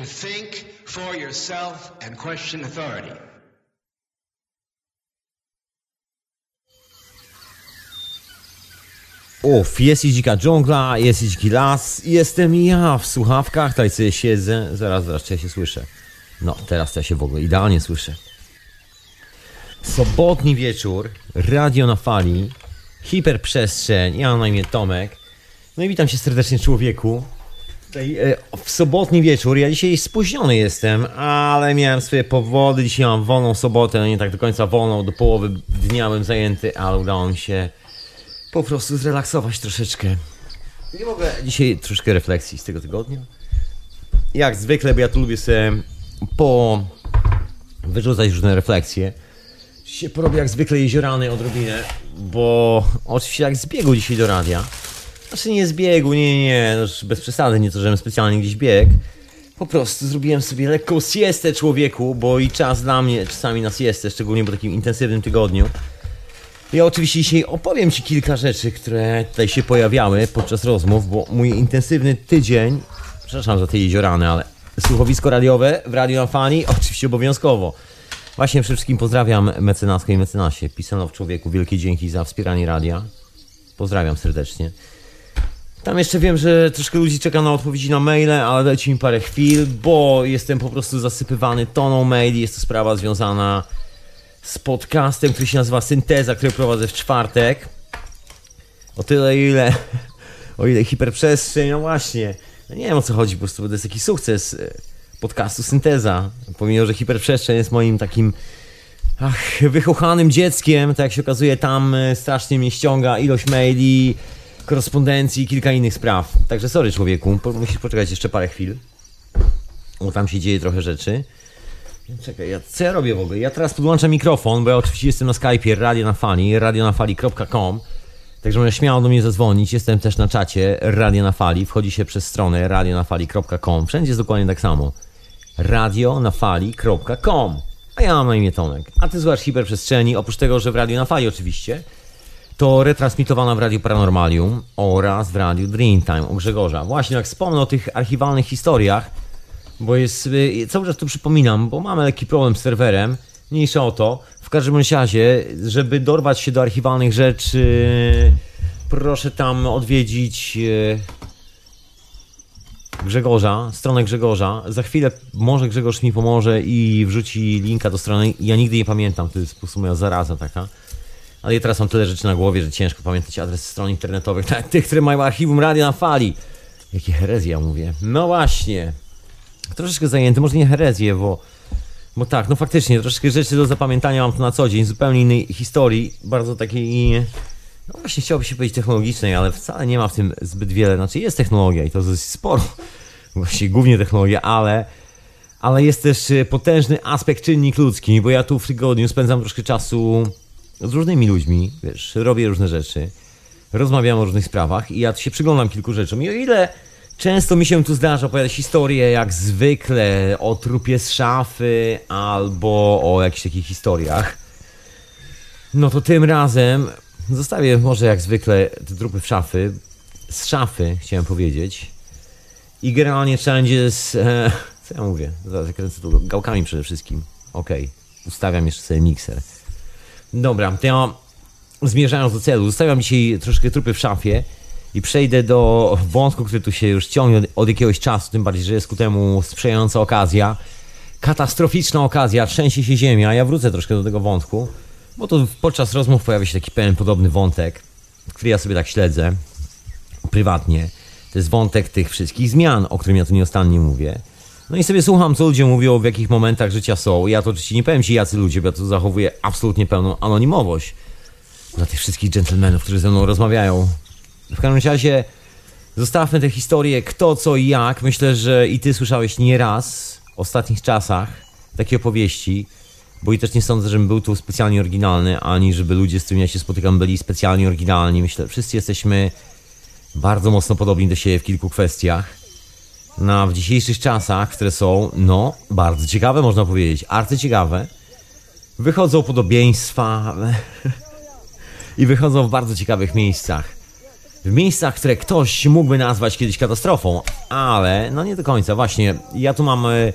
to think for yourself and question authority. Uf, jest i dzika dżungla, jest i dziki las, jestem ja w słuchawkach, tutaj sobie siedzę. Zaraz, zaraz, czy ja się słyszę? No, teraz ja się w ogóle idealnie słyszę. Sobotni wieczór, radio na fali, hiperprzestrzeń, ja mam na imię Tomek. No i witam się serdecznie człowieku. E, w sobotni wieczór, ja dzisiaj spóźniony jestem, ale miałem swoje powody, dzisiaj mam wolną sobotę, nie tak do końca wolną, do połowy dnia byłem zajęty, ale udało mi się po prostu zrelaksować troszeczkę. W ogóle dzisiaj troszkę refleksji z tego tygodnia. Jak zwykle, bo ja tu lubię sobie po wyrzucać różne refleksje. Dzisiaj porobię jak zwykle jeziorany odrobinę, bo oczywiście jak zbiegł dzisiaj do radia. Znaczy nie zbiegł, nie, nie, nie, no bez przesady, nie to, żebym specjalnie gdzieś biegł. Po prostu zrobiłem sobie lekką siestę człowieku, bo i czas dla mnie czasami na siestę, szczególnie po takim intensywnym tygodniu. Ja oczywiście dzisiaj opowiem Ci kilka rzeczy, które tutaj się pojawiały podczas rozmów, bo mój intensywny tydzień, przepraszam za te jeziorany, ale słuchowisko radiowe w Radio na Fani oczywiście obowiązkowo. Właśnie wszystkim pozdrawiam mecenaskę i mecenasie, Pisanow Człowieku, wielkie dzięki za wspieranie radia. Pozdrawiam serdecznie. Tam jeszcze wiem, że troszkę ludzi czeka na odpowiedzi na maile, ale dajcie mi parę chwil, bo jestem po prostu zasypywany toną maili. Jest to sprawa związana z podcastem, który się nazywa Synteza, który prowadzę w czwartek. O tyle, ile. O ile hiperprzestrzeń, no właśnie. No nie wiem o co chodzi, po prostu to jest taki sukces e, podcastu Synteza. Pomimo, że hiperprzestrzeń jest moim takim ach, wychuchanym dzieckiem, tak jak się okazuje, tam e, strasznie mnie ściąga ilość maili, korespondencji i kilka innych spraw. Także sorry człowieku, musisz poczekać jeszcze parę chwil. Bo tam się dzieje trochę rzeczy. Czekaj, ja, co ja robię w ogóle? Ja teraz podłączam mikrofon, bo ja oczywiście jestem na Skype'ie Radio na Fali, radionafali.com. Także można śmiało do mnie zadzwonić. Jestem też na czacie Radio na Fali. Wchodzi się przez stronę radionafali.com. Wszędzie jest dokładnie tak samo. radionafali.com. A ja mam na imię Tomek. A ty słuchasz hiperprzestrzeni, oprócz tego, że w Radio na Fali oczywiście, to retransmitowana w Radiu Paranormalium oraz w Radiu Dreamtime u Grzegorza. Właśnie jak wspomnę o tych archiwalnych historiach, bo jest, y, cały czas to przypominam, bo mamy lekki problem z serwerem, mniejsza o to. W każdym razie, żeby dorwać się do archiwalnych rzeczy, proszę tam odwiedzić y, Grzegorza, stronę Grzegorza. Za chwilę może Grzegorz mi pomoże i wrzuci linka do strony. Ja nigdy nie pamiętam, to jest po prostu moja zaraza taka. Ale ja teraz mam tyle rzeczy na głowie, że ciężko pamiętać adres stron internetowych, tak tych, które mają archiwum radia na fali. Jakie herezja mówię. No właśnie. Troszeczkę zajęty, może nie herezję, bo, bo tak, no faktycznie, troszeczkę rzeczy do zapamiętania mam tu na co dzień, zupełnie innej historii, bardzo takiej, no właśnie chciałoby się powiedzieć technologicznej, ale wcale nie ma w tym zbyt wiele, znaczy jest technologia i to dosyć sporo, właściwie głównie technologia, ale, ale jest też y, potężny aspekt czynnik ludzki, bo ja tu w tygodniu spędzam troszkę czasu z różnymi ludźmi, wiesz, robię różne rzeczy, rozmawiam o różnych sprawach i ja się przyglądam kilku rzeczom. I o ile często mi się tu zdarza opowiadać historie jak zwykle o trupie z szafy albo o jakichś takich historiach, no to tym razem zostawię może jak zwykle te trupy w szafy, z szafy chciałem powiedzieć. I generalnie wszędzie z, e, co ja mówię, zaraz tu gałkami przede wszystkim, okej, ustawiam jeszcze sobie mikser. Dobra, to ja zmierzając do celu, zostawiam dzisiaj troszkę trupy w szafie i przejdę do wątku, który tu się już ciągnie od, jakiegoś czasu, tym bardziej, że jest ku temu sprzyjająca okazja. Katastroficzna okazja, trzęsie się ziemia. Ja wrócę troszkę do tego wątku, bo to podczas rozmów pojawia się taki pewien podobny wątek, który ja sobie tak śledzę prywatnie. To jest wątek tych wszystkich zmian, o którym ja tu nieustannie mówię. No i sobie słucham, co ludzie mówią, w jakich momentach życia są. Ja to oczywiście nie powiem ci, jacy ludzie, bo ja tu zachowuję absolutnie pełną anonimowość dla tych wszystkich dżentelmenów, którzy ze mną rozmawiają. W każdym razie zostawmy tę historię kto, co i jak. Myślę, że i ty słyszałeś nieraz w ostatnich czasach takie opowieści, bo i też nie sądzę, żebym był tu specjalnie oryginalny, ani żeby ludzie, z którymi ja się spotykam, byli specjalnie oryginalni. Myślę, że wszyscy jesteśmy bardzo mocno podobni do siebie w kilku kwestiach. No, a w dzisiejszych czasach, które są, no, bardzo ciekawe, można powiedzieć, arcyciekawe, wychodzą podobieństwa i wychodzą w bardzo ciekawych miejscach. w miejscach, które ktoś mógłby nazwać kiedyś katastrofą, ale no nie do końca. Właśnie, ja tu mam e,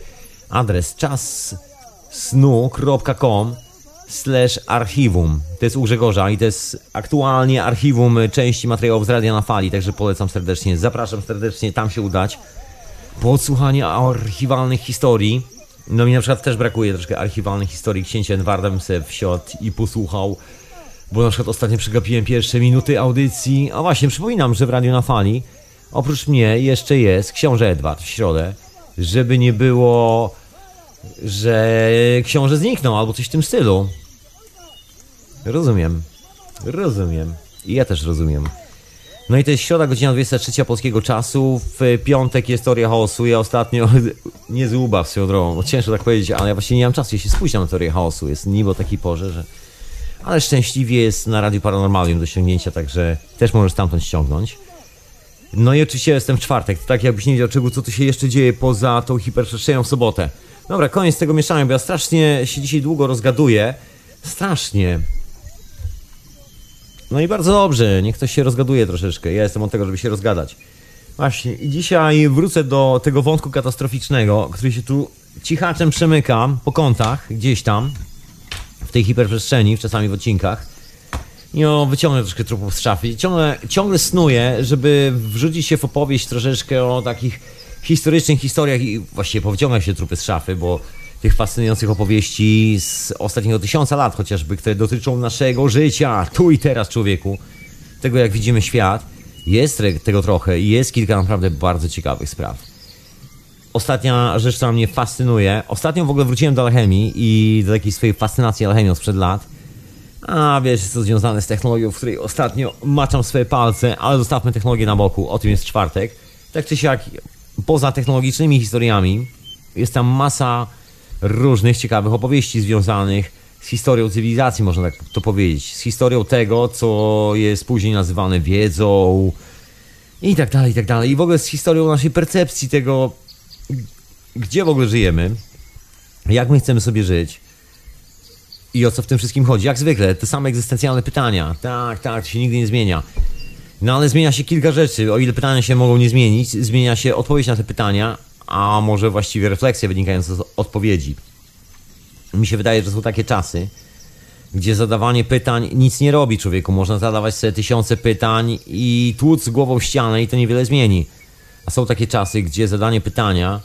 adres czassnu.com slash archiwum. To jest u Grzegorza i to jest aktualnie archiwum części materiałów z Radia na Fali, także polecam serdecznie. Zapraszam serdecznie tam się udać. Po odsłuchaniu archiwalnych historii, no mi na przykład też brakuje troszkę archiwalnych historii księcia Edwarda, bym sobie wsiadł i posłuchał, bo na przykład ostatnio przegapiłem pierwsze minuty audycji. A właśnie, przypominam, że w Radiu na Fali oprócz mnie jeszcze jest książę Edward w środę, żeby nie było że książę zniknął albo coś w tym stylu. Rozumiem. Rozumiem. I ja też rozumiem. No i to jest środa, godzina 23 polskiego czasu. W piątek jest teoria chaosu. Ja ostatnio nie złuba w swoją drogą. Ciężko tak powiedzieć, ale ja właśnie nie mam czasu. Się spóźniam na teorię chaosu. Jest niebo o takiej porze, że... Ale szczęśliwie jest na Radiu Paranormalium do ściągnięcia, także też możesz stamtąd ściągnąć. No i oczywiście jestem w czwartek. Tak jakbyś nie wiedział czego, co tu się jeszcze dzieje poza tą hiperprzestrzenią w sobotę. Dobra, koniec tego mieszania, bo ja strasznie się dzisiaj długo rozgaduję. Strasznie. No i bardzo dobrze, niech ktoś się rozgaduje troszeczkę. Ja jestem od tego, żeby się rozgadać. Właśnie, i dzisiaj wrócę do tego wątku katastroficznego, który się tu cichaczem przemyka po kątach, gdzieś tam, w tej hiperprzestrzeni, czasami w odcinkach. I o, wyciągnę troszkę trupów z szafy. Ciągle, ciągle snuję, żeby wrzucić się w opowieść troszeczkę o takich historycznych historiach i właściwie powyciągam się trupy z szafy, bo tych fascynujących opowieści z ostatniego tysiąca lat chociażby, które dotyczą naszego życia, tu i teraz człowieku, tego jak widzimy świat, jest tego trochę i jest kilka naprawdę bardzo ciekawych spraw. Ostatnia rzecz, która mnie fascynuje, ostatnio w ogóle wróciłem do alchemii i do takiej swojej fascynacji alchemią sprzed lat, a wiesz, jest to związane z technologią, w której ostatnio maczam swoje palce, ale zostawmy technologię na boku, o tym jest czwartek. Tak czy siak, poza technologicznymi historiami, jest tam masa różnych ciekawych opowieści związanych z historią cywilizacji, można tak to powiedzieć. Z historią tego, co jest później nazywane wiedzą i tak dalej, i tak dalej. I w ogóle z historią naszej percepcji tego, gdzie w ogóle żyjemy, jak my chcemy sobie żyć i o co w tym wszystkim chodzi. Jak zwykle, te same egzystencjalne pytania. Tak, tak, to się nigdy nie zmienia. No ale zmienia się kilka rzeczy. O ile pytania się mogą nie zmienić, zmienia się odpowiedź na te pytania, a może właściwie refleksja wynikająca z odpowiedzi. Mi się wydaje, że są takie czasy, gdzie zadawanie pytań nic nie robi człowieku. Można zadawać sobie tysiące pytań i tłuc głową ścianę i to niewiele zmieni. A są takie czasy, gdzie zadanie pytania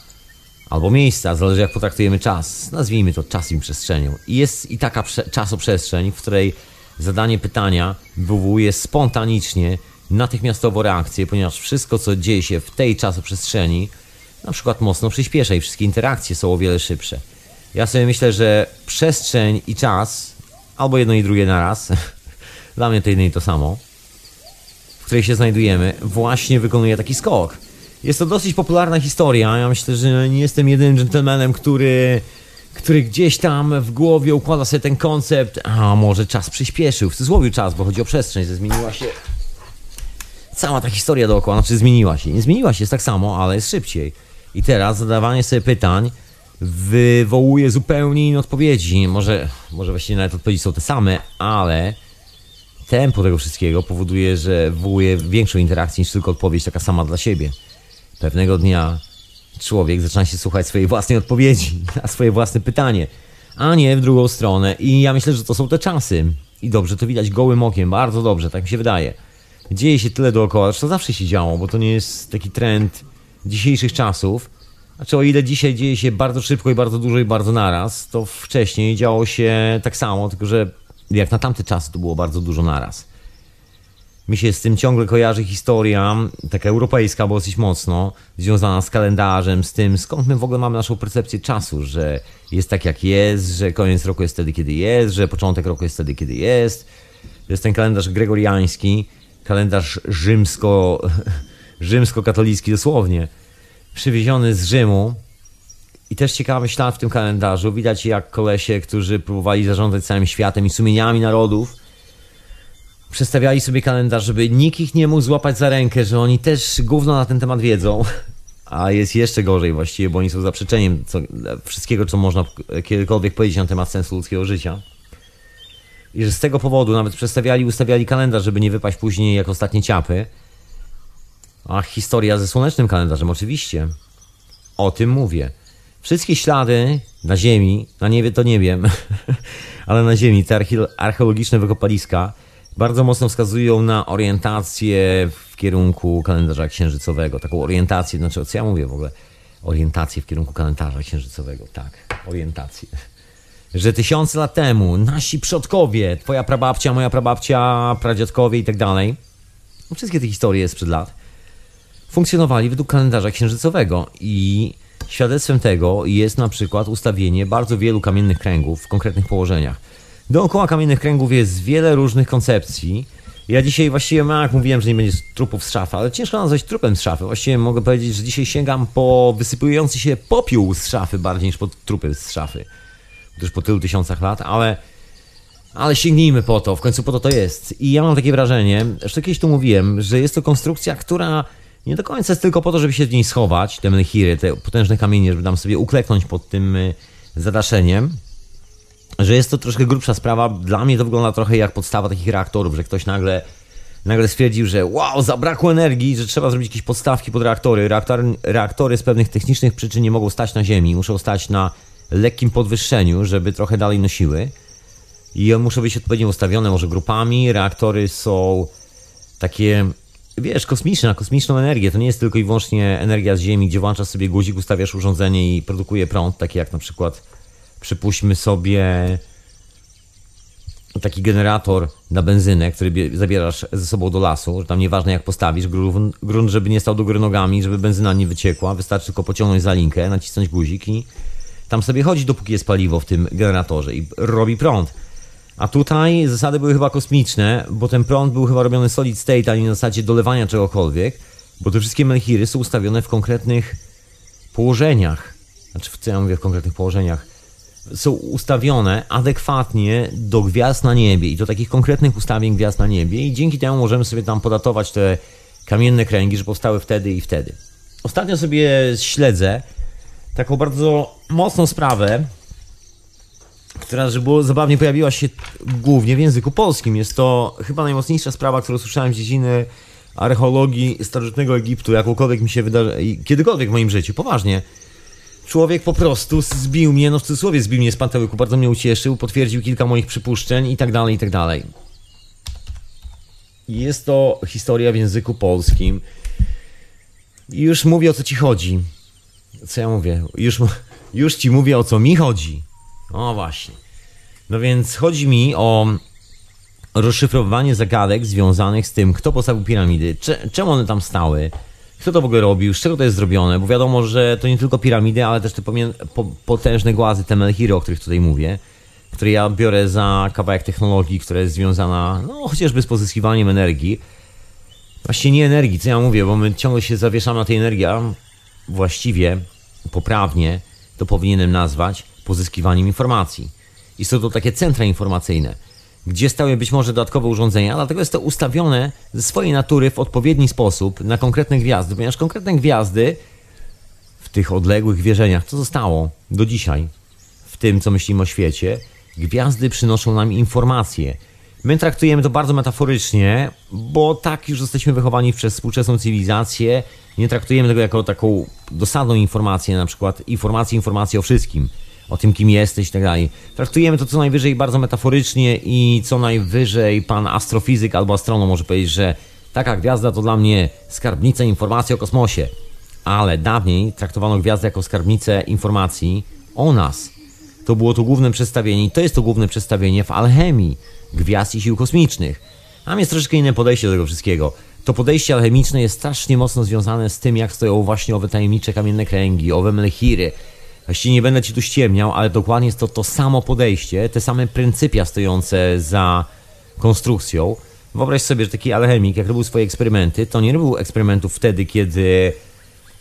albo miejsca, zależy jak potraktujemy czas, nazwijmy to czasem i przestrzenią. I jest i taka czasoprzestrzeń, w której zadanie pytania wywołuje spontanicznie natychmiastowo reakcję, ponieważ wszystko, co dzieje się w tej czasoprzestrzeni, na przykład mocno przyspiesza i wszystkie interakcje są o wiele szybsze. Ja sobie myślę, że przestrzeń i czas, albo jedno i drugie naraz, dla mnie to jedno i to samo, w której się znajdujemy, właśnie wykonuje taki skok. Jest to dosyć popularna historia. Ja myślę, że nie jestem jedynym gentlemanem, który, który gdzieś tam w głowie układa sobie ten koncept, a może czas przyspieszył. W cudzysłowie czas, bo chodzi o przestrzeń, że zmieniła się cała ta historia dookoła, znaczy zmieniła się. Nie zmieniła się, jest tak samo, ale jest szybciej. I teraz zadawanie sobie pytań wywołuje zupełnie inne odpowiedzi. Może, może właściwie nawet odpowiedzi są te same, ale tempo tego wszystkiego powoduje, że wywołuje większą interakcję niż tylko odpowiedź taka sama dla siebie. Pewnego dnia człowiek zaczyna się słuchać swojej własnej odpowiedzi na swoje własne pytanie, a nie w drugą stronę. I ja myślę, że to są te czasy. I dobrze to widać gołym okiem, bardzo dobrze, tak mi się wydaje dzieje się tyle dookoła, to zawsze się działo, bo to nie jest taki trend dzisiejszych czasów. Znaczy o ile dzisiaj dzieje się bardzo szybko i bardzo dużo i bardzo naraz, to wcześniej działo się tak samo, tylko że jak na tamte czasy to było bardzo dużo naraz. Mi się z tym ciągle kojarzy historia, taka europejska, bo dosyć mocno, związana z kalendarzem, z tym skąd my w ogóle mamy naszą percepcję czasu, że jest tak jak jest, że koniec roku jest wtedy, kiedy jest, że początek roku jest wtedy, kiedy jest. To jest ten kalendarz gregoriański, kalendarz rzymsko, rzymsko-katolicki dosłownie, przywieziony z Rzymu. I też ciekawy ślad w tym kalendarzu. Widać jak kolesie, którzy próbowali zarządzać całym światem i sumieniami narodów, przestawiali sobie kalendarz, żeby nikt ich nie mógł złapać za rękę, że oni też gówno na ten temat wiedzą. A jest jeszcze gorzej właściwie, bo oni są zaprzeczeniem co, wszystkiego, co można kiedykolwiek powiedzieć na temat sensu ludzkiego życia. I że z tego powodu nawet przestawiali, ustawiali kalendarz, żeby nie wypaść później jak ostatnie ciapy. A historia ze słonecznym kalendarzem, oczywiście. O tym mówię. Wszystkie ślady na Ziemi, na niebie to nie wiem, ale na Ziemi, te archeologiczne wykopaliska bardzo mocno wskazują na orientację w kierunku kalendarza księżycowego. Taką orientację, znaczy co ja mówię w ogóle? Orientację w kierunku kalendarza księżycowego, tak, orientację. Że tysiące lat temu nasi przodkowie, twoja prababcia, moja prababcia, pradziadkowie i tak dalej, wszystkie te historie sprzed lat, funkcjonowali według kalendarza księżycowego i świadectwem tego jest na przykład ustawienie bardzo wielu kamiennych kręgów w konkretnych położeniach. Dookoła kamiennych kręgów jest wiele różnych koncepcji. Ja dzisiaj właściwie, no jak mówiłem, że nie będzie trupów z szafy, ale ciężko nazwać trupem z szafy. Właściwie mogę powiedzieć, że dzisiaj sięgam po wysypujący się popiół z szafy bardziej niż po trupy z szafy. Już po tylu tysiącach lat, ale, ale sięgnijmy po to, w końcu po to to jest. I ja mam takie wrażenie, że kiedyś tu mówiłem, że jest to konstrukcja, która nie do końca jest tylko po to, żeby się w niej schować, te menhiry, te potężne kamienie, żeby tam sobie ukleknąć pod tym y, zadaszeniem, że jest to troszkę grubsza sprawa. Dla mnie to wygląda trochę jak podstawa takich reaktorów, że ktoś nagle, nagle stwierdził, że wow, zabrakło energii, że trzeba zrobić jakieś podstawki pod reaktory. Reaktory, reaktory z pewnych technicznych przyczyn nie mogą stać na ziemi, muszą stać na lekkim podwyższeniu, żeby trochę dalej nosiły. I muszą być odpowiednio ustawione, może grupami. Reaktory są takie wiesz, kosmiczne, na kosmiczną energię. To nie jest tylko i wyłącznie energia z Ziemi, gdzie włączasz sobie guzik, ustawiasz urządzenie i produkuje prąd, taki jak na przykład przypuśćmy sobie taki generator na benzynę, który zabierasz ze sobą do lasu, że tam nieważne jak postawisz, grunt, grunt, żeby nie stał do góry nogami, żeby benzyna nie wyciekła, wystarczy tylko pociągnąć za linkę, nacisnąć guzik i tam sobie chodzi, dopóki jest paliwo w tym generatorze i robi prąd. A tutaj zasady były chyba kosmiczne, bo ten prąd był chyba robiony solid state, a nie na zasadzie dolewania czegokolwiek, bo te wszystkie menhiry są ustawione w konkretnych położeniach. Znaczy, co ja mówię w konkretnych położeniach? Są ustawione adekwatnie do gwiazd na niebie i do takich konkretnych ustawień gwiazd na niebie i dzięki temu możemy sobie tam podatować te kamienne kręgi, że powstały wtedy i wtedy. Ostatnio sobie śledzę taką bardzo mocną sprawę, która, żeby było zabawnie, pojawiła się głównie w języku polskim. Jest to chyba najmocniejsza sprawa, którą słyszałem z dziedziny archeologii starożytnego Egiptu, jakąkolwiek mi się wydarzy, kiedykolwiek w moim życiu, poważnie. Człowiek po prostu zbił mnie, no w cudzysłowie zbił mnie z pantełyku, bardzo mnie ucieszył, potwierdził kilka moich przypuszczeń i tak dalej, i tak dalej. Jest to historia w języku polskim. I już mówię o co ci chodzi. Co ja mówię? Już, już ci mówię o co mi chodzi. O właśnie. No więc chodzi mi o rozszyfrowanie zagadek związanych z tym, kto postawił piramidy, czemu one tam stały, kto to w ogóle robił, z czego to jest zrobione, bo wiadomo, że to nie tylko piramidy, ale też te po, potężne głazy, te melchiry, o których tutaj mówię, które ja biorę za kawałek technologii, która jest związana, no chociażby z pozyskiwaniem energii. Właściwie nie energii, co ja mówię, bo my ciągle się zawieszamy na tej energii, a właściwie, poprawnie, to powinienem nazwać pozyskiwaniem informacji. I są to takie centra informacyjne, gdzie stały być może dodatkowe urządzenia, dlatego jest to ustawione ze swojej natury w odpowiedni sposób na konkretne gwiazdy, ponieważ konkretne gwiazdy w tych odległych wierzeniach, co zostało do dzisiaj, w tym co myślimy o świecie, gwiazdy przynoszą nam informacje. My traktujemy to bardzo metaforycznie, bo tak już jesteśmy wychowani przez współczesną cywilizację. Nie traktujemy tego jako taką dosadną informację, na przykład informację, informację o wszystkim o tym, kim jesteś i tak dalej. Traktujemy to co najwyżej bardzo metaforycznie i co najwyżej pan astrofizyk albo astronom może powiedzieć, że taka gwiazda to dla mnie skarbnica informacji o kosmosie. Ale dawniej traktowano gwiazdę jako skarbnicę informacji o nas. To było to główne przedstawienie i to jest to główne przedstawienie w alchemii gwiazd i sił kosmicznych. Tam jest troszeczkę inne podejście do tego wszystkiego. To podejście alchemiczne jest strasznie mocno związane z tym, jak stoją właśnie owe tajemnicze kamienne kręgi, owe mlechiry, Właściwie nie będę ci tu ściemniał, ale dokładnie jest to to samo podejście, te same pryncypia stojące za konstrukcją. Wyobraź sobie, że taki alchemik, jak robił swoje eksperymenty, to nie robił eksperymentów wtedy, kiedy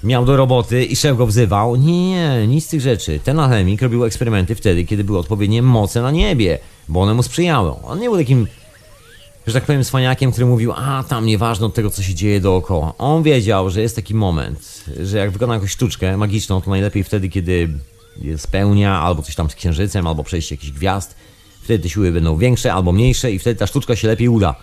miał do roboty i szef go wzywał. Nie, nie, nic z tych rzeczy. Ten alchemik robił eksperymenty wtedy, kiedy były odpowiednie moce na niebie, bo one mu sprzyjały. On nie był takim że tak powiem, cwaniakiem, który mówił, a tam nieważne od tego, co się dzieje dookoła. On wiedział, że jest taki moment, że jak wykona jakąś sztuczkę magiczną, to najlepiej wtedy, kiedy spełnia, albo coś tam z księżycem, albo przejście jakichś gwiazd. Wtedy te siły będą większe albo mniejsze i wtedy ta sztuczka się lepiej uda.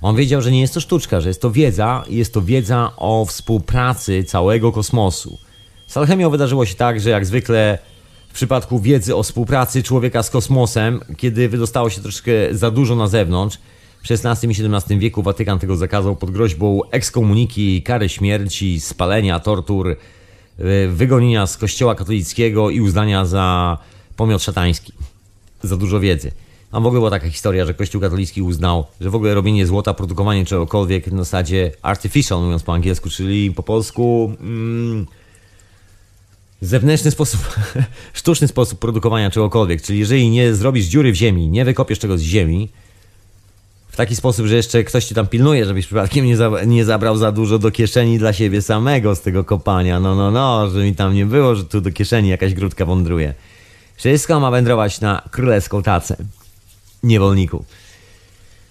On wiedział, że nie jest to sztuczka, że jest to wiedza i jest to wiedza o współpracy całego kosmosu. Z alchemią wydarzyło się tak, że jak zwykle w przypadku wiedzy o współpracy człowieka z kosmosem, kiedy wydostało się troszkę za dużo na zewnątrz, w XVI i XVII wieku Watykan tego zakazał pod groźbą ekskomuniki, kary śmierci, spalenia, tortur, y, wygonienia z kościoła katolickiego i uznania za pomiot szatański. Za dużo wiedzy. A w ogóle była taka historia, że Kościół katolicki uznał, że w ogóle robienie złota, produkowanie czegokolwiek na zasadzie artificial, mówiąc po angielsku, czyli po polsku mm, zewnętrzny sposób, sztuczny sposób produkowania czegokolwiek. Czyli jeżeli nie zrobisz dziury w ziemi, nie wykopiesz czegoś z ziemi, w taki sposób, że jeszcze ktoś ci tam pilnuje, żebyś przypadkiem nie, za, nie zabrał za dużo do kieszeni dla siebie samego z tego kopania. No, no, no, że mi tam nie było, że tu do kieszeni jakaś grudka wądruje. Wszystko ma wędrować na królewską tacę niewolników.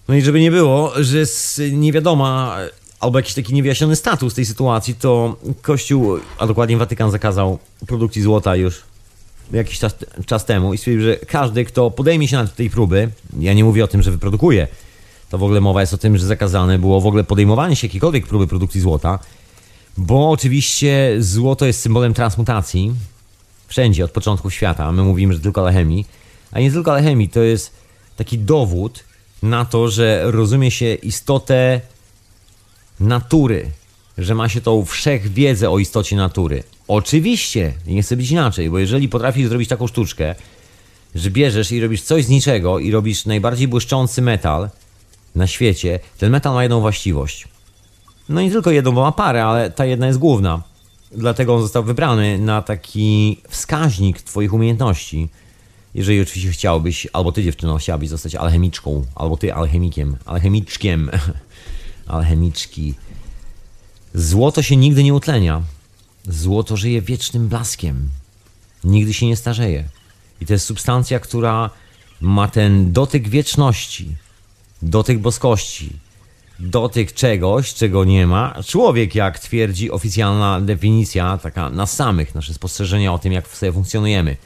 No i żeby nie było, że jest niewiadoma albo jakiś taki niewyjaśniony status tej sytuacji, to Kościół, a dokładnie Watykan zakazał produkcji złota już jakiś czas, czas temu i stwierdził, że każdy, kto podejmie się na tej próby, ja nie mówię o tym, że wyprodukuje, to w ogóle mowa jest o tym, że zakazane było w ogóle podejmowanie się jakiejkolwiek próby produkcji złota, bo oczywiście złoto jest symbolem transmutacji wszędzie od początku świata. My mówimy, że tylko alchemii, a nie tylko alchemii, to jest taki dowód na to, że rozumie się istotę natury, że ma się tą wszechwiedzę o istocie natury. Oczywiście, nie chce być inaczej, bo jeżeli potrafisz zrobić taką sztuczkę, że bierzesz i robisz coś z niczego i robisz najbardziej błyszczący metal na świecie, ten metal ma jedną właściwość. No nie tylko jedną, bo ma parę, ale ta jedna jest główna. Dlatego on został wybrany na taki wskaźnik Twoich umiejętności. Jeżeli oczywiście chciałbyś, albo ty dziewczyno chciałabyś zostać alchemiczką, albo ty alchemikiem, alchemiczkiem, alchemiczki. Złoto się nigdy nie utlenia. Złoto żyje wiecznym blaskiem. Nigdy się nie starzeje. I to jest substancja, która ma ten dotyk wieczności, dotyk boskości, dotyk czegoś, czego nie ma. Człowiek, jak twierdzi oficjalna definicja, taka na samych, nasze spostrzeżenia o tym, jak sobie funkcjonujemy.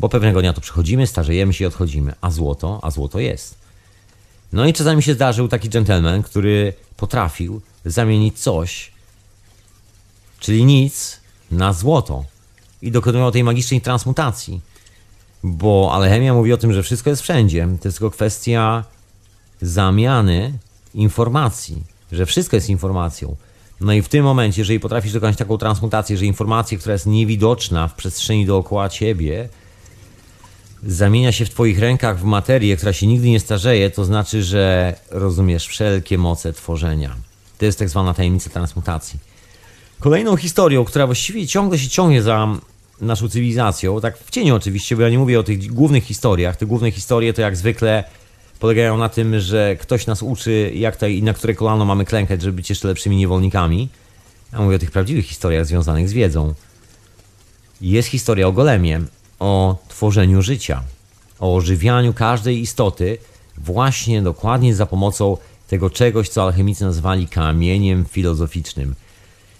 Bo pewnego dnia to przychodzimy, starzejemy się i odchodzimy. A złoto, a złoto jest. No i czasami się zdarzył taki gentleman, który potrafił zamienić coś, czyli nic, na złoto. I dokonywał tej magicznej transmutacji. Bo alchemia mówi o tym, że wszystko jest wszędzie. To jest tylko kwestia zamiany informacji, że wszystko jest informacją. No i w tym momencie, jeżeli potrafisz dokonać taką transmutację, że informacja, która jest niewidoczna w przestrzeni dookoła ciebie, zamienia się w Twoich rękach w materię, która się nigdy nie starzeje, to znaczy, że rozumiesz wszelkie moce tworzenia. To jest tak zwana tajemnica transmutacji. Kolejną historią, która właściwie ciągle się ciągnie za naszą cywilizacją, tak w cieniu oczywiście, bo ja nie mówię o tych głównych historiach. Te główne historie to jak zwykle polegają na tym, że ktoś nas uczy, jak to i na które kolano mamy klękać, żeby być jeszcze lepszymi niewolnikami. Ja mówię o tych prawdziwych historiach związanych z wiedzą. Jest historia o golemie, o tworzeniu życia, o ożywianiu każdej istoty właśnie dokładnie za pomocą tego czegoś, co alchemicy nazwali kamieniem filozoficznym.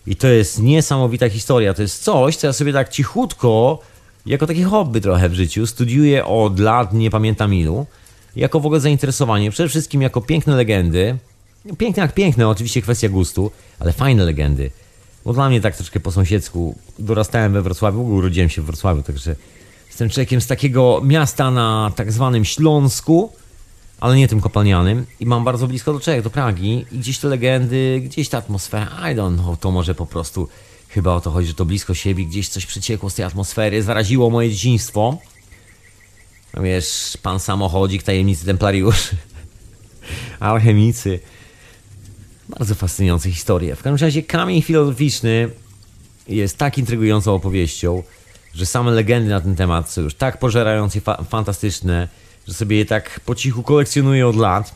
I to jest niesamowita historia. To jest coś, co ja sobie tak cichutko, jako takie hobby trochę w życiu, studiuję od lat, nie pamiętam ilu, jako w ogóle zainteresowanie. Przede wszystkim jako piękne legendy. Piękne jak piękne, oczywiście kwestia gustu, ale fajne legendy. Bo dla mnie tak troszkę po sąsiedzku dorastałem we Wrocławiu, w ogóle urodziłem się w Wrocławiu, także Jestem człowiekiem z takiego miasta na tak zwanym Śląsku, ale nie tym kopalnianym i mam bardzo blisko do Czech, do Pragi i gdzieś te legendy, gdzieś ta atmosfera, I don't know, to może po prostu chyba o to chodzi, że to blisko siebie, gdzieś coś przeciekło z tej atmosfery, zaraziło moje dzieciństwo. Wiesz, pan samochodzik, tajemnicy templariuszy, alchemicy. Bardzo fascynujące historie. W każdym razie kamień filozoficzny jest tak intrygującą opowieścią, że same legendy na ten temat są już tak pożerające i fa fantastyczne, że sobie je tak po cichu kolekcjonuję od lat,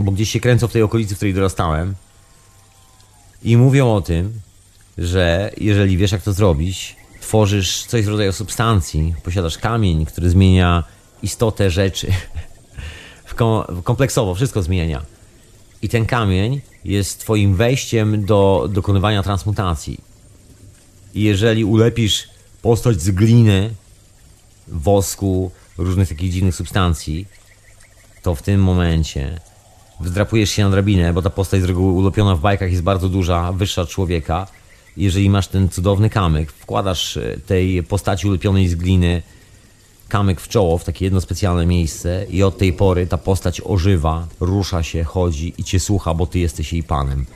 bo gdzieś się kręcą w tej okolicy, w której dorastałem i mówią o tym, że jeżeli wiesz jak to zrobić, tworzysz coś w rodzaju substancji, posiadasz kamień, który zmienia istotę rzeczy, kompleksowo wszystko zmienia. I ten kamień jest twoim wejściem do dokonywania transmutacji. I jeżeli ulepisz postać z gliny, wosku, różnych takich dziwnych substancji, to w tym momencie wdrapujesz się na drabinę, bo ta postać z reguły ulopiona w bajkach jest bardzo duża, wyższa od człowieka. Jeżeli masz ten cudowny kamyk, wkładasz e, tej postaci ulepionej z gliny kamyk w czoło, w takie jedno specjalne miejsce i od tej pory ta postać ożywa, rusza się, chodzi i cię słucha, bo ty jesteś jej panem.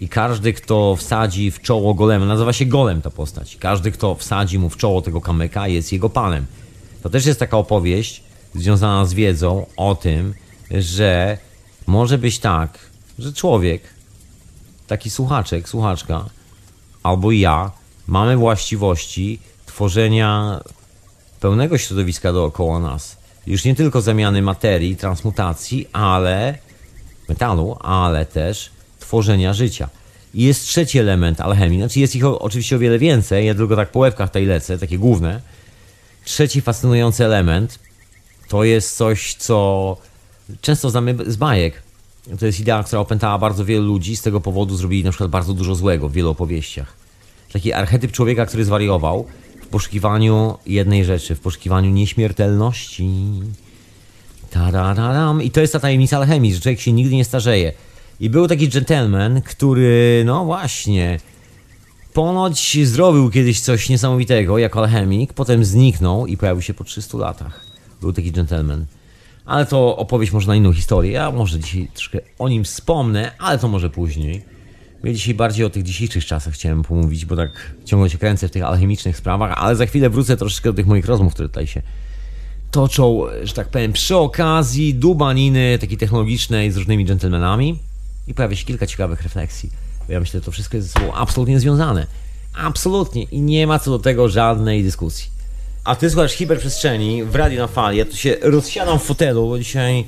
I każdy, kto wsadzi w czoło golema, nazywa się golem ta postać. Każdy, kto wsadzi mu w czoło tego kamyka, jest jego panem. To też jest taka opowieść związana z wiedzą o tym, że może być tak, że człowiek, taki słuchaczek, słuchaczka, albo ja, mamy właściwości tworzenia pełnego środowiska dookoła nas. Już nie tylko zamiany materii, transmutacji, ale metalu, ale też tworzenia życia. I jest trzeci element alchemii, znaczy jest ich oczywiście o wiele więcej, ja tylko tak po łebkach tutaj lecę, takie główne. Trzeci fascynujący element to jest coś, co często znamy z bajek. To jest idea, która opętała bardzo wielu ludzi, z tego powodu zrobili na przykład bardzo dużo złego w wielu opowieściach. Taki archetyp człowieka, który zwariował w poszukiwaniu jednej rzeczy, w poszukiwaniu nieśmiertelności. Tararam. I to jest ta tajemnica alchemii, że człowiek się nigdy nie starzeje. I był taki gentleman, który, no właśnie, ponoć zrobił kiedyś coś niesamowitego jako alchemik, potem zniknął i pojawił się po 300 latach. Był taki gentleman. Ale to opowieść może na inną historię. Ja może dzisiaj troszkę o nim wspomnę, ale to może później. Ja dzisiaj bardziej o tych dzisiejszych czasach chciałem pomówić, bo tak ciągle się kręcę w tych alchemicznych sprawach, ale za chwilę wrócę troszeczkę do tych moich rozmów, które tutaj się toczą, że tak powiem, przy okazji dubaniny takiej technologicznej z różnymi dżentelmenami i pojawia się kilka ciekawych refleksji. Ja myślę, że to wszystko jest ze sobą absolutnie związane. Absolutnie. I nie ma co do tego żadnej dyskusji. A ty słuchasz hiperprzestrzeni w radiu na fali. Ja tu się rozsiadam w fotelu, bo dzisiaj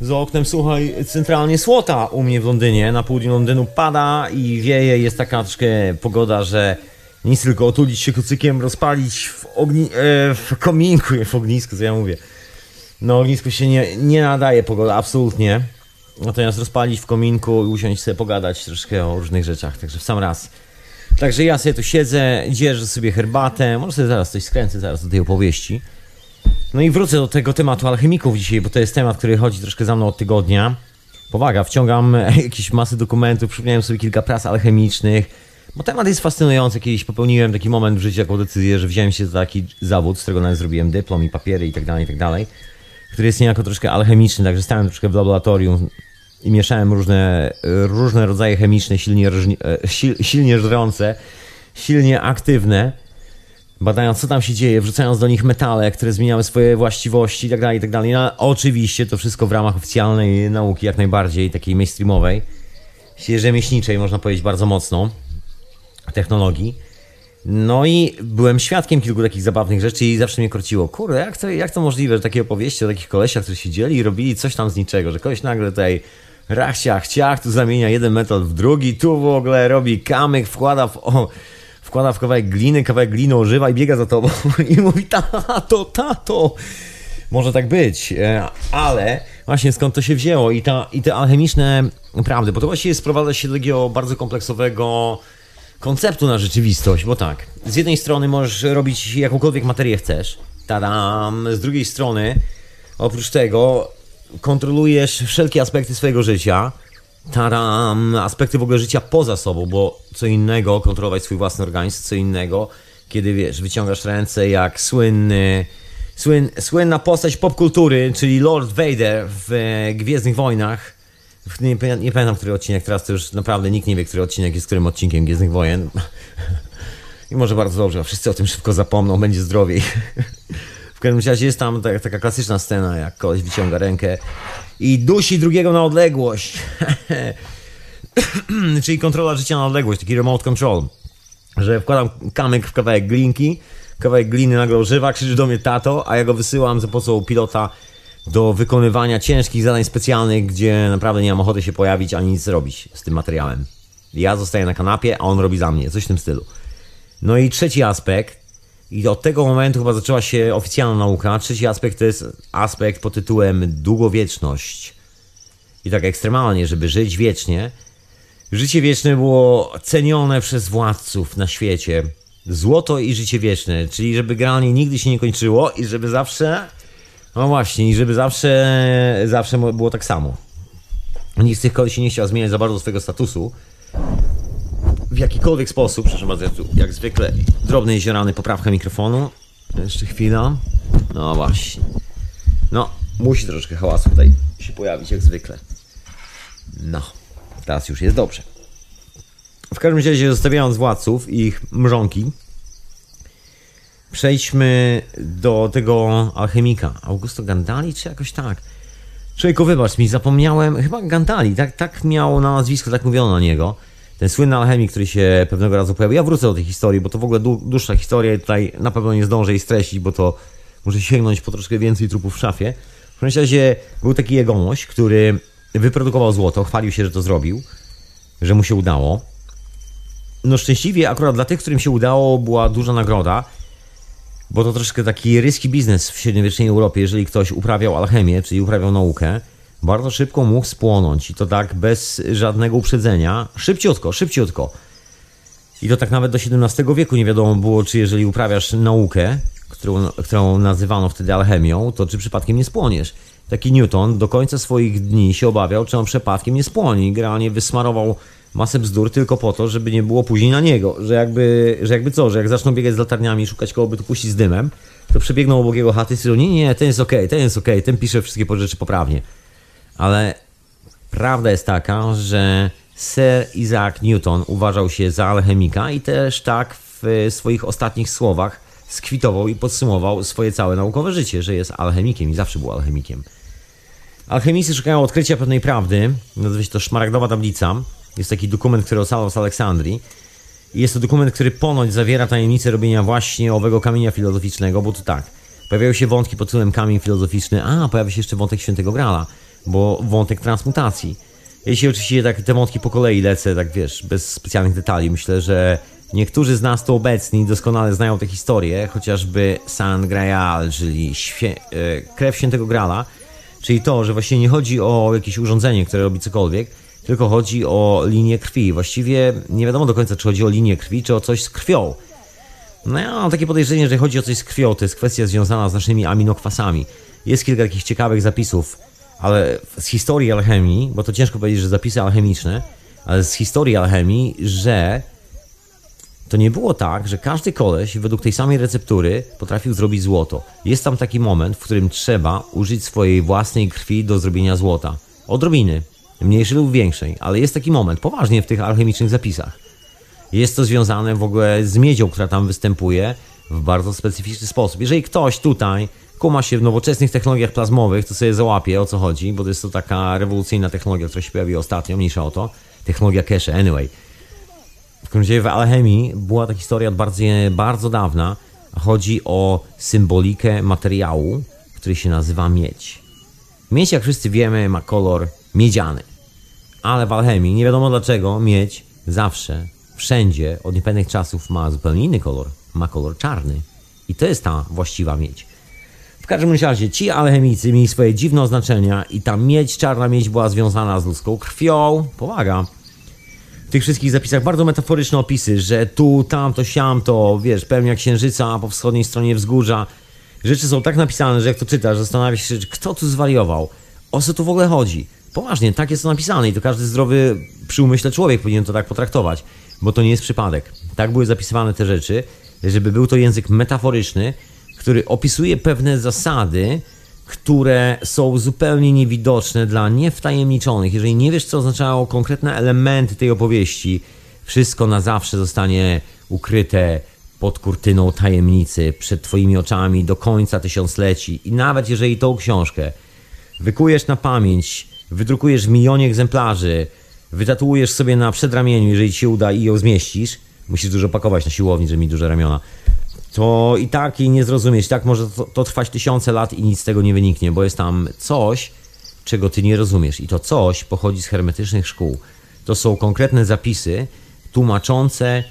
za oknem, słuchaj, centralnie słota u mnie w Londynie. Na południu Londynu pada i wieje. Jest taka troszkę pogoda, że nic tylko otulić się kucykiem, rozpalić w, ogni- e, w kominku, w ognisku, co ja mówię. No ognisku się nie, nie nadaje pogoda, absolutnie. Natomiast rozpalić w kominku i usiąść sobie pogadać troszkę o różnych rzeczach, także w sam raz. Także ja sobie tu siedzę, dzierżę sobie herbatę, może sobie zaraz coś skręcę zaraz do tej opowieści. No i wrócę do tego tematu alchemików dzisiaj, bo to jest temat, który chodzi troszkę za mną od tygodnia. Powaga, wciągam jakieś masy dokumentów, przypomniałem sobie kilka prac alchemicznych, bo temat jest fascynujący. Kiedyś popełniłem taki moment w życiu, taką decyzję, że wziąłem się za taki zawód, z którego nawet zrobiłem dyplom i papiery i tak dalej, i tak dalej, który jest niejako troszkę alchemiczny, także stałem troszkę w laboratorium i mieszałem różne, różne rodzaje chemiczne, silnie, e, sil, silnie żrące, silnie aktywne, badając co tam się dzieje, wrzucając do nich metale, które zmieniały swoje właściwości itd., itd. No, oczywiście to wszystko w ramach oficjalnej nauki, jak najbardziej, takiej mainstreamowej, rzemieślniczej, można powiedzieć bardzo mocno, technologii. No i byłem świadkiem kilku takich zabawnych rzeczy i zawsze mnie korciło. Kurde, jak to, jak to możliwe, że takie opowieści o takich kolesiach, którzy siedzieli i robili coś tam z niczego, że koleś nagle tutaj rachciach, ciach, tu zamienia jeden metal w drugi, tu w ogóle robi kamyk, wkłada w, o, wkłada w kawałek gliny, kawałek gliny ożywa i biega za tobą i mówi tato, tato. Może tak być, e, ale właśnie skąd to się wzięło i, ta, i te alchemiczne prawdy, bo to właściwie sprowadza się do takiego bardzo kompleksowego konceptu na rzeczywistość, bo tak, z jednej strony możesz robić jakąkolwiek materię chcesz, tadam, z drugiej strony, oprócz tego, kontrolujesz wszelkie aspekty swojego życia, tadam, aspekty w ogóle życia poza sobą, bo co innego kontrolować swój własny organizm, co innego, kiedy wiesz, wyciągasz ręce jak słynny, słyn, słynna postać popkultury, czyli Lord Vader w e, Gwiezdnych Wojnach, nie, nie pamiętam, który odcinek, teraz to już naprawdę nikt nie wie, który odcinek jest którym odcinkiem Gwiezdnych Wojen. I może bardzo dobrze, a wszyscy o tym szybko zapomną, będzie zdrowiej. Każdym razie jest tam taka, taka klasyczna scena, jak koleś wyciąga rękę i dusi drugiego na odległość. Czyli kontrola życia na odległość, taki remote control. Że wkładam kamyk w kawałek glinki, kawałek gliny nagle ożywa, krzyczy do mnie tato, a ja go wysyłam za pomocą pilota do wykonywania ciężkich zadań specjalnych, gdzie naprawdę nie mam ochoty się pojawić ani nic zrobić z tym materiałem. Ja zostaję na kanapie, a on robi za mnie, coś w tym stylu. No i trzeci aspekt, i od tego momentu chyba zaczęła się oficjalna nauka. Trzeci aspekt to jest aspekt pod tytułem długowieczność. I tak ekstremalnie, żeby żyć wiecznie. Życie wieczne było cenione przez władców na świecie. Złoto i życie wieczne, czyli żeby generalnie nigdy się nie kończyło i żeby zawsze no właśnie, i żeby zawsze, zawsze było tak samo. Nikt z tych kolesi nie chciał zmieniać za bardzo swojego statusu w jakikolwiek sposób. Proszę bardzo, ja tu jak zwykle drobny jeziorany, poprawka mikrofonu. Jeszcze chwila. No właśnie. No, musi troszeczkę hałasu tutaj się pojawić, jak zwykle. No, teraz już jest dobrze. W każdym razie, zostawiając władców i ich mrzonki, przejdźmy do tego alchemika. Augusto Gandali, czy jakoś tak? Człowieku, wybacz mi, zapomniałem, chyba Gandali, tak, tak miał na nazwisko, tak mówiono na niego. Ten słynny alchemik, który się pewnego razu pojawił. Ja wrócę do tej historii, bo to w ogóle dłuższa historia i tutaj na pewno nie zdążę jej streścić, bo to muszę sięgnąć po troszkę więcej trupów w szafie. W każdym razie był taki jegomość, który wyprodukował złoto, chwalił się, że to zrobił, że mu się udało. No szczęśliwie akurat dla tych, którym się udało, była duża nagroda, bo to troszkę taki ryski biznes w średniowiecznej Europie, jeżeli ktoś uprawiał alchemię, czyli uprawiał naukę, bardzo szybko mógł spłonąć i to tak bez żadnego uprzedzenia, szybciutko, szybciutko. I to tak nawet do XVII wieku nie wiadomo było, czy jeżeli uprawiasz naukę, którą, którą nazywano wtedy alchemią, to czy przypadkiem nie spłoniesz. Taki Newton do końca swoich dni się obawiał, czy on przypadkiem nie spłoni. Generalnie wysmarował masę bzdur tylko po to, żeby nie było później na niego. Że jakby, że jakby co, że jak zaczną biegać z latarniami i szukać kogo by tu puścić z dymem, to przebiegną obok jego chaty i nie, nie, ten jest okej, okay, ten jest okej, okay, ten pisze wszystkie rzeczy poprawnie. Ale prawda jest taka, że Sir Isaac Newton uważał się za alchemika i też tak w swoich ostatnich słowach skwitował i podsumował swoje całe naukowe życie, że jest alchemikiem i zawsze był alchemikiem. Alchemicy szukają odkrycia pewnej prawdy, nazywa się to Szmaragdowa Tablica. Jest taki dokument, który ocalał z Aleksandrii. I jest to dokument, który ponoć zawiera tajemnicę robienia właśnie owego kamienia filozoficznego, bo to tak, pojawiają się wątki pod tytułem kamień filozoficzny, a pojawia się jeszcze wątek świętego Grala, bo wątek transmutacji. Jeśli oczywiście tak te wątki po kolei lecę, tak wiesz, bez specjalnych detali, myślę, że niektórzy z nas tu obecni doskonale znają tę historię, chociażby San Graal, czyli świe- e, krew świętego Grala, czyli to, że właśnie nie chodzi o jakieś urządzenie, które robi cokolwiek, tylko chodzi o linię krwi. Właściwie nie wiadomo do końca, czy chodzi o linię krwi, czy o coś z krwią. No ja mam takie podejrzenie, że chodzi o coś z krwią, to jest kwestia związana z naszymi aminokwasami. Jest kilka takich ciekawych zapisów ale z historii alchemii, bo to ciężko powiedzieć, że zapisy alchemiczne, ale z historii alchemii, że to nie było tak, że każdy koleś według tej samej receptury potrafił zrobić złoto. Jest tam taki moment, w którym trzeba użyć swojej własnej krwi do zrobienia złota. Odrobiny, mniejszej lub większej, ale jest taki moment, poważnie w tych alchemicznych zapisach. Jest to związane w ogóle z miedzią, która tam występuje w bardzo specyficzny sposób. Jeżeli ktoś tutaj kuma się w nowoczesnych technologiach plazmowych, to sobie załapie o co chodzi, bo to jest to taka rewolucyjna technologia, która się pojawiła ostatnio, mniejsza o to. Technologia cache, anyway. W każdym razie w alchemii była ta historia bardzo, bardzo dawna. Chodzi o symbolikę materiału, który się nazywa miedź. Miedź, jak wszyscy wiemy, ma kolor miedziany. Ale w alchemii, nie wiadomo dlaczego, miedź zawsze, wszędzie, od niepewnych czasów ma zupełnie inny kolor. Ma kolor czarny. I to jest ta właściwa miedź. W każdym razie ci alchemicy mieli swoje dziwne oznaczenia i ta miedź, czarna miedź była związana z ludzką krwią. Powaga. W tych wszystkich zapisach bardzo metaforyczne opisy, że tu, tam, to, siam, to, wiesz, pełnia księżyca po wschodniej stronie wzgórza. Rzeczy są tak napisane, że jak to czytasz, zastanawiasz się, kto tu zwariował. O co tu w ogóle chodzi? Poważnie, tak jest to napisane i to każdy zdrowy przy umyśle człowiek powinien to tak potraktować, bo to nie jest przypadek. Tak były zapisywane te rzeczy, żeby był to język metaforyczny, który opisuje pewne zasady, które są zupełnie niewidoczne dla niewtajemniczonych. Jeżeli nie wiesz, co oznaczają konkretne elementy tej opowieści, wszystko na zawsze zostanie ukryte pod kurtyną tajemnicy, przed Twoimi oczami do końca tysiącleci. I nawet jeżeli tą książkę wykujesz na pamięć, wydrukujesz w milionie egzemplarzy, wytatuujesz sobie na przedramieniu, jeżeli Ci się uda i ją zmieścisz, musisz dużo pakować na siłowni, żeby mi duże ramiona, to i tak jej nie zrozumieć. Tak może to, to, trwać tysiące lat i nic z tego nie wyniknie, bo jest tam coś, czego ty nie rozumiesz. I to coś pochodzi z hermetycznych szkół. To są konkretne zapisy tłumaczące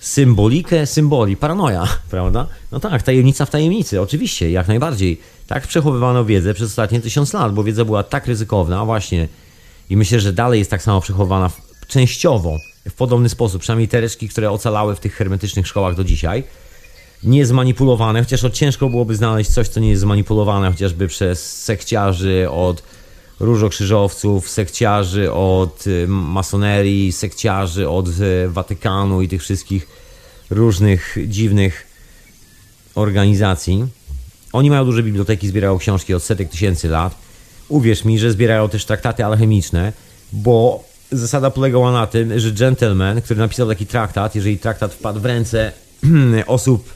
symbolikę symboli. Paranoja, prawda? No tak, tajemnica w tajemnicy, oczywiście, jak najbardziej. Tak przechowywano wiedzę przez ostatnie tysiąc lat, bo wiedza była tak ryzykowna, właśnie. I myślę, że dalej jest tak samo przechowywana częściowo, w podobny sposób. Przynajmniej te resztki, które ocalały w tych hermetycznych szkołach do dzisiaj nie zmanipulowane, chociaż ciężko byłoby znaleźć coś, co nie jest zmanipulowane chociażby przez sekciarzy od różokrzyżowców, sekciarzy od y, masonerii, sekciarzy od y, Watykanu i tych wszystkich różnych dziwnych organizacji. Oni mają duże biblioteki, zbierają książki od setek tysięcy lat. Uwierz mi, że zbierają też traktaty alchemiczne, bo zasada polegała na tym, że gentleman, który napisał taki traktat, jeżeli traktat wpadł w ręce osób,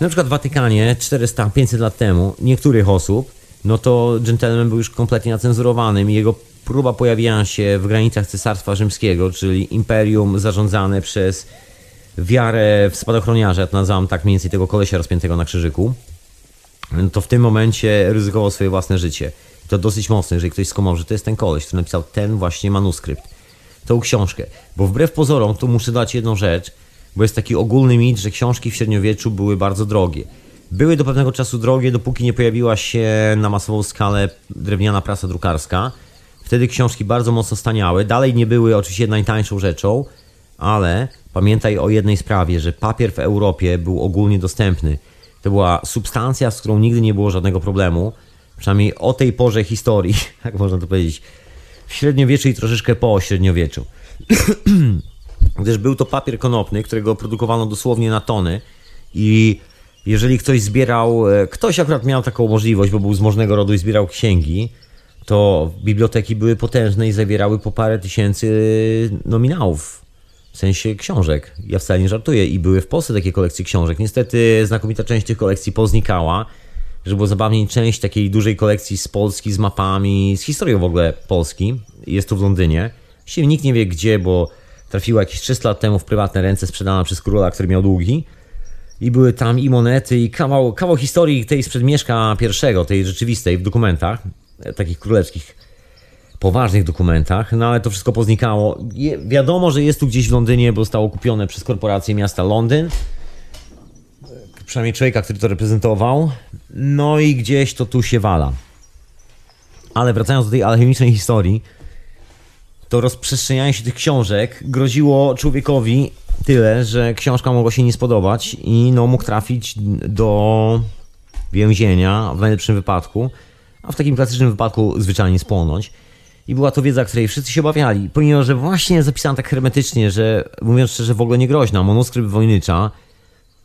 na przykład w Watykanie 400-500 lat temu, niektórych osób, no to gentleman był już kompletnie nacenzurowanym i jego próba pojawienia się w granicach Cesarstwa Rzymskiego, czyli imperium zarządzane przez wiarę w spadochroniarza, to nazywam tak mniej więcej tego kolesia rozpiętego na krzyżyku, to w tym momencie ryzykował swoje własne życie. To dosyć mocne, jeżeli ktoś skomał, że to jest ten koleś, który napisał ten właśnie manuskrypt, tą książkę. Bo wbrew pozorom, tu muszę dać jedną rzecz, bo jest taki ogólny mit, że książki w średniowieczu były bardzo drogie. Były do pewnego czasu drogie, dopóki nie pojawiła się na masową skalę drewniana prasa drukarska. Wtedy książki bardzo mocno staniały. Dalej nie były oczywiście najtańszą rzeczą, ale pamiętaj o jednej sprawie, że papier w Europie był ogólnie dostępny. To była substancja, z którą nigdy nie było żadnego problemu. Przynajmniej o tej porze historii, jak można to powiedzieć, w średniowieczu i troszeczkę po średniowieczu. Gdyż był to papier konopny, którego produkowano dosłownie na tony i jeżeli ktoś zbierał, e, ktoś akurat miał taką możliwość, bo był z możnego rodu i zbierał księgi, to biblioteki były potężne i zawierały po parę tysięcy nominałów. W sensie książek. Ja wcale nie żartuję. I były w Polsce takie kolekcje książek. Niestety znakomita część tych kolekcji poznikała. Żeby było zabawniej, część takiej dużej kolekcji z Polski, z mapami, z historią w ogóle Polski. Jest tu w Londynie. Właściwie nikt nie wie gdzie, bo trafiła jakieś 300 lat temu w prywatne ręce, sprzedana przez króla, który miał długi. I były tam i monety, i kawał, kawał historii tej sprzed Mieszka I, tej rzeczywistej w dokumentach, e, takich królewskich, poważnych dokumentach, no ale to wszystko poznikało. Je, wiadomo, że jest tu gdzieś w Londynie, bo zostało kupione przez korporację miasta Londyn. Przynajmniej człowieka, który to reprezentował. No i gdzieś to tu się wala. Ale wracając do tej alchemicznej historii, to rozprzestrzenianie się tych książek groziło człowiekowi tyle, że książka mogła się nie spodobać i no, mógł trafić do więzienia w najlepszym wypadku, a w takim klasycznym wypadku zwyczajnie spłonąć. I była to wiedza, której wszyscy się obawiali, pomimo, że właśnie zapisana tak hermetycznie, że mówiąc szczerze, w ogóle nie groźna. Manuskrypt Wojnycza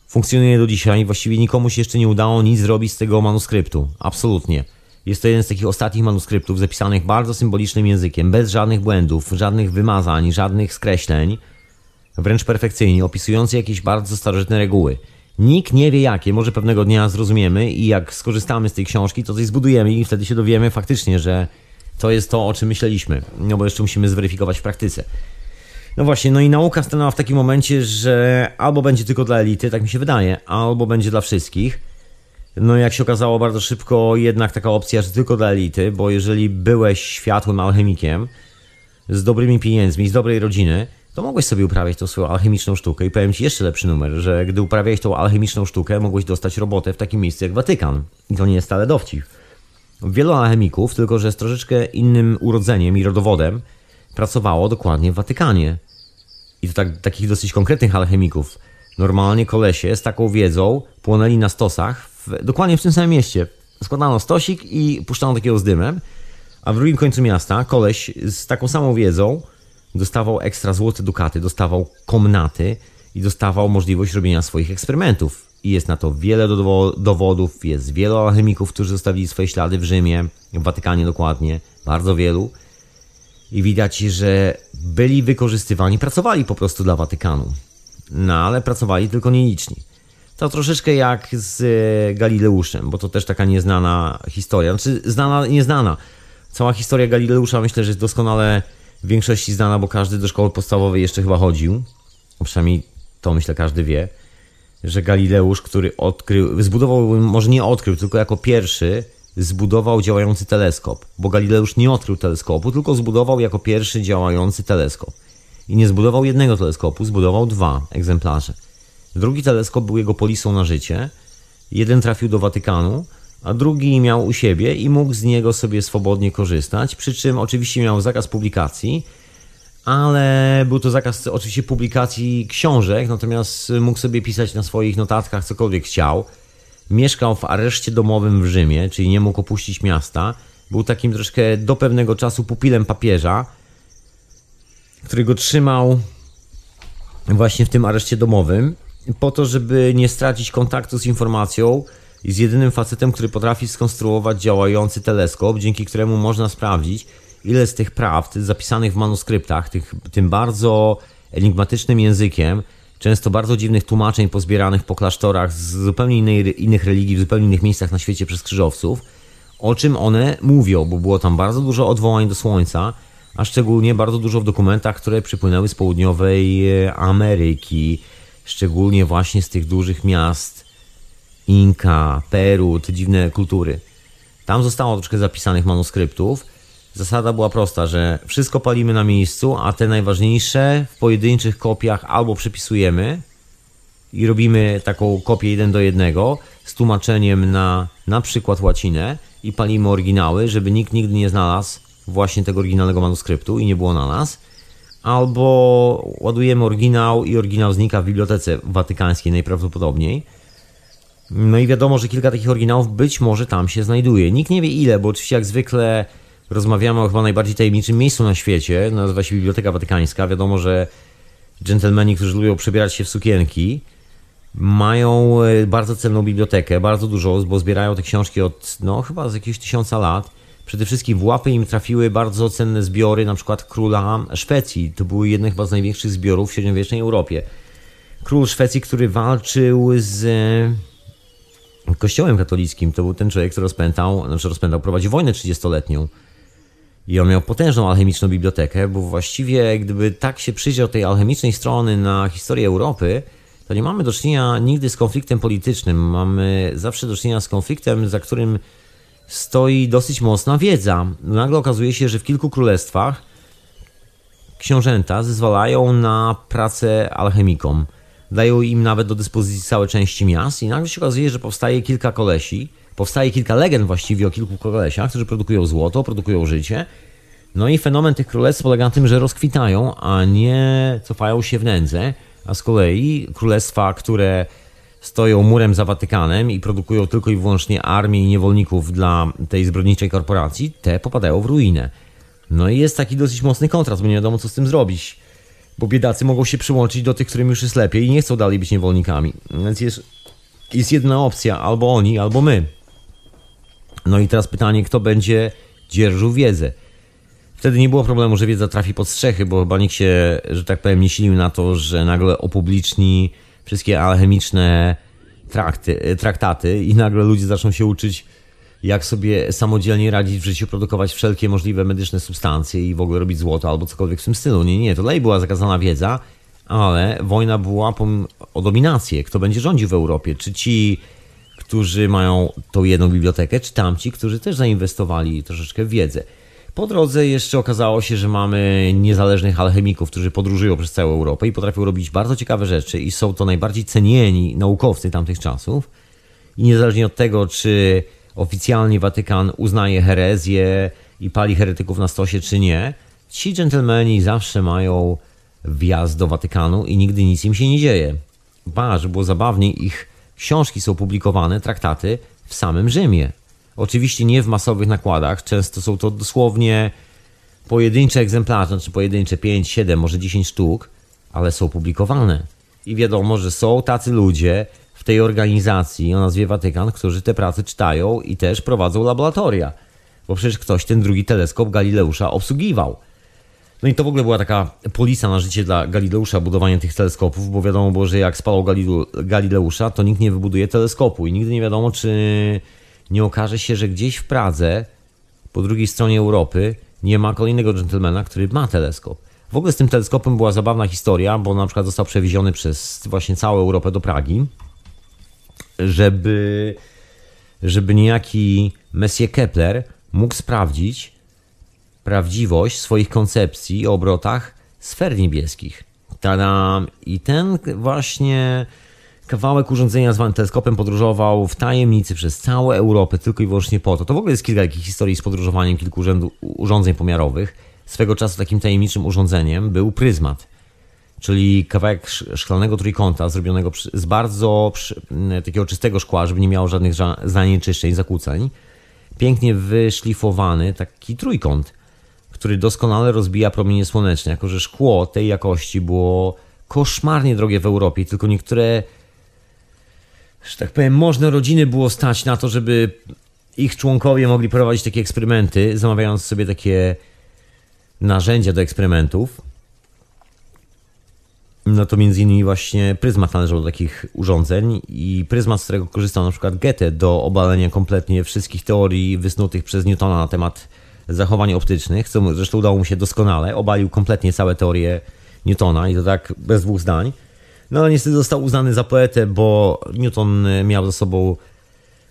funkcjonuje do dzisiaj właściwie nikomu się jeszcze nie udało nic zrobić z tego manuskryptu. Absolutnie. Jest to jeden z takich ostatnich manuskryptów zapisanych bardzo symbolicznym językiem, bez żadnych błędów, żadnych wymazań, żadnych skreśleń, wręcz perfekcyjnie, opisujący jakieś bardzo starożytne reguły. Nikt nie wie jakie, może pewnego dnia zrozumiemy i jak skorzystamy z tej książki, to coś zbudujemy i wtedy się dowiemy faktycznie, że to jest to, o czym myśleliśmy. No bo jeszcze musimy zweryfikować w praktyce. No właśnie, no i nauka stanęła w takim momencie, że albo będzie tylko dla elity, tak mi się wydaje, albo będzie dla wszystkich. No jak się okazało bardzo szybko, jednak taka opcja, że tylko dla elity, bo jeżeli byłeś światłym alchemikiem z dobrymi pieniędzmi, z dobrej rodziny, to mogłeś sobie uprawiać tą swoją alchemiczną sztukę i powiem Ci jeszcze lepszy numer, że gdy uprawiałeś tą alchemiczną sztukę, mogłeś dostać robotę w takim miejscu jak Watykan. I to nie jest stale dowcip. Wielu alchemików, tylko że z troszeczkę innym urodzeniem i rodowodem, pracowało dokładnie w Watykanie. I to tak, takich dosyć konkretnych alchemików. Normalnie kolesie z taką wiedzą płonęli na stosach, w, dokładnie w tym samym mieście. Składano stosik i puszczano takiego z dymem, a w drugim końcu miasta koleś z taką samą wiedzą dostawał ekstra złote dukaty, dostawał komnaty i dostawał możliwość robienia swoich eksperymentów. I jest na to wiele dowodów, jest wielu alchemików, którzy zostawili swoje ślady w Rzymie, w Watykanie dokładnie, bardzo wielu. I widać, że byli wykorzystywani, pracowali po prostu dla Watykanu. No ale pracowali tylko nieliczni. To troszeczkę jak z e, Galileuszem, bo to też taka nieznana historia. Znaczy, znana, nieznana. Cała historia Galileusza myślę, że jest doskonale w większości znana, bo każdy do szkoły podstawowej jeszcze chyba chodził. Przynajmniej to myślę każdy wie, że Galileusz, który odkrył, zbudował, może nie odkrył, tylko jako pierwszy zbudował działający teleskop, bo Galileusz nie odkrył teleskopu, tylko zbudował jako pierwszy działający teleskop. I nie zbudował jednego teleskopu, zbudował dwa egzemplarze. Drugi teleskop był jego polisą na życie. Jeden trafił do Watykanu, a drugi miał u siebie i mógł z niego sobie swobodnie korzystać. Przy czym oczywiście miał zakaz publikacji, ale był to zakaz oczywiście publikacji książek, natomiast mógł sobie pisać na swoich notatkach cokolwiek chciał. Mieszkał w areszcie domowym w Rzymie, czyli nie mógł opuścić miasta. był takim troszkę do pewnego czasu pupilem papieża, który go trzymał właśnie w tym areszcie domowym, po to, żeby nie stracić kontaktu z informacją i z jedynym facetem, który potrafi skonstruować działający teleskop, dzięki któremu można sprawdzić, ile z tych prawd zapisanych w manuskryptach, tych, tym bardzo enigmatycznym językiem, często bardzo dziwnych tłumaczeń pozbieranych po klasztorach z zupełnie innej, innych religii, w zupełnie innych miejscach na świecie przez krzyżowców, o czym one mówią, bo było tam bardzo dużo odwołań do Słońca, a szczególnie bardzo dużo w dokumentach, które przypłynęły z południowej e, Ameryki, szczególnie właśnie z tych dużych miast Inka, Peru, te dziwne kultury. Tam zostało troszkę zapisanych manuskryptów. Zasada była prosta, że wszystko palimy na miejscu, a te najważniejsze w pojedynczych kopiach albo przepisujemy i robimy taką kopię jeden do jednego z tłumaczeniem na na przykład łacinę i palimy oryginały, żeby nikt nigdy nie znalazł właśnie tego oryginalnego manuskryptu i nie było na nas. Albo ładujemy oryginał i oryginał znika w bibliotece watykańskiej najprawdopodobniej. No i wiadomo, że kilka takich oryginałów być może tam się znajduje. Nikt nie wie ile, bo oczywiście jak zwykle rozmawiamy o chyba najbardziej tajemniczym miejscu na świecie. Nazywa się Biblioteka Watykańska. Wiadomo, że dżentelmeni, którzy lubią przebierać się w sukienki, mają e, bardzo cenną bibliotekę, bardzo dużo, bo zbierają te książki od no chyba z jakiegoś tysiąca lat. Przede wszystkim w łapy im trafiły bardzo cenne zbiory, na przykład króla Szwecji. To były jedne chyba z największych zbiorów w średniowiecznej Europie. Król Szwecji, który walczył z e, kościołem katolickim, to był ten człowiek, który rozpętał, znaczy rozpętał, prowadził wojnę 30-letnią. I on miał potężną alchemiczną bibliotekę, bo właściwie gdyby tak się przyjrzał tej alchemicznej strony na historię Europy, to nie mamy do czynienia nigdy z konfliktem politycznym. Mamy zawsze do czynienia z konfliktem, za którym stoi dosyć mocna wiedza. Nagle okazuje się, że w kilku królestwach książęta zezwalają na pracę alchemikom. Dają im nawet do dyspozycji całe części miast i nagle się okazuje, że powstaje kilka kolesi, powstaje kilka legend właściwie o kilku kolesiach, którzy produkują złoto, produkują życie. No i fenomen tych królestw polega na tym, że rozkwitają, a nie cofają się w nędzę. A z kolei królestwa, które stoją murem za Watykanem i produkują tylko i wyłącznie armię i niewolników dla tej zbrodniczej korporacji, te popadają w ruinę. No i jest taki dosyć mocny kontrast, bo nie wiadomo co z tym zrobić. Bo biedacy mogą się przyłączyć do tych, którym już jest lepiej i nie chcą dalej być niewolnikami. Więc jest, jest jedna opcja, albo oni, albo my. No i teraz pytanie, kto będzie dzierżył wiedzę. Wtedy nie było problemu, że wiedza trafi pod strzechy, bo chyba nikt się, że tak powiem, nie silił na to, że nagle opubliczni wszystkie alchemiczne trakty, traktaty i nagle ludzie zaczną się uczyć, jak sobie samodzielnie radzić w życiu, produkować wszelkie możliwe medyczne substancje i w ogóle robić złoto albo cokolwiek w tym stylu. Nie, nie, to dalej była zakazana wiedza, ale wojna była o dominację. Kto będzie rządził w Europie? Czy ci, którzy mają tą jedną bibliotekę, czy tamci, którzy też zainwestowali troszeczkę w wiedzę? Po drodze jeszcze okazało się, że mamy niezależnych alchemików, którzy podróżują przez całą Europę i potrafią robić bardzo ciekawe rzeczy i są to najbardziej cenieni naukowcy tamtych czasów. I niezależnie od tego, czy oficjalnie Watykan uznaje herezję i pali heretyków na stosie, czy nie, ci dżentelmeni zawsze mają wjazd do Watykanu i nigdy nic im się nie dzieje. Ba, że było zabawniej, ich książki są publikowane, traktaty w samym Rzymie. Oczywiście nie w masowych nakładach, często są to dosłownie pojedyncze egzemplarze, znaczy pojedyncze 5, 7, może 10 sztuk, ale są publikowane. I wiadomo, że są tacy ludzie w tej organizacji o nazwie Watykan, którzy te prace czytają i też prowadzą laboratoria. Bo przecież ktoś ten drugi teleskop Galileusza obsługiwał. No i to w ogóle była taka polisa na życie dla Galileusza, budowanie tych teleskopów, bo wiadomo było, że jak spalał Galileusza, to nikt nie wybuduje teleskopu i nigdy nie wiadomo, czy nie okaże się, że gdzieś w Pradze, po drugiej stronie Europy, nie ma kolejnego dżentelmena, który ma teleskop. W ogóle z tym teleskopem była zabawna historia, bo na przykład został przewieziony przez właśnie całą Europę do Pragi, żeby, żeby niejaki Messier Kepler mógł sprawdzić prawdziwość swoich koncepcji o obrotach sfer niebieskich. Tadam! I ten właśnie kawałek urządzenia zwany teleskopem podróżował w tajemnicy przez całą Europę tylko i wyłącznie po to. To w ogóle jest kilka takich historii z podróżowaniem kilku urzędu, urządzeń pomiarowych. Swego czasu takim tajemniczym urządzeniem był pryzmat, czyli kawałek szklanego trójkąta zrobionego z bardzo takiego czystego szkła, żeby nie miało żadnych zanieczyszczeń, zakłóceń. pięknie wyszlifowany taki trójkąt, który doskonale rozbija promienie słoneczne, jako że szkło tej jakości było koszmarnie drogie w Europie, tylko niektóre, że tak powiem, możne rodziny było stać na to, żeby ich członkowie mogli prowadzić takie eksperymenty, zamawiając sobie takie narzędzia do eksperymentów. No to między innymi właśnie pryzmat należał do takich urządzeń i pryzmat, z którego korzystał na przykład Goethe do obalenia kompletnie wszystkich teorii wysnutych przez Newtona na temat zachowań optycznych, co zresztą udało mu się doskonale. Obalił kompletnie całe teorie Newtona i to tak bez dwóch zdań. No ale niestety został uznany za poetę, bo Newton miał ze sobą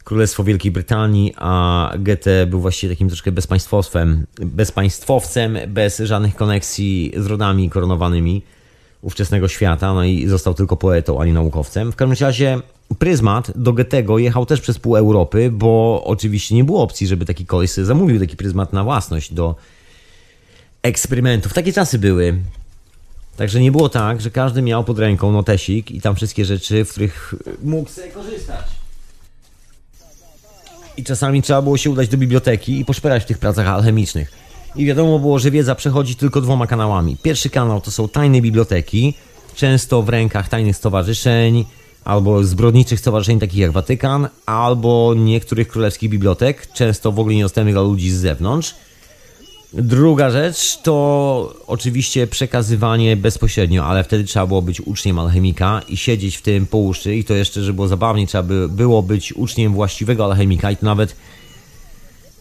Królestwo Wielkiej Brytanii, a Goethe był właściwie takim troszkę bezpaństwowcem, bezpaństwowcem, bez żadnych koneksji z rodami koronowanymi ówczesnego świata, no i został tylko poetą, a nie naukowcem. W każdym razie Pryzmat do Goethego jechał też przez pół Europy, bo oczywiście nie było opcji, żeby taki koleś zamówił taki pryzmat na własność do eksperymentów. Takie czasy były. Także nie było tak, że każdy miał pod ręką notesik i tam wszystkie rzeczy, w których mógł sobie korzystać. I czasami trzeba było się udać do biblioteki i poszperać w tych pracach alchemicznych. I wiadomo było, że wiedza przechodzi tylko dwoma kanałami. Pierwszy kanał to są tajne biblioteki, często w rękach tajnych stowarzyszeń, albo zbrodniczych stowarzyszeń takich jak Watykan, albo niektórych królewskich bibliotek, często w ogóle niedostępnych dla ludzi z zewnątrz. Druga rzecz to oczywiście przekazywanie bezpośrednio, ale wtedy trzeba było być uczniem alchemika i siedzieć w tym po uszy i to jeszcze, żeby było zabawnie, trzeba by było być uczniem właściwego alchemika i to nawet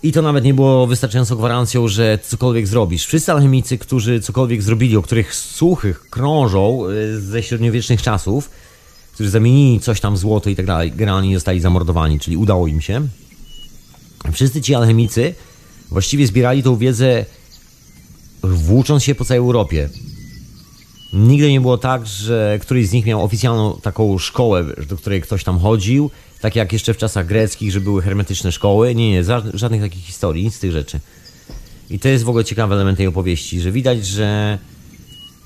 i to nawet nie było wystarczającą gwarancją, że cokolwiek zrobisz. Wszyscy alchemicy, którzy cokolwiek zrobili, o których słuchy krążą y, ze średniowiecznych czasów, którzy zamienili coś tam w złoto i tak dalej, generalnie zostali zamordowani, czyli udało im się. Wszyscy ci alchemicy właściwie zbierali tą wiedzę włócząc się po całej Europie. Nigdy nie było tak, że któryś z nich miał oficjalną taką szkołę, do której ktoś tam chodził, tak jak jeszcze w czasach greckich, że były hermetyczne szkoły. Nie, nie, żadnych takich historii, nic z tych rzeczy. I to jest w ogóle ciekawy element tej opowieści, że widać, że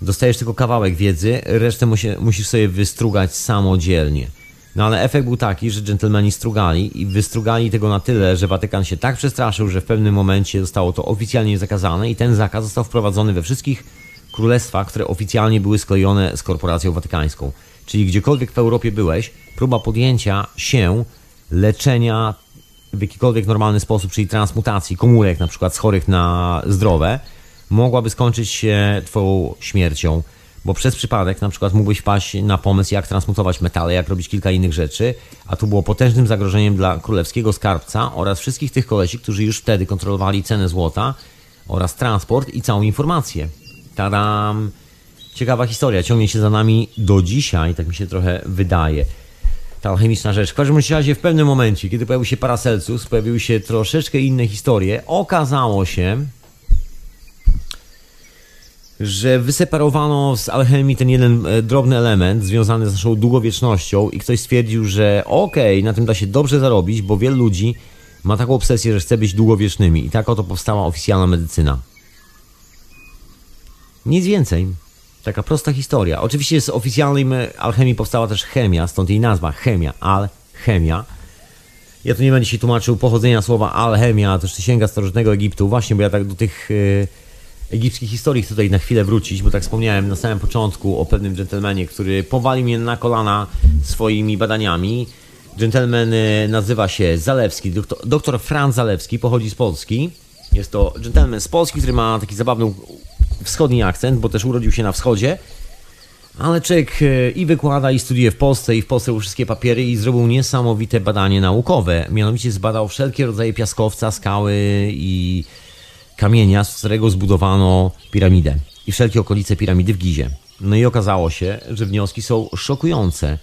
dostajesz tylko kawałek wiedzy, resztę musi, musisz sobie wystrugać samodzielnie. No ale efekt był taki, że dżentelmeni strugali i wystrugali tego na tyle, że Watykan się tak przestraszył, że w pewnym momencie zostało to oficjalnie zakazane i ten zakaz został wprowadzony we wszystkich królestwach, które oficjalnie były sklejone z korporacją watykańską. Czyli gdziekolwiek w Europie byłeś, próba podjęcia się leczenia w jakikolwiek normalny sposób, czyli transmutacji komórek na przykład z chorych na zdrowe, mogłaby skończyć się twoją śmiercią, bo przez przypadek na przykład mógłbyś wpaść na pomysł, jak transmutować metale, jak robić kilka innych rzeczy, a tu było potężnym zagrożeniem dla królewskiego skarbca oraz wszystkich tych kolesi, którzy już wtedy kontrolowali cenę złota oraz transport i całą informację. Tadam! Ciekawa historia, ciągnie się za nami do dzisiaj, tak mi się trochę wydaje. Ta alchemiczna rzecz. W każdym razie w pewnym momencie, kiedy pojawił się Paracelsus, pojawiły się troszeczkę inne historie, okazało się, że wyseparowano z alchemii ten jeden e, drobny element związany z naszą długowiecznością i ktoś stwierdził, że okej, okay, na tym da się dobrze zarobić, bo wielu ludzi ma taką obsesję, że chce być długowiecznymi i tak oto powstała oficjalna medycyna. Nic więcej. Taka prosta historia. Oczywiście z oficjalnej alchemii powstała też chemia, stąd jej nazwa chemia, alchemia. Ja tu nie będę się tłumaczył pochodzenia słowa alchemia, też sięga starożytnego Egiptu, właśnie, bo ja tak do tych... Yy, egipskich historii chcę tutaj na chwilę wrócić, bo tak wspomniałem na samym początku o pewnym dżentelmenie, który powalił mnie na kolana swoimi badaniami. Dżentelmen y, nazywa się Zalewski, doktor, doktor Zalewski, pochodzi z Polski. Jest to dżentelmen z Polski, który ma taki zabawny wschodni akcent, bo też urodził się na wschodzie. Ale człowiek y, i wykłada, i studiuje w Polsce, i w Polsce wszystkie papiery i zrobił niesamowite badanie naukowe. Mianowicie zbadał wszelkie rodzaje piaskowca, skały i kamienia, z którego zbudowano piramidę i wszelkie okolice piramidy w Gizie. No i okazało się, że wnioski są szokujące,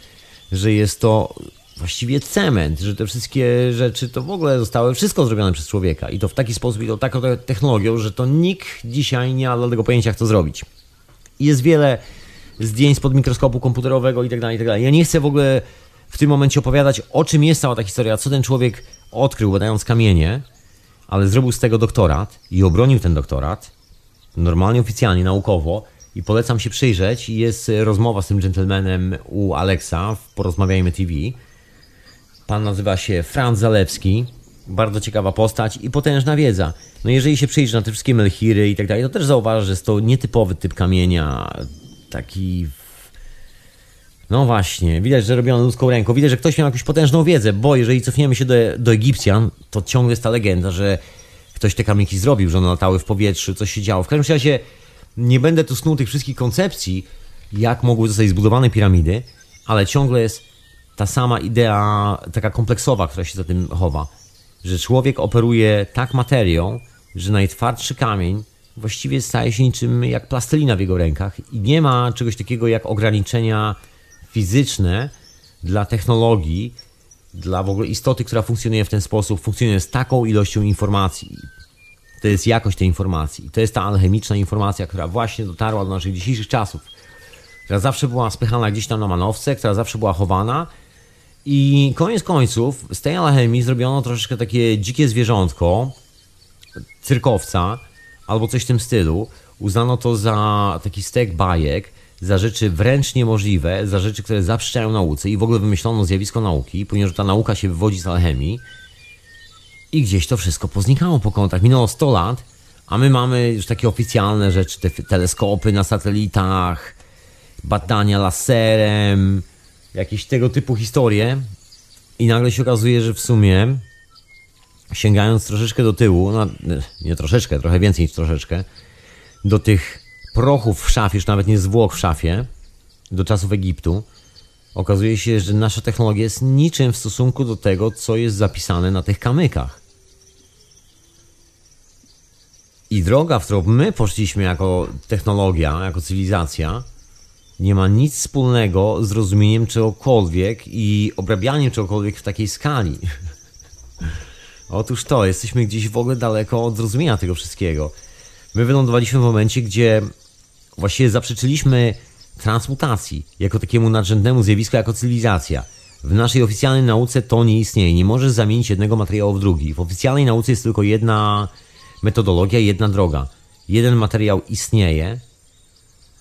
że jest to właściwie cement, że te wszystkie rzeczy to w ogóle zostały wszystko zrobione przez człowieka i to w taki sposób i to taką technologią, że to nikt dzisiaj nie ma tego pojęcia, jak to zrobić. Jest wiele zdjęć spod mikroskopu komputerowego i tak dalej, i tak dalej. Ja nie chcę w ogóle w tym momencie opowiadać, o czym jest cała ta historia, co ten człowiek odkrył, badając kamienie, ale zrobił z tego doktorat i obronił ten doktorat, normalnie, oficjalnie, naukowo. I polecam się przyjrzeć. Jest rozmowa z tym gentlemanem u Alexa w Porozmawiajmy TV. Pan nazywa się Franz Zalewski. Bardzo ciekawa postać i potężna wiedza. No jeżeli się przyjrzy na te wszystkie melchiry i tak dalej, to też zauważy, że jest to nietypowy typ kamienia, taki... No właśnie, widać, że robiony ludzką ręką. Widać, że ktoś miał jakąś potężną wiedzę, bo jeżeli cofniemy się do, do Egipcjan, to ciągle jest ta legenda, że ktoś te kamyki zrobił, że one latały w powietrzu, coś się działo. W każdym razie nie będę tu snuł tych wszystkich koncepcji, jak mogły zostać zbudowane piramidy, ale ciągle jest ta sama idea, taka kompleksowa, która się za tym chowa, że człowiek operuje tak materią, że najtwardszy kamień właściwie staje się niczym jak plastelina w jego rękach i nie ma czegoś takiego jak ograniczenia fizyczne dla technologii, dla w ogóle istoty, która funkcjonuje w ten sposób, funkcjonuje z taką ilością informacji. To jest jakość tej informacji. To jest ta alchemiczna informacja, która właśnie dotarła do naszych dzisiejszych czasów. Która zawsze była spychana gdzieś tam na manowce, która zawsze była chowana. I koniec końców z tej alchemii zrobiono troszeczkę takie dzikie zwierzątko, cyrkowca, albo coś w tym stylu. Uznano to za taki stek bajek, za rzeczy wręcz niemożliwe, za rzeczy, które zaprzeczają nauce i w ogóle wymyślono zjawisko nauki, ponieważ ta nauka się wywodzi z alchemii. I gdzieś to wszystko poznikało po kątach. Minęło 100 lat, a my mamy już takie oficjalne rzeczy, te teleskopy na satelitach, badania laserem, jakieś tego typu historie. I nagle się okazuje, że w sumie, sięgając troszeczkę do tyłu, no, nie troszeczkę, trochę więcej niż troszeczkę, do tych prochów w szafie, już nawet nie zwłok w szafie, do czasów Egiptu, okazuje się, że nasza technologia jest niczym w stosunku do tego, co jest zapisane na tych kamykach. I droga, w którą my poszliśmy jako technologia, jako cywilizacja, nie ma nic wspólnego z rozumieniem czegokolwiek i obrabianiem czegokolwiek w takiej skali. Otóż to, jesteśmy gdzieś w ogóle daleko od zrozumienia tego wszystkiego. My wylądowaliśmy w momencie, gdzie właściwie zaprzeczyliśmy transmutacji jako takiemu nadrzędnemu zjawisku, jako cywilizacja. W naszej oficjalnej nauce to nie istnieje. Nie możesz zamienić jednego materiału w drugi. W oficjalnej nauce jest tylko jedna metodologia, jedna droga. Jeden materiał istnieje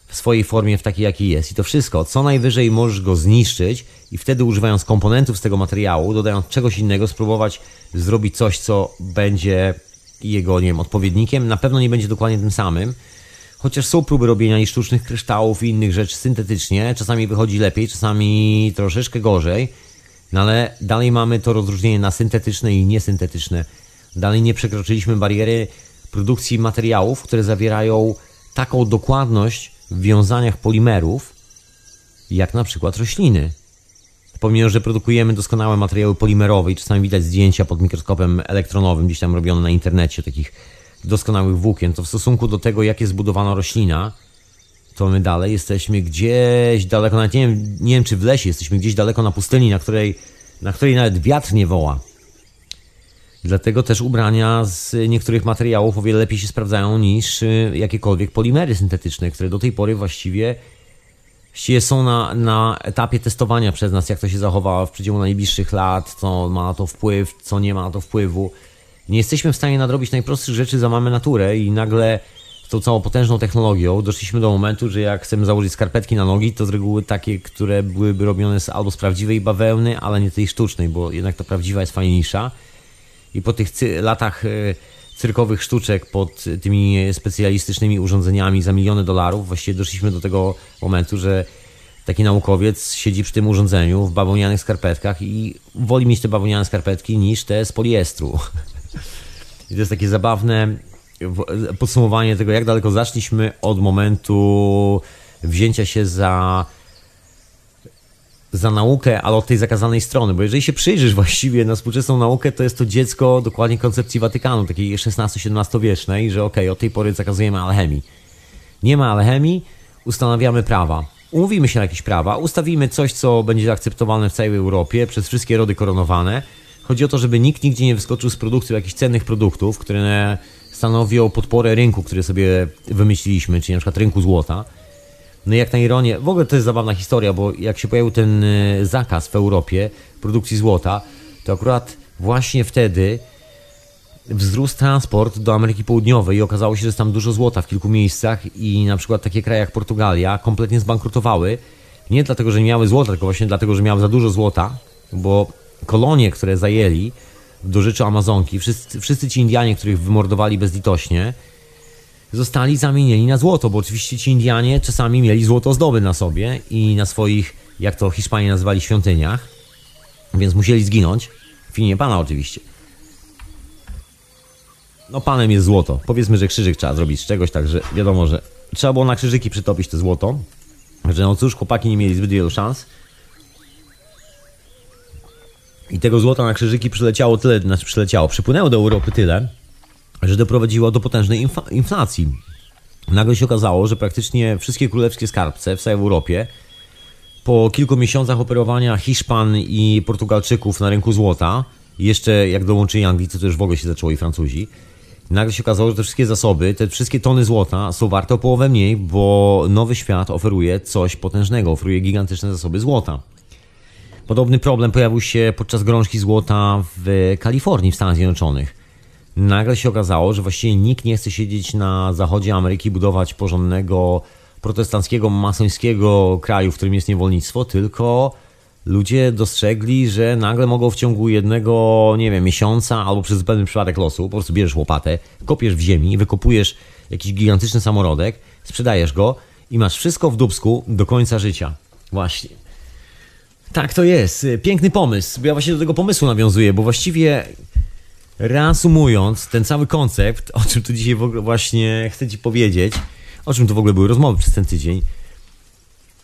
w swojej formie, w takiej jakiej jest. I to wszystko. Co najwyżej możesz go zniszczyć i wtedy używając komponentów z tego materiału, dodając czegoś innego, spróbować zrobić coś, co będzie jego, nie wiem, odpowiednikiem. Na pewno nie będzie dokładnie tym samym, Chociaż są próby robienia i sztucznych kryształów i innych rzeczy syntetycznie, czasami wychodzi lepiej, czasami troszeczkę gorzej, no ale dalej mamy to rozróżnienie na syntetyczne i niesyntetyczne. Dalej nie przekroczyliśmy bariery produkcji materiałów, które zawierają taką dokładność w wiązaniach polimerów, jak na przykład rośliny. Pomimo, że produkujemy doskonałe materiały polimerowe i czasami widać zdjęcia pod mikroskopem elektronowym, gdzieś tam robione na internecie, takich doskonałych włókien, to w stosunku do tego, jak jest zbudowana roślina, to my dalej jesteśmy gdzieś daleko, nawet nie wiem, nie wiem czy w lesie, jesteśmy gdzieś daleko na pustyni, na której, na której nawet wiatr nie woła. Dlatego też ubrania z niektórych materiałów o wiele lepiej się sprawdzają niż y, jakiekolwiek polimery syntetyczne, które do tej pory właściwie, są na, na etapie testowania przez nas, jak to się zachowało w przeciągu najbliższych lat, co ma na to wpływ, co nie ma na to wpływu nie jesteśmy w stanie nadrobić najprostszych rzeczy za mamy naturę i nagle z tą całą potężną technologią doszliśmy do momentu, że jak chcemy założyć skarpetki na nogi, to z reguły takie, które byłyby robione z, albo z prawdziwej bawełny, ale nie tej sztucznej, bo jednak ta prawdziwa jest fajniejsza. I po tych latach e, cyrkowych sztuczek pod tymi specjalistycznymi urządzeniami za miliony dolarów, właściwie doszliśmy do tego momentu, że taki naukowiec siedzi przy tym urządzeniu w bawełnianych skarpetkach i woli mieć te bawełniane skarpetki niż te z poliestru. I to jest takie zabawne podsumowanie tego, jak daleko zaszliśmy od momentu wzięcia się za za naukę, ale od tej zakazanej strony, bo jeżeli się przyjrzysz właściwie na współczesną naukę, to jest to dziecko dokładnie koncepcji Watykanu, takiej XVI-XVII wiecznej, że okej, okay, od tej pory zakazujemy alchemii. Nie ma alchemii, ustanawiamy prawa. Umówimy się na jakieś prawa, ustawimy coś, co będzie akceptowane w całej Europie przez wszystkie rody koronowane, Chodzi o to, żeby nikt nigdzie nie wyskoczył z produkcją jakichś cennych produktów, które stanowią podporę rynku, który sobie wymyśliliśmy, czyli na przykład rynku złota. No i jak na ironię, w ogóle to jest zabawna historia, bo jak się pojawił ten y, zakaz w Europie produkcji złota, to akurat właśnie wtedy wzrósł transport do Ameryki Południowej i okazało się, że jest tam dużo złota w kilku miejscach i na przykład takie kraje jak Portugalia kompletnie zbankrutowały. Nie dlatego, że nie miały złota, tylko właśnie dlatego, że miały za dużo złota, bo kolonie, które zajęli, do rzeczy Amazonki, wszyscy, wszyscy ci Indianie, których wymordowali bezlitośnie, zostali zamienieni na złoto, bo oczywiście ci Indianie czasami mieli złoto ozdoby na sobie i na swoich, jak to Hiszpanie nazywali, świątyniach, więc musieli zginąć. W imię Pana oczywiście. No Panem jest złoto. Powiedzmy, że krzyżyk trzeba zrobić z czegoś, także wiadomo, że trzeba było na krzyżyki przytopić to złoto. Że no cóż, chłopaki nie mieli zbyt wielu szans. I tego złota na krzyżyki przyleciało tyle, znaczy przyleciało, przypłynęło do Europy tyle, że doprowadziło do potężnej inflacji. Nagle się okazało, że praktycznie wszystkie królewskie skarbce w całej Europie po kilku miesiącach operowania Hiszpan i Portugalczyków na rynku złota, jeszcze jak dołączyli Anglicy, to już w ogóle się zaczęło i Francuzi, nagle się okazało, że te wszystkie zasoby, te wszystkie tony złota są warte o połowę mniej, bo nowy świat oferuje coś potężnego, oferuje gigantyczne zasoby złota. Podobny problem pojawił się podczas grążki złota w Kalifornii w Stanach Zjednoczonych. Nagle się okazało, że właściwie nikt nie chce siedzieć na zachodzie Ameryki, budować porządnego protestanckiego, masońskiego kraju, w którym jest niewolnictwo, tylko ludzie dostrzegli, że nagle mogą w ciągu jednego, nie wiem, miesiąca albo przez zupełny przypadek losu, po prostu bierzesz łopatę, kopiesz w ziemi, wykopujesz jakiś gigantyczny samorodek, sprzedajesz go i masz wszystko w dubsku do końca życia. Właśnie. Tak to jest. Piękny pomysł. Ja właśnie do tego pomysłu nawiązuję, bo właściwie reasumując ten cały koncept, o czym tu dzisiaj w ogóle właśnie chcę Ci powiedzieć, o czym tu w ogóle były rozmowy przez ten tydzień,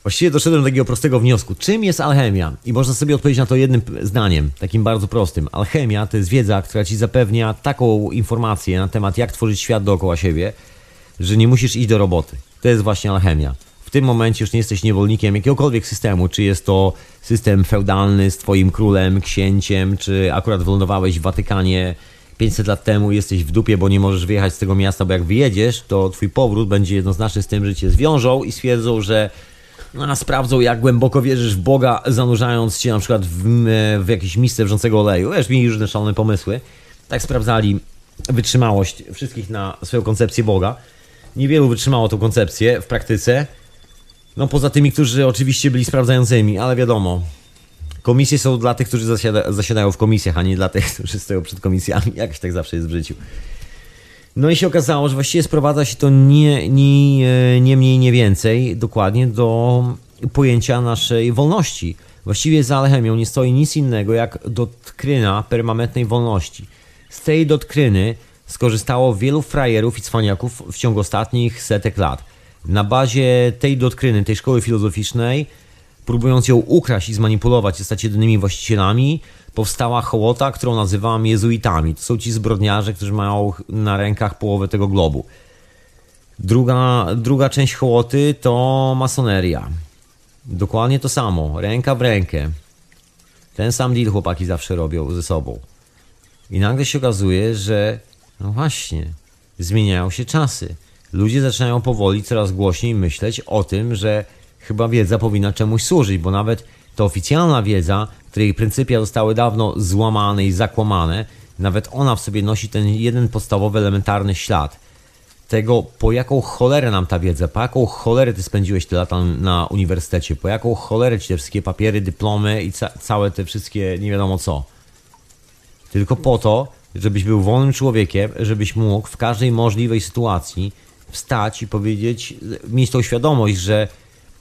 właściwie doszedłem do takiego prostego wniosku. Czym jest alchemia? I można sobie odpowiedzieć na to jednym zdaniem, takim bardzo prostym. Alchemia to jest wiedza, która Ci zapewnia taką informację na temat, jak tworzyć świat dookoła siebie, że nie musisz iść do roboty. To jest właśnie alchemia. W tym momencie już nie jesteś niewolnikiem jakiegokolwiek systemu, czy jest to system feudalny z twoim królem, księciem, czy akurat wylądowałeś w Watykanie 500 lat temu, jesteś w dupie, bo nie możesz wyjechać z tego miasta, bo jak wyjedziesz, to twój powrót będzie jednoznaczny z tym, że cię zwiążą i stwierdzą, że no, sprawdzą, jak głęboko wierzysz w Boga, zanurzając cię na przykład w, w jakieś miejsce wrzącego oleju. Wiesz, mieli różne szalone pomysły. Tak sprawdzali wytrzymałość wszystkich na swoją koncepcję Boga. Niewielu wytrzymało tą koncepcję w praktyce. No poza tymi, którzy oczywiście byli sprawdzającymi, ale wiadomo. Komisje są dla tych, którzy zasiada, zasiadają w komisjach, a nie dla tych, którzy stoją przed komisjami. Jakoś tak zawsze jest w życiu. No i się okazało, że właściwie sprowadza się to nie, nie, nie mniej, nie więcej dokładnie do pojęcia naszej wolności. Właściwie za alchemią nie stoi nic innego jak dotkryna permanentnej wolności. Z tej dotkryny skorzystało wielu frajerów i cwaniaków w ciągu ostatnich setek lat. Na bazie tej dotkryny, tej szkoły filozoficznej, próbując ją ukraść i zmanipulować i stać jedynymi właścicielami, powstała hołota, którą nazywam jezuitami. To są ci zbrodniarze, którzy mają na rękach połowę tego globu. Druga, druga część hołoty to masoneria. Dokładnie to samo, ręka w rękę. Ten sam deal chłopaki zawsze robią ze sobą. I nagle się okazuje, że no właśnie, zmieniają się czasy. Ludzie zaczynają powoli coraz głośniej myśleć o tym, że chyba wiedza powinna czemuś służyć, bo nawet ta oficjalna wiedza, której pryncypia zostały dawno złamane i zakłamane, nawet ona w sobie nosi ten jeden podstawowy, elementarny ślad. Tego, po jaką cholerę nam ta wiedza, po jaką cholerę ty spędziłeś te lata na uniwersytecie, po jaką cholerę ci te wszystkie papiery, dyplomy i ca całe te wszystkie nie wiadomo co. Tylko po to, żebyś był wolnym człowiekiem, żebyś mógł w każdej możliwej sytuacji wstać i powiedzieć, mieć tą świadomość, że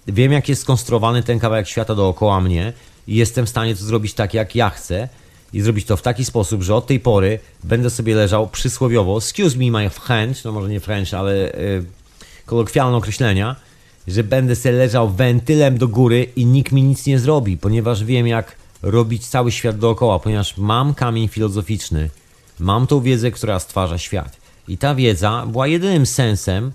wiem jak jest skonstruowany ten kawałek świata dookoła mnie i jestem w stanie to zrobić tak jak ja chcę i zrobić to w taki sposób, że od tej pory będę sobie leżał przysłowiowo, excuse me my French, no może nie French, ale yy, kolokwialne określenia, że będę sobie leżał wentylem do góry i nikt mi nic nie zrobi, ponieważ wiem jak robić cały świat dookoła, ponieważ mam kamień filozoficzny, mam tą wiedzę, która stwarza świat. I ta wiedza była jedynym sensem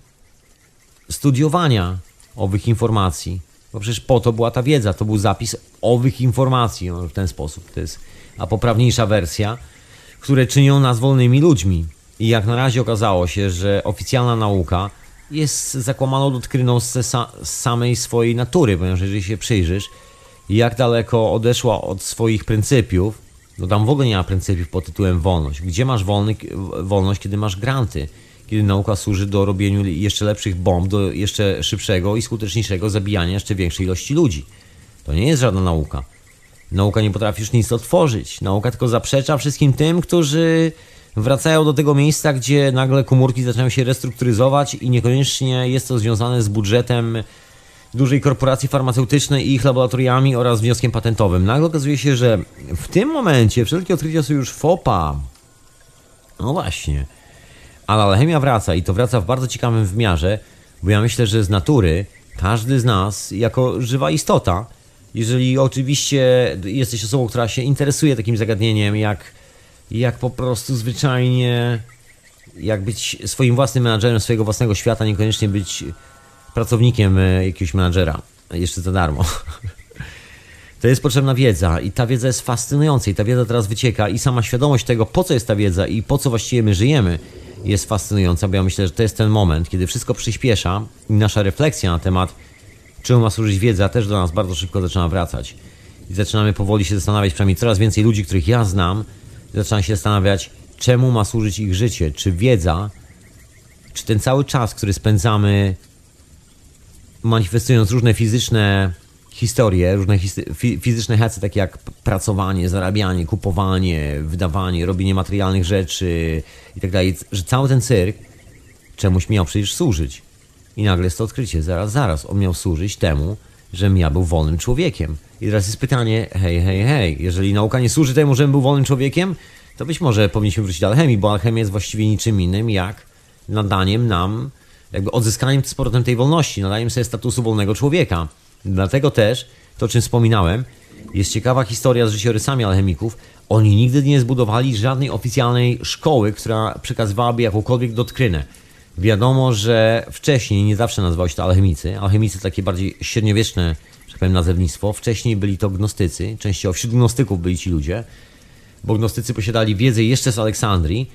studiowania owych informacji. Bo przecież po to była ta wiedza, to był zapis owych informacji no, w ten sposób. To jest a poprawniejsza wersja, które czynią nas wolnymi ludźmi. I jak na razie okazało się, że oficjalna nauka jest zakłamaną dotkryną z, z samej swojej natury, ponieważ jeżeli się przyjrzysz, jak daleko odeszła od swoich pryncypiów, no tam w ogóle nie ma pryncypiów pod tytułem wolność. Gdzie masz wolny, wolność, kiedy masz granty? Kiedy nauka służy do robienia jeszcze lepszych bomb, do jeszcze szybszego i skuteczniejszego zabijania jeszcze większej ilości ludzi. To nie jest żadna nauka. Nauka nie potrafi już nic otworzyć. Nauka tylko zaprzecza wszystkim tym, którzy wracają do tego miejsca, gdzie nagle komórki zaczynają się restrukturyzować i niekoniecznie jest to związane z budżetem dużej korporacji farmaceutycznej i ich laboratoriami oraz wnioskiem patentowym. Nagle okazuje się, że w tym momencie wszelkie odkrycia są już FOPA. No właśnie. Ale alchemia wraca i to wraca w bardzo ciekawym wymiarze, bo ja myślę, że z natury każdy z nas, jako żywa istota, jeżeli oczywiście jesteś osobą, która się interesuje takim zagadnieniem, jak, jak po prostu zwyczajnie, jak być swoim własnym menadżerem swojego własnego świata, niekoniecznie być pracownikiem e, jakiegoś menadżera, jeszcze za darmo. To jest potrzebna wiedza i ta wiedza jest fascynująca i ta wiedza teraz wycieka i sama świadomość tego, po co jest ta wiedza i po co właściwie my żyjemy, jest fascynująca, bo ja myślę, że to jest ten moment, kiedy wszystko przyspiesza i nasza refleksja na temat, czemu ma służyć wiedza, też do nas bardzo szybko zaczyna wracać. I zaczynamy powoli się zastanawiać, przynajmniej coraz więcej ludzi, których ja znam, zaczyna się zastanawiać, czemu ma służyć ich życie, czy wiedza, czy ten cały czas, który spędzamy manifestując różne fizyczne historie, różne fizyczne hecy, takie jak pracowanie, zarabianie, kupowanie, wydawanie, robienie materialnych rzeczy i tak dalej, że cały ten cyrk czemuś miał przecież służyć. I nagle jest to odkrycie, zaraz, zaraz, on miał służyć temu, żebym ja był wolnym człowiekiem. I teraz jest pytanie, hej, hej, hej, jeżeli nauka nie służy temu, żebym był wolnym człowiekiem, to być może powinniśmy wrócić do alchemii, bo alchemia jest właściwie niczym innym jak nadaniem nam, jakby odzyskaniem z powrotem tej wolności, nadaniem sobie statusu wolnego człowieka. Dlatego też, to o czym wspominałem, jest ciekawa historia z życiorysami alchemików. Oni nigdy nie zbudowali żadnej oficjalnej szkoły, która przekazywałaby jakąkolwiek doktrynę. Wiadomo, że wcześniej nie zawsze nazywało się to alchemicy. Alchemicy takie bardziej średniowieczne, że powiem, nazewnictwo. Wcześniej byli to gnostycy. Częściowo wśród gnostyków byli ci ludzie, bo gnostycy posiadali wiedzę jeszcze z Aleksandrii.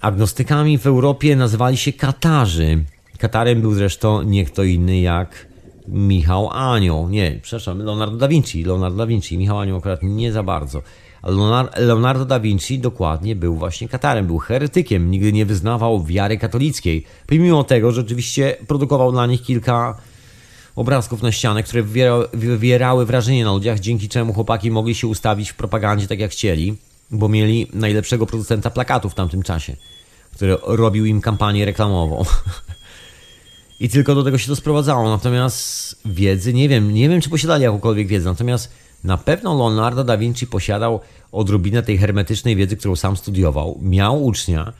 Agnostykami w Europie nazywali się Katarzy. Katarem był zresztą nie kto inny jak Michał Anioł. Nie, przepraszam, Leonardo da Vinci. Leonardo da Vinci. Michał Anioł akurat nie za bardzo. Leonardo da Vinci dokładnie był właśnie Katarem, był heretykiem, nigdy nie wyznawał wiary katolickiej, pomimo tego, że oczywiście produkował dla nich kilka obrazków na ścianę, które wywierały wrażenie na ludziach, dzięki czemu chłopaki mogli się ustawić w propagandzie tak jak chcieli, bo mieli najlepszego producenta plakatów w tamtym czasie, który robił im kampanię reklamową. I tylko do tego się to sprowadzało. Natomiast wiedzy, nie wiem, nie wiem czy posiadali jakąkolwiek wiedzę, natomiast na pewno Leonardo da Vinci posiadał odrobinę tej hermetycznej wiedzy, którą sam studiował. Miał ucznia.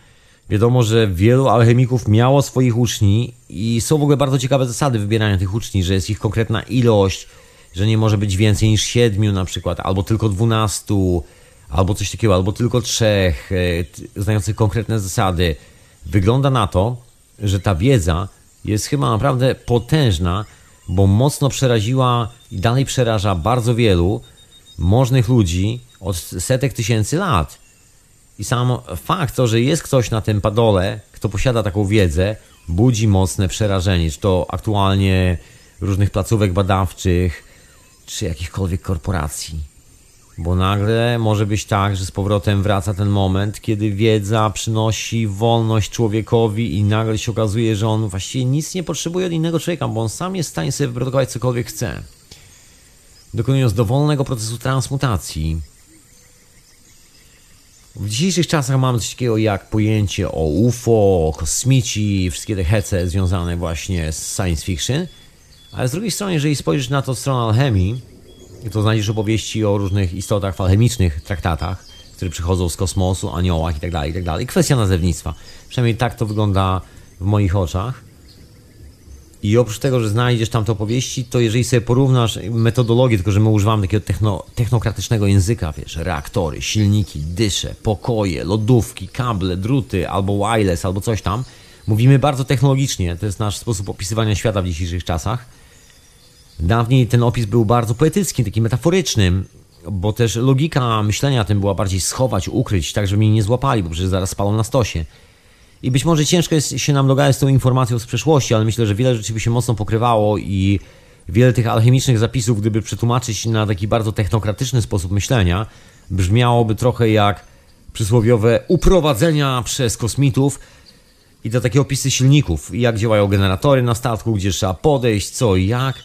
Wiadomo, że wielu alchemików miało swoich uczni i są w ogóle bardzo ciekawe zasady wybierania tych uczni, że jest ich konkretna ilość, że nie może być więcej niż siedmiu na przykład, albo tylko dwunastu, albo coś takiego, albo tylko trzech, e, znających konkretne zasady. Wygląda na to, że ta wiedza jest chyba naprawdę potężna, bo mocno przeraziła i dalej przeraża bardzo wielu możnych ludzi od setek tysięcy lat. I sam fakt to, że jest ktoś na tym padole, kto posiada taką wiedzę, budzi mocne przerażenie, czy to aktualnie różnych placówek badawczych, czy jakichkolwiek korporacji. Bo nagle może być tak, że z powrotem wraca ten moment, kiedy wiedza przynosi wolność człowiekowi i nagle się okazuje, że on właściwie nic nie potrzebuje od innego człowieka, bo on sam jest w stanie sobie wyprodukować cokolwiek chce. Dokonując dowolnego procesu transmutacji. W dzisiejszych czasach mamy coś takiego jak pojęcie o UFO, o kosmici, wszystkie te hece związane właśnie z science fiction. Ale z drugiej strony, jeżeli spojrzysz na to od strony alchemii, to znajdziesz opowieści o różnych istotach alchemicznych, traktatach, które przychodzą z kosmosu, aniołach itd., tak itd. Tak Kwestia nazewnictwa. Przynajmniej tak to wygląda w moich oczach. I oprócz tego, że znajdziesz tam te opowieści, to jeżeli sobie porównasz metodologię, tylko że my używamy takiego techno, technokratycznego języka, wiesz, reaktory, silniki, dysze, pokoje, lodówki, kable, druty, albo wireless, albo coś tam, mówimy bardzo technologicznie, to jest nasz sposób opisywania świata w dzisiejszych czasach Dawniej ten opis był bardzo poetycki, taki metaforyczny, bo też logika myślenia tym była bardziej schować, ukryć, tak żeby mnie nie złapali, bo przecież zaraz spalą na stosie. I być może ciężko jest się nam dogadać z tą informacją z przeszłości, ale myślę, że wiele rzeczy by się mocno pokrywało i wiele tych alchemicznych zapisów, gdyby przetłumaczyć na taki bardzo technokratyczny sposób myślenia, brzmiałoby trochę jak przysłowiowe uprowadzenia przez kosmitów i to takie opisy silników, jak działają generatory na statku, gdzie trzeba podejść, co i jak.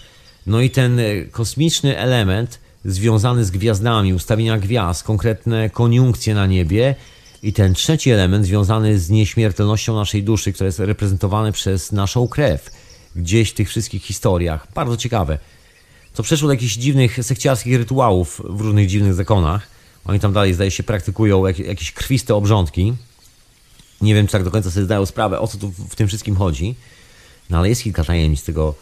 No i ten e, kosmiczny element związany z gwiazdami, ustawienia gwiazd, konkretne koniunkcje na niebie. I ten trzeci element związany z nieśmiertelnością naszej duszy, który jest reprezentowany przez naszą krew, gdzieś w tych wszystkich historiach. Bardzo ciekawe. To przeszło do jakichś dziwnych sekciarskich rytuałów w różnych dziwnych zakonach. Oni tam dalej, zdaje się, praktykują jak, jakieś krwiste obrządki. Nie wiem, czy tak do końca sobie zdają sprawę, o co tu w tym wszystkim chodzi. No ale jest kilka tajemnic tego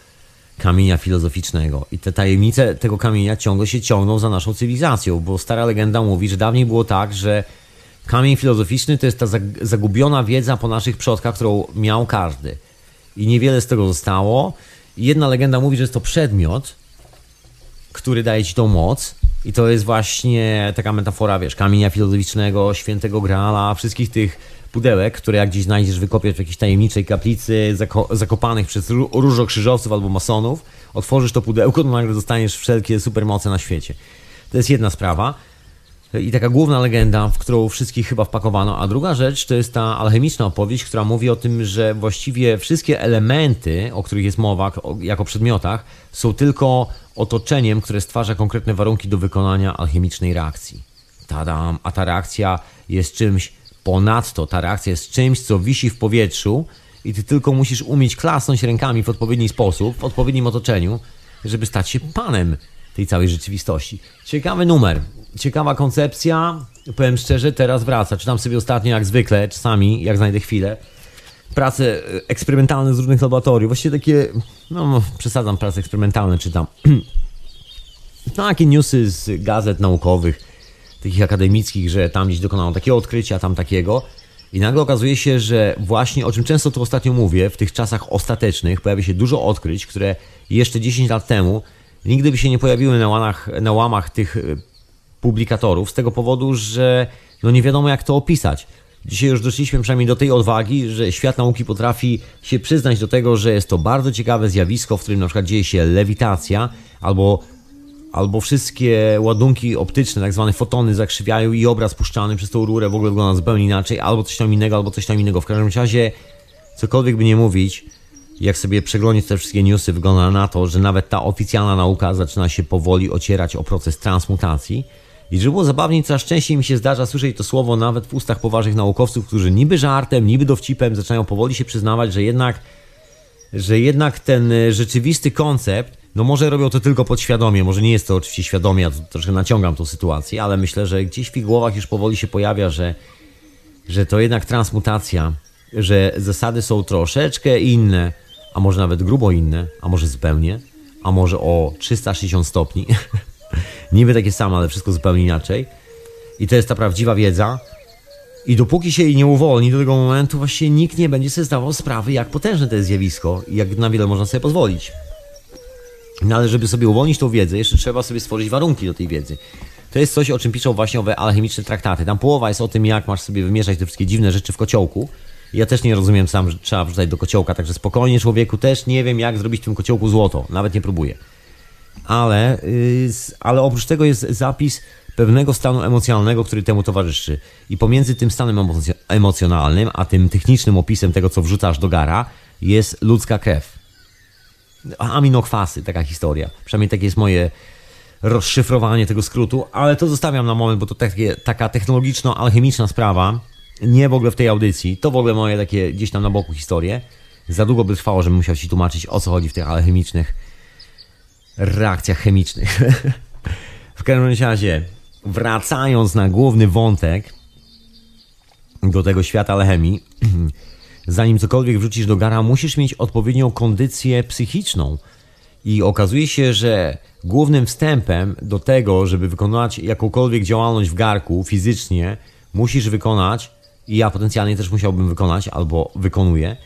kamienia filozoficznego. I te tajemnice tego kamienia ciągle się ciągną za naszą cywilizacją, bo stara legenda mówi, że dawniej było tak, że kamień filozoficzny to jest ta zagubiona wiedza po naszych przodkach, którą miał każdy. I niewiele z tego zostało. I jedna legenda mówi, że jest to przedmiot, który daje ci tą moc. I to jest właśnie taka metafora, wiesz, kamienia filozoficznego, świętego grala, wszystkich tych pudełek, które jak gdzieś znajdziesz, wykopiesz w jakiejś tajemniczej kaplicy zako zakopanych przez różokrzyżowców albo masonów, otworzysz to pudełko, to nagle dostaniesz wszelkie supermoce na świecie. To jest jedna sprawa. I taka główna legenda, w którą wszystkich chyba wpakowano. A druga rzecz to jest ta alchemiczna opowieść, która mówi o tym, że właściwie wszystkie elementy, o których jest mowa, jako przedmiotach, są tylko otoczeniem, które stwarza konkretne warunki do wykonania alchemicznej reakcji. Tadam, a ta reakcja jest czymś Ponadto ta reakcja jest czymś, co wisi w powietrzu i ty tylko musisz umieć klasnąć rękami w odpowiedni sposób, w odpowiednim otoczeniu, żeby stać się panem tej całej rzeczywistości. Ciekawy numer, ciekawa koncepcja. Powiem szczerze, teraz wraca. Czytam sobie ostatnio, jak zwykle, czasami, jak znajdę chwilę, prace eksperymentalne z różnych laboratoriów. Właściwie takie, no przesadzam, prace eksperymentalne czytam. Takie newsy z gazet naukowych takich akademickich, że tam gdzieś dokonano takiego odkrycia, tam takiego. I nagle okazuje się, że właśnie o czym często tu ostatnio mówię, w tych czasach ostatecznych pojawia się dużo odkryć, które jeszcze 10 lat temu nigdy by się nie pojawiły na łamach, na łamach tych e, publikatorów, z tego powodu, że no nie wiadomo jak to opisać. Dzisiaj już doszliśmy przynajmniej do tej odwagi, że świat nauki potrafi się przyznać do tego, że jest to bardzo ciekawe zjawisko, w którym na przykład dzieje się lewitacja albo albo wszystkie ładunki optyczne, tak zwane fotony zakrzywiają i obraz puszczany przez tą rurę w ogóle wygląda zupełnie inaczej, albo coś tam innego, albo coś tam innego. W każdym razie, cokolwiek by nie mówić, jak sobie przeglądać te wszystkie newsy, wygląda na to, że nawet ta oficjalna nauka zaczyna się powoli ocierać o proces transmutacji. I żeby było zabawniej, coraz częściej mi się zdarza słyszeć to słowo nawet w ustach poważnych naukowców, którzy niby żartem, niby dowcipem zaczynają powoli się przyznawać, że jednak, że jednak ten rzeczywisty koncept no może robią to tylko podświadomie, może nie jest to oczywiście świadomie, ja troszkę naciągam tą sytuację, ale myślę, że gdzieś w ich głowach już powoli się pojawia, że, że to jednak transmutacja, że zasady są troszeczkę inne, a może nawet grubo inne, a może zupełnie, a może o 360 stopni. Niby takie same, ale wszystko zupełnie inaczej. I to jest ta prawdziwa wiedza. I dopóki się jej nie uwolni do tego momentu, właśnie nikt nie będzie sobie zdawał sprawy, jak potężne to jest zjawisko i jak na wiele można sobie pozwolić. No ale żeby sobie uwolnić tą wiedzę, jeszcze trzeba sobie stworzyć warunki do tej wiedzy. To jest coś, o czym piszą właśnie owe alchemiczne traktaty. Tam połowa jest o tym, jak masz sobie wymieszać te wszystkie dziwne rzeczy w kociołku. Ja też nie rozumiem sam, że trzeba wrzucać do kociołka, także spokojnie człowieku też nie wiem, jak zrobić w tym kociołku złoto. Nawet nie próbuję. Ale, yy, ale oprócz tego jest zapis pewnego stanu emocjonalnego, który temu towarzyszy. I pomiędzy tym stanem emocjonalnym, a tym technicznym opisem tego, co wrzucasz do gara, jest ludzka krew aminokwasy, taka historia. Przynajmniej takie jest moje rozszyfrowanie tego skrótu, ale to zostawiam na moment, bo to takie, taka technologiczno-alchemiczna sprawa, nie w ogóle w tej audycji, to w ogóle moje takie gdzieś tam na boku historie. Za długo by trwało, żebym musiał Ci tłumaczyć, o co chodzi w tych alchemicznych reakcjach chemicznych. w każdym razie, wracając na główny wątek do tego świata alchemii, zanim cokolwiek wrzucisz do gara, musisz mieć odpowiednią kondycję psychiczną. I okazuje się, że głównym wstępem do tego, żeby wykonać jakąkolwiek działalność w garku fizycznie, musisz wykonać, i ja potencjalnie też musiałbym wykonać, albo wykonuję,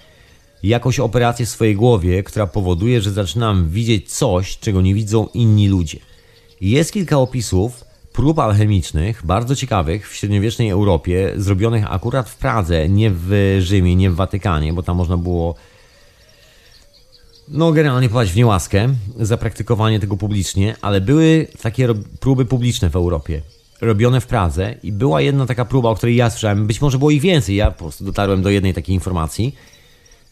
jakąś operację w swojej głowie, która powoduje, że zaczynam widzieć coś, czego nie widzą inni ludzie. Jest kilka opisów, prób alchemicznych, bardzo ciekawych w średniowiecznej Europie, zrobionych akurat w Pradze, nie w Rzymie, nie w Watykanie, bo tam można było no generalnie popaść w niełaskę za praktykowanie tego publicznie, ale były takie próby publiczne w Europie, robione w Pradze i była jedna taka próba, o której ja słyszałem, być może było ich więcej, ja po prostu dotarłem do jednej takiej informacji,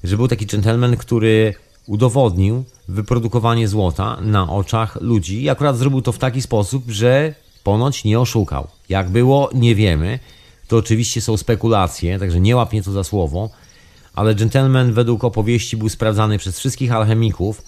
że był taki gentleman, który udowodnił wyprodukowanie złota na oczach ludzi i akurat zrobił to w taki sposób, że ponoć nie oszukał. Jak było, nie wiemy. To oczywiście są spekulacje, także nie łapnie to za słowo, ale gentleman według opowieści był sprawdzany przez wszystkich alchemików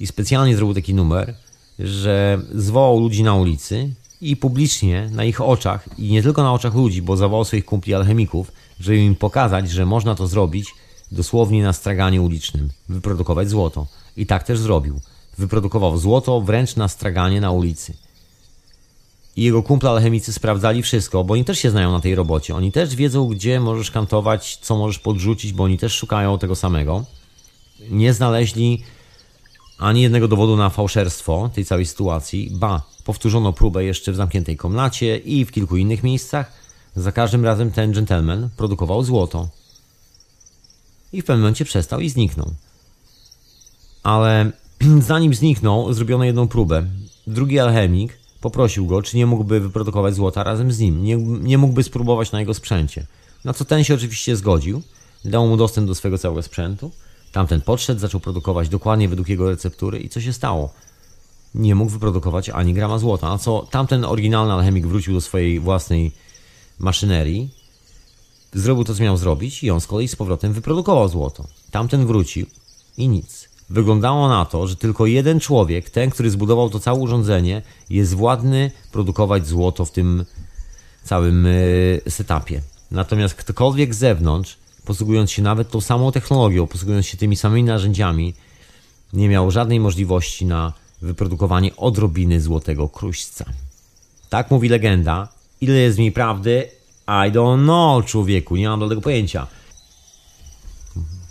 i specjalnie zrobił taki numer, że zwołał ludzi na ulicy i publicznie na ich oczach, i nie tylko na oczach ludzi, bo zawołał swoich kumpli alchemików, żeby im pokazać, że można to zrobić dosłownie na straganie ulicznym, wyprodukować złoto. I tak też zrobił. Wyprodukował złoto wręcz na straganie na ulicy. I jego kumple alchemicy sprawdzali wszystko, bo oni też się znają na tej robocie. Oni też wiedzą, gdzie możesz kantować, co możesz podrzucić, bo oni też szukają tego samego. Nie znaleźli ani jednego dowodu na fałszerstwo tej całej sytuacji. Ba, powtórzono próbę jeszcze w zamkniętej komnacie i w kilku innych miejscach. Za każdym razem ten gentleman produkował złoto. I w pewnym momencie przestał i zniknął. Ale zanim zniknął, zrobiono jedną próbę. Drugi alchemik poprosił go, czy nie mógłby wyprodukować złota razem z nim. Nie, nie mógłby spróbować na jego sprzęcie. Na co ten się oczywiście zgodził. Dał mu dostęp do swojego całego sprzętu. Tamten podszedł, zaczął produkować dokładnie według jego receptury i co się stało? Nie mógł wyprodukować ani grama złota. Na co tamten oryginalny alchemik wrócił do swojej własnej maszynerii, zrobił to, co miał zrobić i on z kolei z powrotem wyprodukował złoto. Tamten wrócił i nic. Wyglądało na to, że tylko jeden człowiek, ten, który zbudował to całe urządzenie, jest władny produkować złoto w tym całym yy, setupie. Natomiast ktokolwiek z zewnątrz, posługując się nawet tą samą technologią, posługując się tymi samymi narzędziami, nie miał żadnej możliwości na wyprodukowanie odrobiny złotego kruśca. Tak mówi legenda. Ile jest w niej prawdy? I don't know, człowieku, nie mam do tego pojęcia.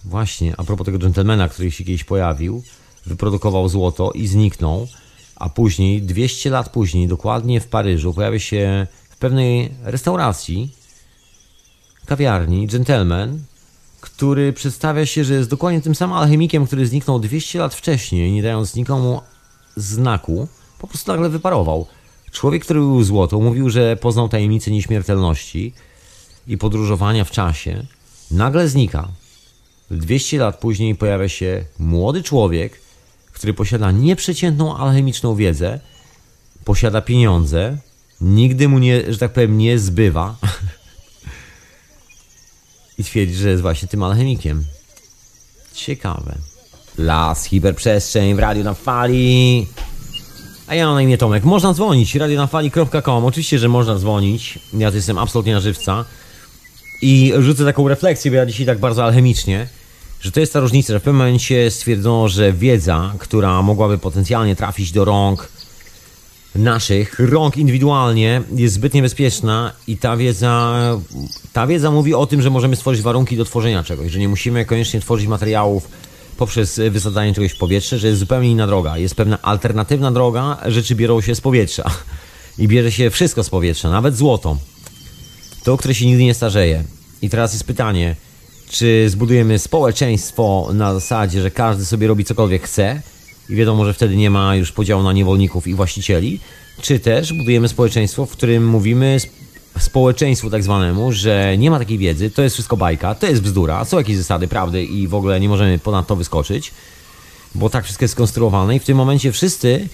Właśnie, a propos tego gentlemana, który się kiedyś pojawił, wyprodukował złoto i zniknął, a później, 200 lat później, dokładnie w Paryżu, pojawia się w pewnej restauracji, kawiarni, gentleman, który przedstawia się, że jest dokładnie tym samym alchemikiem, który zniknął 200 lat wcześniej, nie dając nikomu znaku, po prostu nagle wyparował. Człowiek, który był złoto, mówił, że poznał tajemnicę nieśmiertelności i podróżowania w czasie, nagle znika. 200 lat później pojawia się młody człowiek, który posiada nieprzeciętną alchemiczną wiedzę, posiada pieniądze, nigdy mu nie, że tak powiem, nie zbywa i twierdzi, że jest właśnie tym alchemikiem. Ciekawe. Las, hiperprzestrzeń w radiu na fali. A ja mam na imię Tomek. Można dzwonić, radionafali.com. Oczywiście, że można dzwonić. Ja to jestem absolutnie na żywca. I rzucę taką refleksję, bo ja dzisiaj tak bardzo alchemicznie, że to jest ta różnica, że w pewnym momencie stwierdzono, że wiedza, która mogłaby potencjalnie trafić do rąk naszych, rąk indywidualnie, jest zbyt niebezpieczna i ta wiedza, ta wiedza mówi o tym, że możemy stworzyć warunki do tworzenia czegoś, że nie musimy koniecznie tworzyć materiałów poprzez wysadzanie czegoś w powietrze, że jest zupełnie inna droga. Jest pewna alternatywna droga, rzeczy biorą się z powietrza. I bierze się wszystko z powietrza, nawet złoto. To, które się nigdy nie starzeje. I teraz jest pytanie, czy zbudujemy społeczeństwo na zasadzie, że każdy sobie robi cokolwiek chce i wiadomo, że wtedy nie ma już podziału na niewolników i właścicieli, czy też budujemy społeczeństwo, w którym mówimy społeczeństwu tak zwanemu, że nie ma takiej wiedzy, to jest wszystko bajka, to jest bzdura, są jakieś zasady prawdy i w ogóle nie możemy ponad to wyskoczyć, bo tak wszystko jest skonstruowane i w tym momencie wszyscy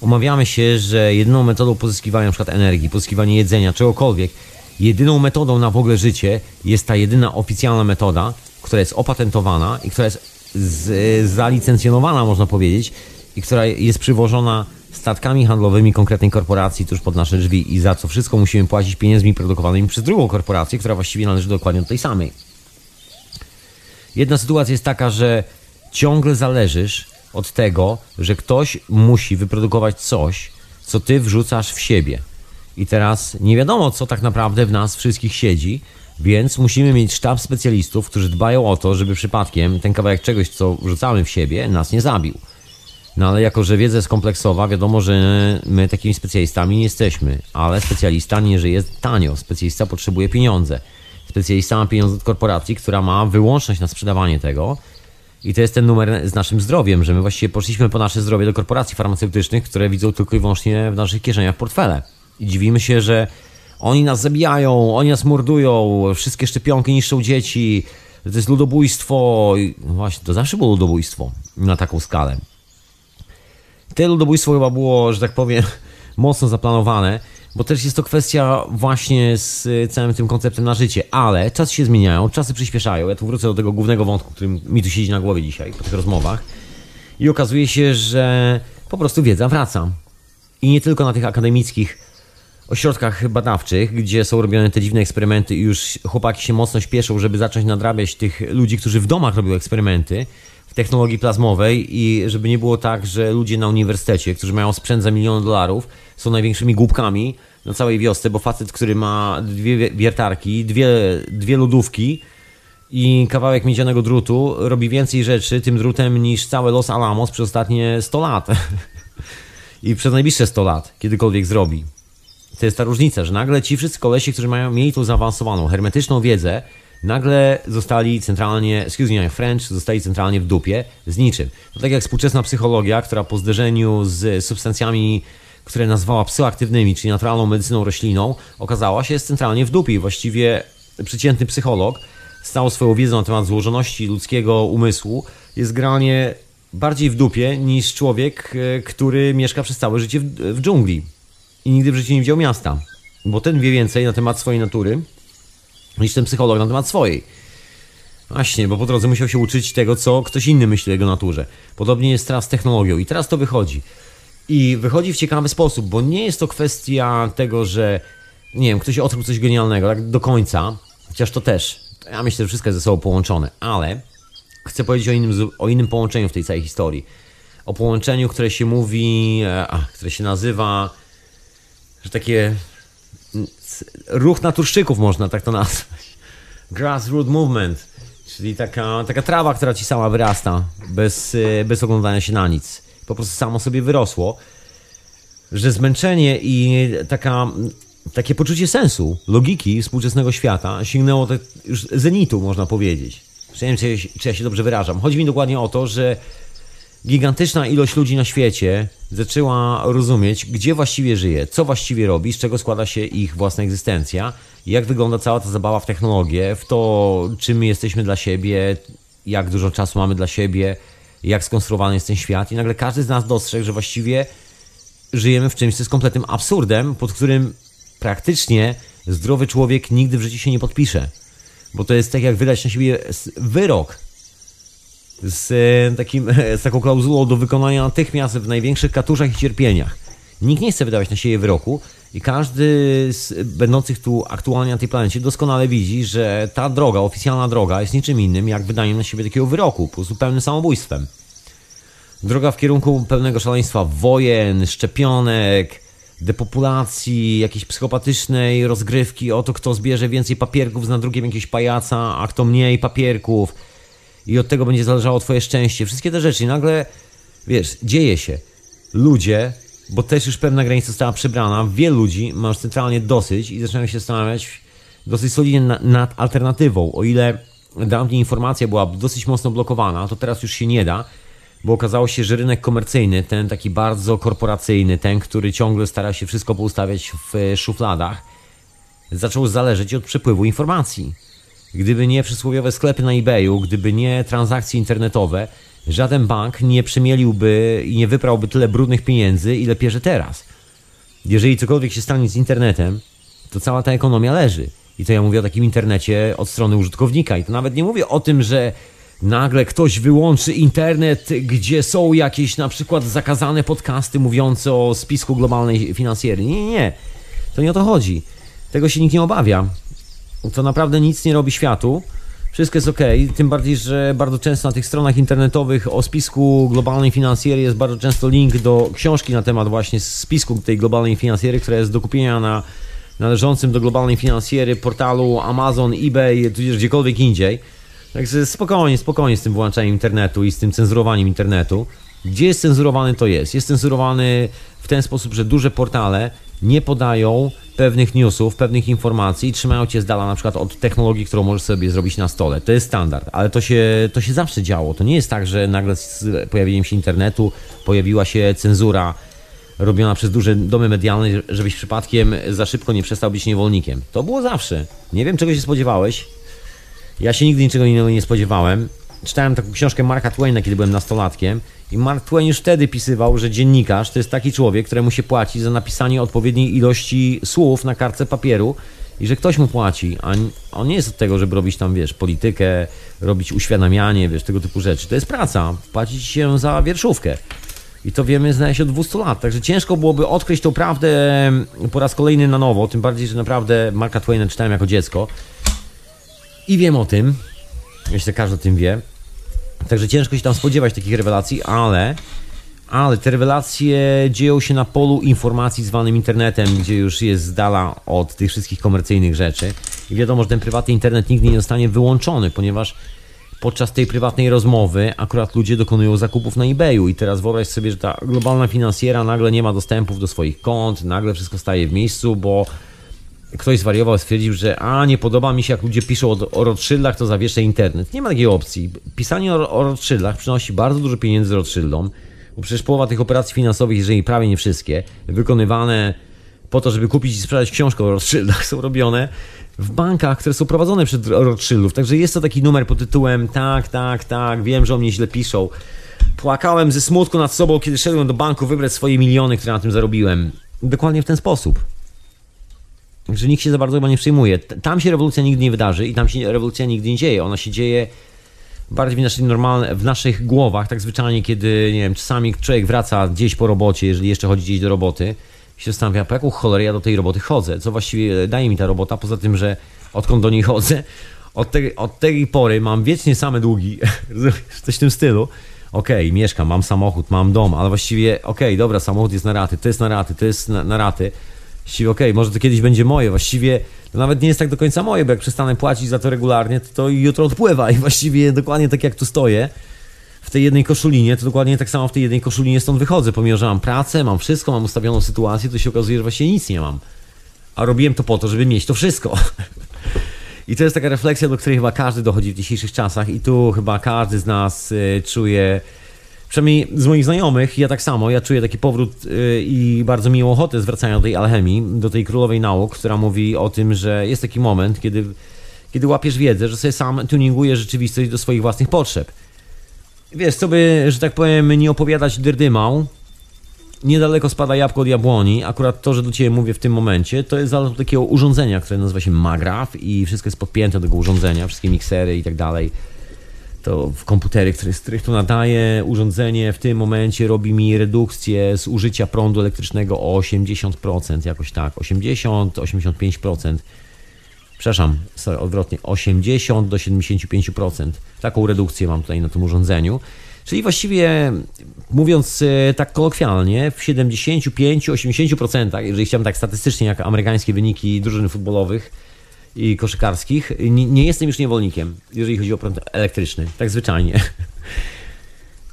umawiamy się, że jedyną metodą pozyskiwania np. energii, pozyskiwania jedzenia, czegokolwiek, jedyną metodą na w ogóle życie jest ta jedyna oficjalna metoda, która jest opatentowana i która jest z, zalicencjonowana, można powiedzieć, i która jest przywożona statkami handlowymi konkretnej korporacji tuż pod nasze drzwi i za co wszystko musimy płacić pieniędzmi produkowanymi przez drugą korporację, która właściwie należy dokładnie do tej samej. Jedna sytuacja jest taka, że ciągle zależysz od tego, że ktoś musi wyprodukować coś, co ty wrzucasz w siebie. I teraz nie wiadomo, co tak naprawdę w nas wszystkich siedzi, więc musimy mieć sztab specjalistów, którzy dbają o to, żeby przypadkiem ten kawałek czegoś, co wrzucamy w siebie, nas nie zabił. No ale jako, że wiedza jest kompleksowa, wiadomo, że my takimi specjalistami nie jesteśmy. Ale specjalista nie żyje tanio. Specjalista potrzebuje pieniądze. Specjalista ma pieniądze od korporacji, która ma wyłączność na sprzedawanie tego. I to jest ten numer z naszym zdrowiem, że my właściwie poszliśmy po nasze zdrowie do korporacji farmaceutycznych, które widzą tylko i wyłącznie w naszych kieszeniach portfele. I dziwimy się, że oni nas zabijają, oni nas mordują, wszystkie szczepionki niszczą dzieci, to jest ludobójstwo. I właśnie, to zawsze było ludobójstwo na taką skalę. Te ludobójstwo chyba było, że tak powiem, mocno zaplanowane, bo też jest to kwestia właśnie z całym tym konceptem na życie, ale czasy się zmieniają, czasy przyspieszają. Ja tu wrócę do tego głównego wątku, który mi tu siedzi na głowie dzisiaj po tych rozmowach. I okazuje się, że po prostu wiedza wraca. I nie tylko na tych akademickich ośrodkach badawczych, gdzie są robione te dziwne eksperymenty i już chłopaki się mocno śpieszą, żeby zacząć nadrabiać tych ludzi, którzy w domach robią eksperymenty w technologii plazmowej i żeby nie było tak, że ludzie na uniwersytecie, którzy mają sprzęt za miliony dolarów, są największymi głupkami na całej wiosce, bo facet, który ma dwie wiertarki, dwie, dwie lodówki i kawałek miedzianego drutu robi więcej rzeczy tym drutem niż całe Los Alamos przez ostatnie 100 lat. I przez najbliższe 100 lat kiedykolwiek zrobi. To jest ta różnica, że nagle ci wszyscy kolesi, którzy mają, mieli tą zaawansowaną, hermetyczną wiedzę, nagle zostali centralnie, excuse me, French, zostali centralnie w dupie z niczym. To tak jak współczesna psychologia, która po zderzeniu z substancjami, które nazwała psychoaktywnymi, czyli naturalną medycyną rośliną, okazała się centralnie w dupie. Właściwie przeciętny psycholog z całą swoją wiedzą na temat złożoności ludzkiego umysłu jest granie bardziej w dupie niż człowiek, e, który mieszka przez całe życie w, w dżungli i nigdy w życiu nie widział miasta. Bo ten wie więcej na temat swojej natury niż ten psycholog na temat swojej. Właśnie, bo po drodze musiał się uczyć tego, co ktoś inny myśli o jego naturze. Podobnie jest teraz z technologią i teraz to wychodzi. I wychodzi w ciekawy sposób, bo nie jest to kwestia tego, że nie wiem, ktoś odkrył coś genialnego, tak do końca, chociaż to też. Ja myślę, że wszystko jest ze sobą połączone, ale chcę powiedzieć o innym, o innym połączeniu w tej całej historii. O połączeniu, które się mówi, e, a, które się nazywa, że takie ruch naturszczyków można tak to nazwać. Grassroot movement, czyli taka, taka trawa, która ci sama wyrasta bez, e, bez oglądania się na nic. Po prostu samo sobie wyrosło. Że zmęczenie i taka, takie poczucie sensu, logiki współczesnego świata sięgnęło tak już zenitu, można powiedzieć. Nie wiem, czy, czy ja się dobrze wyrażam. Chodzi mi dokładnie o to, że gigantyczna ilość ludzi na świecie zaczęła rozumieć, gdzie właściwie żyje, co właściwie robi, z czego składa się ich własna egzystencja, jak wygląda cała ta zabawa w technologię, w to, czym my jesteśmy dla siebie, jak dużo czasu mamy dla siebie, jak skonstruowany jest ten świat. I nagle każdy z nas dostrzegł, że właściwie żyjemy w czymś, co jest kompletnym absurdem, pod którym praktycznie zdrowy człowiek nigdy w życiu się nie podpisze. Bo to jest tak, jak wydać na siebie wyrok z, e, takim, z taką klauzulą do wykonania natychmiast w największych katuszach i cierpieniach. Nikt nie chce wydawać na siebie wyroku i każdy z będących tu aktualnie na tej planecie doskonale widzi, że ta droga, oficjalna droga jest niczym innym jak wydaniem na siebie takiego wyroku, po prostu pełnym samobójstwem. Droga w kierunku pełnego szaleństwa wojen, szczepionek, depopulacji, jakiejś psychopatycznej rozgrywki o to, kto zbierze więcej papierków z nadrukiem jakiegoś pajaca, a kto mniej papierków i od tego będzie zależało twoje szczęście. Wszystkie te rzeczy. I nagle, wiesz, dzieje się. Ludzie, bo też już pewna granica została przebrana, wielu ludzi ma już centralnie dosyć i zaczynają się zastanawiać dosyć solidnie nad, nad alternatywą. O ile dawniej informacja była dosyć mocno blokowana, to teraz już się nie da, bo okazało się, że rynek komercyjny, ten taki bardzo korporacyjny, ten, który ciągle stara się wszystko poustawiać w szufladach, zaczął zależeć od przepływu informacji. Gdyby nie przysłowiowe sklepy na eBayu, gdyby nie transakcje internetowe, żaden bank nie przemieliłby i nie wyprałby tyle brudnych pieniędzy, ile pierze teraz. Jeżeli cokolwiek się stanie z internetem, to cała ta ekonomia leży. I to ja mówię o takim internecie od strony użytkownika. I to nawet nie mówię o tym, że nagle ktoś wyłączy internet, gdzie są jakieś na przykład zakazane podcasty mówiące o spisku globalnej finansjery. Nie, nie, nie. To nie o to chodzi. Tego się nikt nie obawia to naprawdę nic nie robi światu. Wszystko jest ok, tym bardziej, że bardzo często na tych stronach internetowych o spisku globalnej finansjery jest bardzo często link do książki na temat właśnie spisku tej globalnej finansjery, która jest do kupienia na należącym do globalnej finansjery portalu Amazon, eBay, tudzież gdziekolwiek indziej. Także spokojnie, spokojnie z tym włączaniem internetu i z tym cenzurowaniem internetu. Gdzie jest cenzurowany, to jest. Jest cenzurowany w ten sposób, że duże portale nie podają pewnych newsów, pewnych informacji i trzymają cię z dala na przykład od technologii, którą możesz sobie zrobić na stole. To jest standard, ale to się, to się zawsze działo. To nie jest tak, że nagle z pojawieniem się internetu pojawiła się cenzura robiona przez duże domy medialne, żebyś przypadkiem za szybko nie przestał być niewolnikiem. To było zawsze. Nie wiem, czego się spodziewałeś. Ja się nigdy niczego innego nie spodziewałem. Czytałem taką książkę Marka Twaina, kiedy byłem nastolatkiem i Mark Twain już wtedy pisywał, że dziennikarz to jest taki człowiek, któremu się płaci za napisanie odpowiedniej ilości słów na kartce papieru i że ktoś mu płaci, a on nie jest od tego, żeby robić tam, wiesz, politykę, robić uświadamianie, wiesz, tego typu rzeczy. To jest praca, płaci się za wierszówkę. I to wiemy, zdaje się, od 200 lat. Także ciężko byłoby odkryć tą prawdę po raz kolejny na nowo. Tym bardziej, że naprawdę Marka Twaina czytałem jako dziecko. I wiem o tym. Myślę, każdy o tym wie. Także ciężko się tam spodziewać takich rewelacji, ale, ale te rewelacje dzieją się na polu informacji zwanym internetem, gdzie już jest z dala od tych wszystkich komercyjnych rzeczy. I wiadomo, że ten prywatny internet nigdy nie zostanie wyłączony, ponieważ podczas tej prywatnej rozmowy akurat ludzie dokonują zakupów na eBayu i teraz wyobraź sobie, że ta globalna finansjera nagle nie ma dostępów do swoich kont, nagle wszystko staje w miejscu, bo ktoś zwariował, stwierdził, że a nie podoba mi się jak ludzie piszą o, o Rothschildach, to zawieszę internet. Nie ma takiej opcji. Pisanie o, o Rothschildach przynosi bardzo dużo pieniędzy Rothschildom, bo przecież połowa tych operacji finansowych, jeżeli prawie nie wszystkie, wykonywane po to, żeby kupić i sprzedać książkę o Rothschildach, są robione w bankach, które są prowadzone przez Rothschildów. Także jest to taki numer pod tytułem tak, tak, tak, wiem, że o mnie źle piszą. Płakałem ze smutku nad sobą, kiedy szedłem do banku wybrać swoje miliony, które na tym zarobiłem. Dokładnie w ten sposób. Że nikt się za bardzo chyba nie przejmuje. Tam się rewolucja nigdy nie wydarzy i tam się rewolucja nigdy nie dzieje. Ona się dzieje bardziej w naszych, normalne, w naszych głowach, tak zwyczajnie, kiedy, nie wiem, czasami człowiek wraca gdzieś po robocie, jeżeli jeszcze chodzi gdzieś do roboty, i się zastanawia, po jaką cholerę ja do tej roboty chodzę, co właściwie daje mi ta robota, poza tym, że odkąd do niej chodzę, od, tej, od tej pory mam wiecznie same długi, coś w tym stylu. Okej, okay, mieszkam, mam samochód, mam dom, ale właściwie, okej, okay, dobra, samochód jest na raty, to jest na raty, to jest na, na raty. Właściwie, okej, okay, może to kiedyś będzie moje, właściwie to nawet nie jest tak do końca moje, bo jak przestanę płacić za to regularnie, to, to jutro odpływa i właściwie dokładnie tak jak tu stoję, w tej jednej koszulinie, to dokładnie tak samo w tej jednej koszulinie stąd wychodzę. Pomimo, że mam pracę, mam wszystko, mam ustawioną sytuację, to się okazuje, że właśnie nic nie mam. A robiłem to po to, żeby mieć to wszystko. I to jest taka refleksja, do której chyba każdy dochodzi w dzisiejszych czasach, i tu chyba każdy z nas y, czuje, przynajmniej z moich znajomych, ja tak samo, ja czuję taki powrót y, i bardzo miłą ochotę zwracania do tej alchemii, do tej królowej nauk, która mówi o tym, że jest taki moment, kiedy, kiedy łapiesz wiedzę, że sobie sam tuningujesz rzeczywistość do swoich własnych potrzeb. Wiesz, co by, że tak powiem, nie opowiadać drdymał, niedaleko spada jabłko od jabłoni. Akurat to, że do Ciebie mówię w tym momencie, to jest zależne takiego urządzenia, które nazywa się Magraf i wszystko jest podpięte do tego urządzenia, wszystkie miksery i tak dalej. To w komputery, które, z których to nadaje, urządzenie w tym momencie robi mi redukcję z użycia prądu elektrycznego o 80%, jakoś tak, 80-85% przepraszam, sorry, odwrotnie, 80 do 75%. Taką redukcję mam tutaj na tym urządzeniu. Czyli właściwie, mówiąc e, tak kolokwialnie, w 75-80%, jeżeli chciałbym tak statystycznie, jak amerykańskie wyniki drużyn futbolowych i koszykarskich, nie, nie jestem już niewolnikiem, jeżeli chodzi o prąd elektryczny, tak zwyczajnie.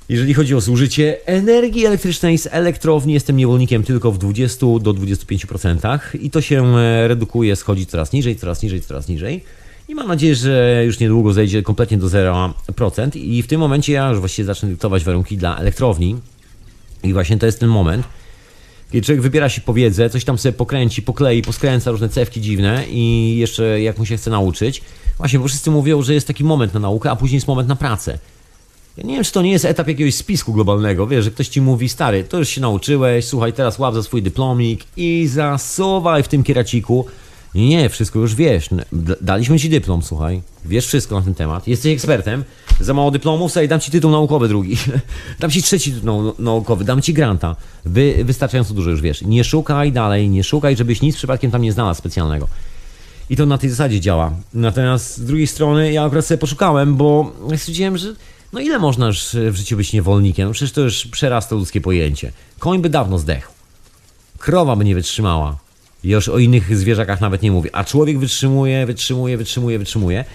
Jeżeli chodzi o zużycie energii elektrycznej z elektrowni, jestem niewolnikiem tylko w 20 do 25% i to się e, redukuje, schodzi coraz niżej, coraz niżej, coraz niżej. I mam nadzieję, że już niedługo zejdzie kompletnie do 0%. I w tym momencie ja już właściwie zacznę dyktować warunki dla elektrowni. I właśnie to jest ten moment, kiedy człowiek wybiera się po wiedzę, coś tam sobie pokręci, poklei, poskręca różne cewki dziwne i jeszcze jak mu się chce nauczyć. Właśnie, bo wszyscy mówią, że jest taki moment na naukę, a później jest moment na pracę. Ja nie wiem, czy to nie jest etap jakiegoś spisku globalnego, wiesz, że ktoś ci mówi, stary, to już się nauczyłeś, słuchaj, teraz łap za swój dyplomik i zasuwaj w tym kieraciku. Nie, wszystko już wiesz. Daliśmy ci dyplom, słuchaj. Wiesz wszystko na ten temat. Jesteś ekspertem. Za mało dyplomów, sobie dam ci tytuł naukowy drugi. dam ci trzeci tytuł naukowy, dam ci granta. Wy, wystarczająco dużo już wiesz. Nie szukaj dalej, nie szukaj, żebyś nic przypadkiem tam nie znalazł specjalnego. I to na tej zasadzie działa. Natomiast z drugiej strony ja akurat sobie poszukałem, bo stwierdziłem, że no ile można już w życiu być niewolnikiem? No przecież to już przerasta ludzkie pojęcie. Koń by dawno zdechł. Krowa by nie wytrzymała. Już o innych zwierzakach nawet nie mówię. A człowiek wytrzymuje, wytrzymuje, wytrzymuje, wytrzymuje.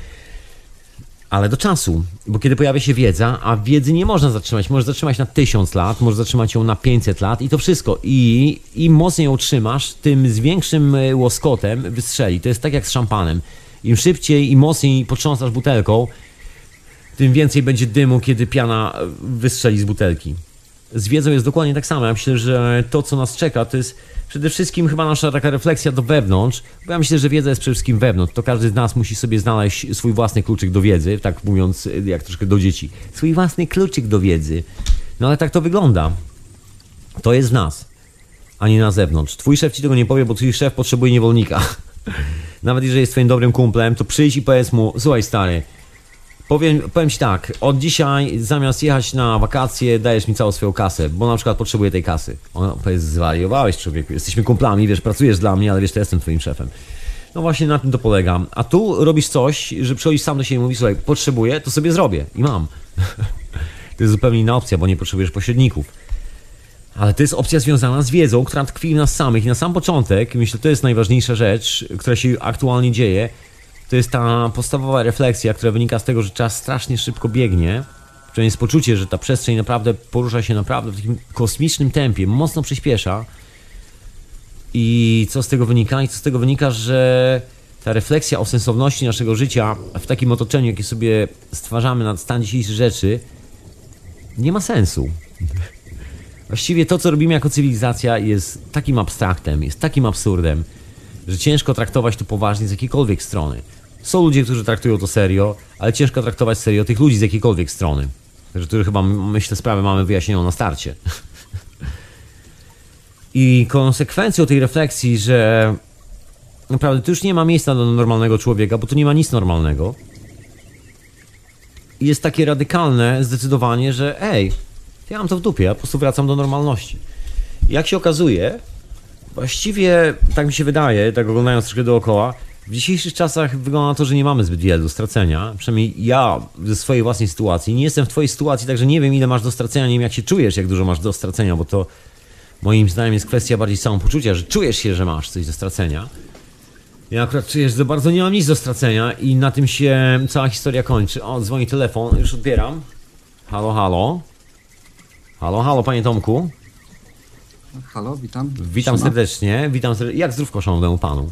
Ale do czasu, bo kiedy pojawia się wiedza, a wiedzy nie można zatrzymać, może zatrzymać na tysiąc lat, może zatrzymać ją na 500 lat i to wszystko. I im mocniej ją trzymasz, tym z większym e, łoskotem wystrzeli. To jest tak jak z szampanem. Im szybciej i mocniej potrząsasz butelką, tym więcej będzie dymu, kiedy piana wystrzeli z butelki. z wiedzą jest dokładnie tak samo. Ja myślę, że to, co nas czeka, to jest przede wszystkim chyba nasza taka refleksja do wewnątrz, bo ja myślę, że wiedza jest przede wszystkim wewnątrz. To każdy z nas musi sobie znaleźć swój własny kluczyk do wiedzy, tak mówiąc, jak troszkę do dzieci. Swój własny kluczyk do wiedzy. No ale tak to wygląda. To jest w nas, a nie na zewnątrz. Twój szef ci tego nie powie, bo twój szef potrzebuje niewolnika. Nawet jeżeli jest twoim dobrym kumplem, to przyjdź i powiedz mu, słuchaj stary, Powiem, powiem ci tak, od dzisiaj zamiast jechać na wakacje, dajesz mi całą swoją kasę, bo na przykład potrzebuję tej kasy. On powie, zwariowałeś człowieku, jesteśmy kumplami, wiesz, pracujesz dla mnie, ale wiesz, to jestem twoim szefem. No właśnie na tym to polega. A tu robisz coś, że przychodzisz sam do siebie i mówisz, słuchaj, potrzebuję, to sobie zrobię i mam. to jest zupełnie inna opcja, bo nie potrzebujesz pośredników. Ale to jest opcja związana z wiedzą, która tkwi w nas samych. I na sam początek, myślę, to jest najważniejsza rzecz, która się aktualnie dzieje, to jest ta podstawowa refleksja, która wynika z tego, że czas strasznie szybko biegnie. Przynajmniej jest poczucie, że ta przestrzeń naprawdę porusza się naprawdę w takim kosmicznym tempie, mocno przyspiesza. I co z tego wynika? I co z tego wynika, że ta refleksja o sensowności naszego życia w takim otoczeniu, jakie sobie stwarzamy na stan dzisiejszych rzeczy, nie ma sensu. Właściwie to, co robimy jako cywilizacja, jest takim abstraktem, jest takim absurdem, że ciężko traktować to poważnie z jakiejkolwiek strony. Są ludzie, którzy traktują to serio, ale ciężko traktować serio tych ludzi z jakiejkolwiek strony. Także tu chyba, myślę, sprawę mamy wyjaśnioną na starcie. I konsekwencją tej refleksji, że naprawdę tu już nie ma miejsca do normalnego człowieka, bo tu nie ma nic normalnego, jest takie radykalne zdecydowanie, że ej, ja mam to w dupie, ja po prostu wracam do normalności. Jak się okazuje, właściwie, tak mi się wydaje, tak oglądając troszkę dookoła, w dzisiejszych czasach wygląda na to, że nie mamy zbyt wiele do stracenia. Przynajmniej ja ze swojej własnej sytuacji. Nie jestem w twojej sytuacji, także nie wiem ile masz do stracenia, nie wiem jak się czujesz, jak dużo masz do stracenia, bo to moim zdaniem jest kwestia bardziej samopoczucia, że czujesz się, że masz coś do stracenia. Ja akurat czuję, że za bardzo nie mam nic do stracenia i na tym się cała historia kończy. O, dzwoni telefon, już odbieram. Halo, halo. Halo, halo, panie Tomku. Halo, witam. Witam Siema. serdecznie, witam serdecznie. Jak zdrówko szanownemu panu?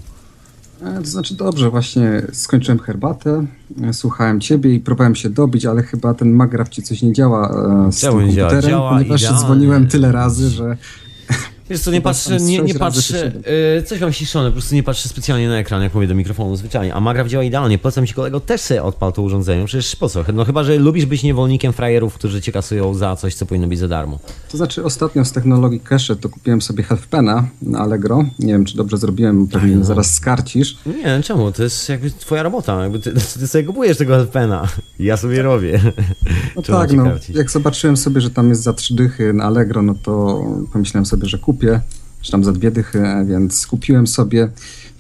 E, To znaczy dobrze, właśnie skończyłem herbatę, e, słuchałem ciebie i próbowałem się dobić, ale chyba ten magraf ci coś nie działa e, z Czemu tym nie działa? komputerem, Działa ponieważ dzwoniłem tyle razy, że Wiesz co, nie patrzę, nie, nie patrzę, yy, coś mam ściszone, po prostu nie patrzę specjalnie na ekran, jak mówię do mikrofonu zwyczajnie, a Magraf działa idealnie, polecam ci kolego, też sobie odpal to urządzenie, przecież po co, no chyba, że lubisz być niewolnikiem frajerów, którzy cię kasują za coś, co powinno być za darmo. to znaczy ostatnio z technologii cache to kupiłem sobie Healthpena na Allegro. Nie wiem, czy dobrze zrobiłem, pewnie no. zaraz skarcisz. Nie, czemu, to jest jakby twoja robota, jakby ty, ty sobie kupujesz tego helpena, ja sobie robię. No tak, no, karcić? jak zobaczyłem sobie, że tam jest za trzy dychy na Allegro, no to pomyślałem sobie, że kupię, czy tam za dwie dychy, więc kupiłem sobie.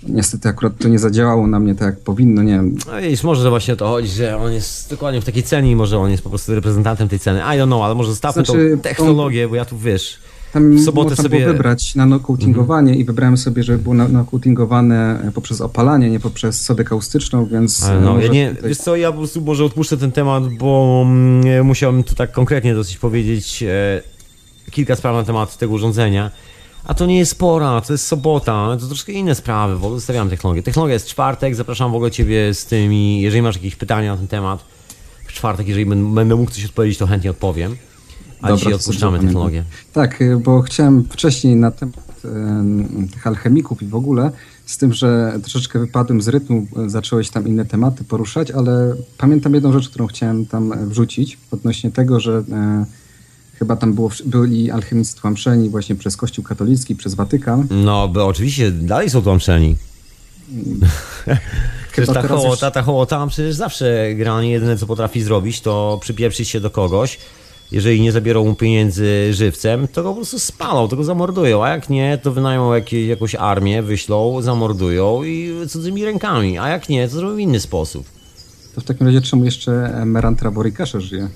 Niestety akurat to nie zadziałało na mnie tak, jak powinno, nie wiem, No widzisz, może to właśnie o to chodzi, że on jest dokładnie w takiej cenie i może on jest po prostu reprezentantem tej ceny, I don't know, ale może zostawmy Znaczy, tą technologię, bo ja tu, wiesz, Tam W sobotę można sobie- było wybrać nanocoatingowanie i wybrałem sobie, żeby było nanocoatingowane poprzez opalanie, nie poprzez sodę kaustyczną, więc Ale no, ja nie, tutaj- wiesz co, ja po prostu może odpuszczę ten temat, bo mm, musiałem tu tak konkretnie dosyć powiedzieć e, kilka spraw na temat tego urządzenia. A to nie jest pora, to jest sobota, to troszkę inne sprawy, w ogóle zostawiam technologię. Technologia jest czwartek, zapraszam w ogóle Ciebie z tymi, jeżeli masz jakieś pytania na ten temat, w czwartek, jeżeli będę mógł coś odpowiedzieć, to chętnie odpowiem. A Dobra, dzisiaj odpuszczamy technologię. Tak, y, bo chciałem wcześniej na temat em, tych alchemików i w ogóle, z tym, że troszeczkę wypadłem z rytmu, e, zacząłeś tam inne tematy poruszać, ale pamiętam jedną rzecz, którą chciałem tam e, wrzucić, odnośnie tego, że e, chyba tam było, byli alchemicy tłamszeni właśnie przez Kościół katolicki, przez Watykan. No, bo oczywiście dalej są tłamszeni. Przecież ta hołota, już- ta hołota przecież zawsze generalnie jedyne co potrafi zrobić to przypieprzyć się do kogoś. Jeżeli nie zabiorą mu pieniędzy żywcem, to go po prostu spalą, to go zamordują, a jak nie, to wynają jakieś, jakąś armię, wyślą, zamordują i cudzymi rękami, a jak nie, to zrobią w inny sposób. To w takim razie czemu jeszcze e, Meran Traborikasze żyje?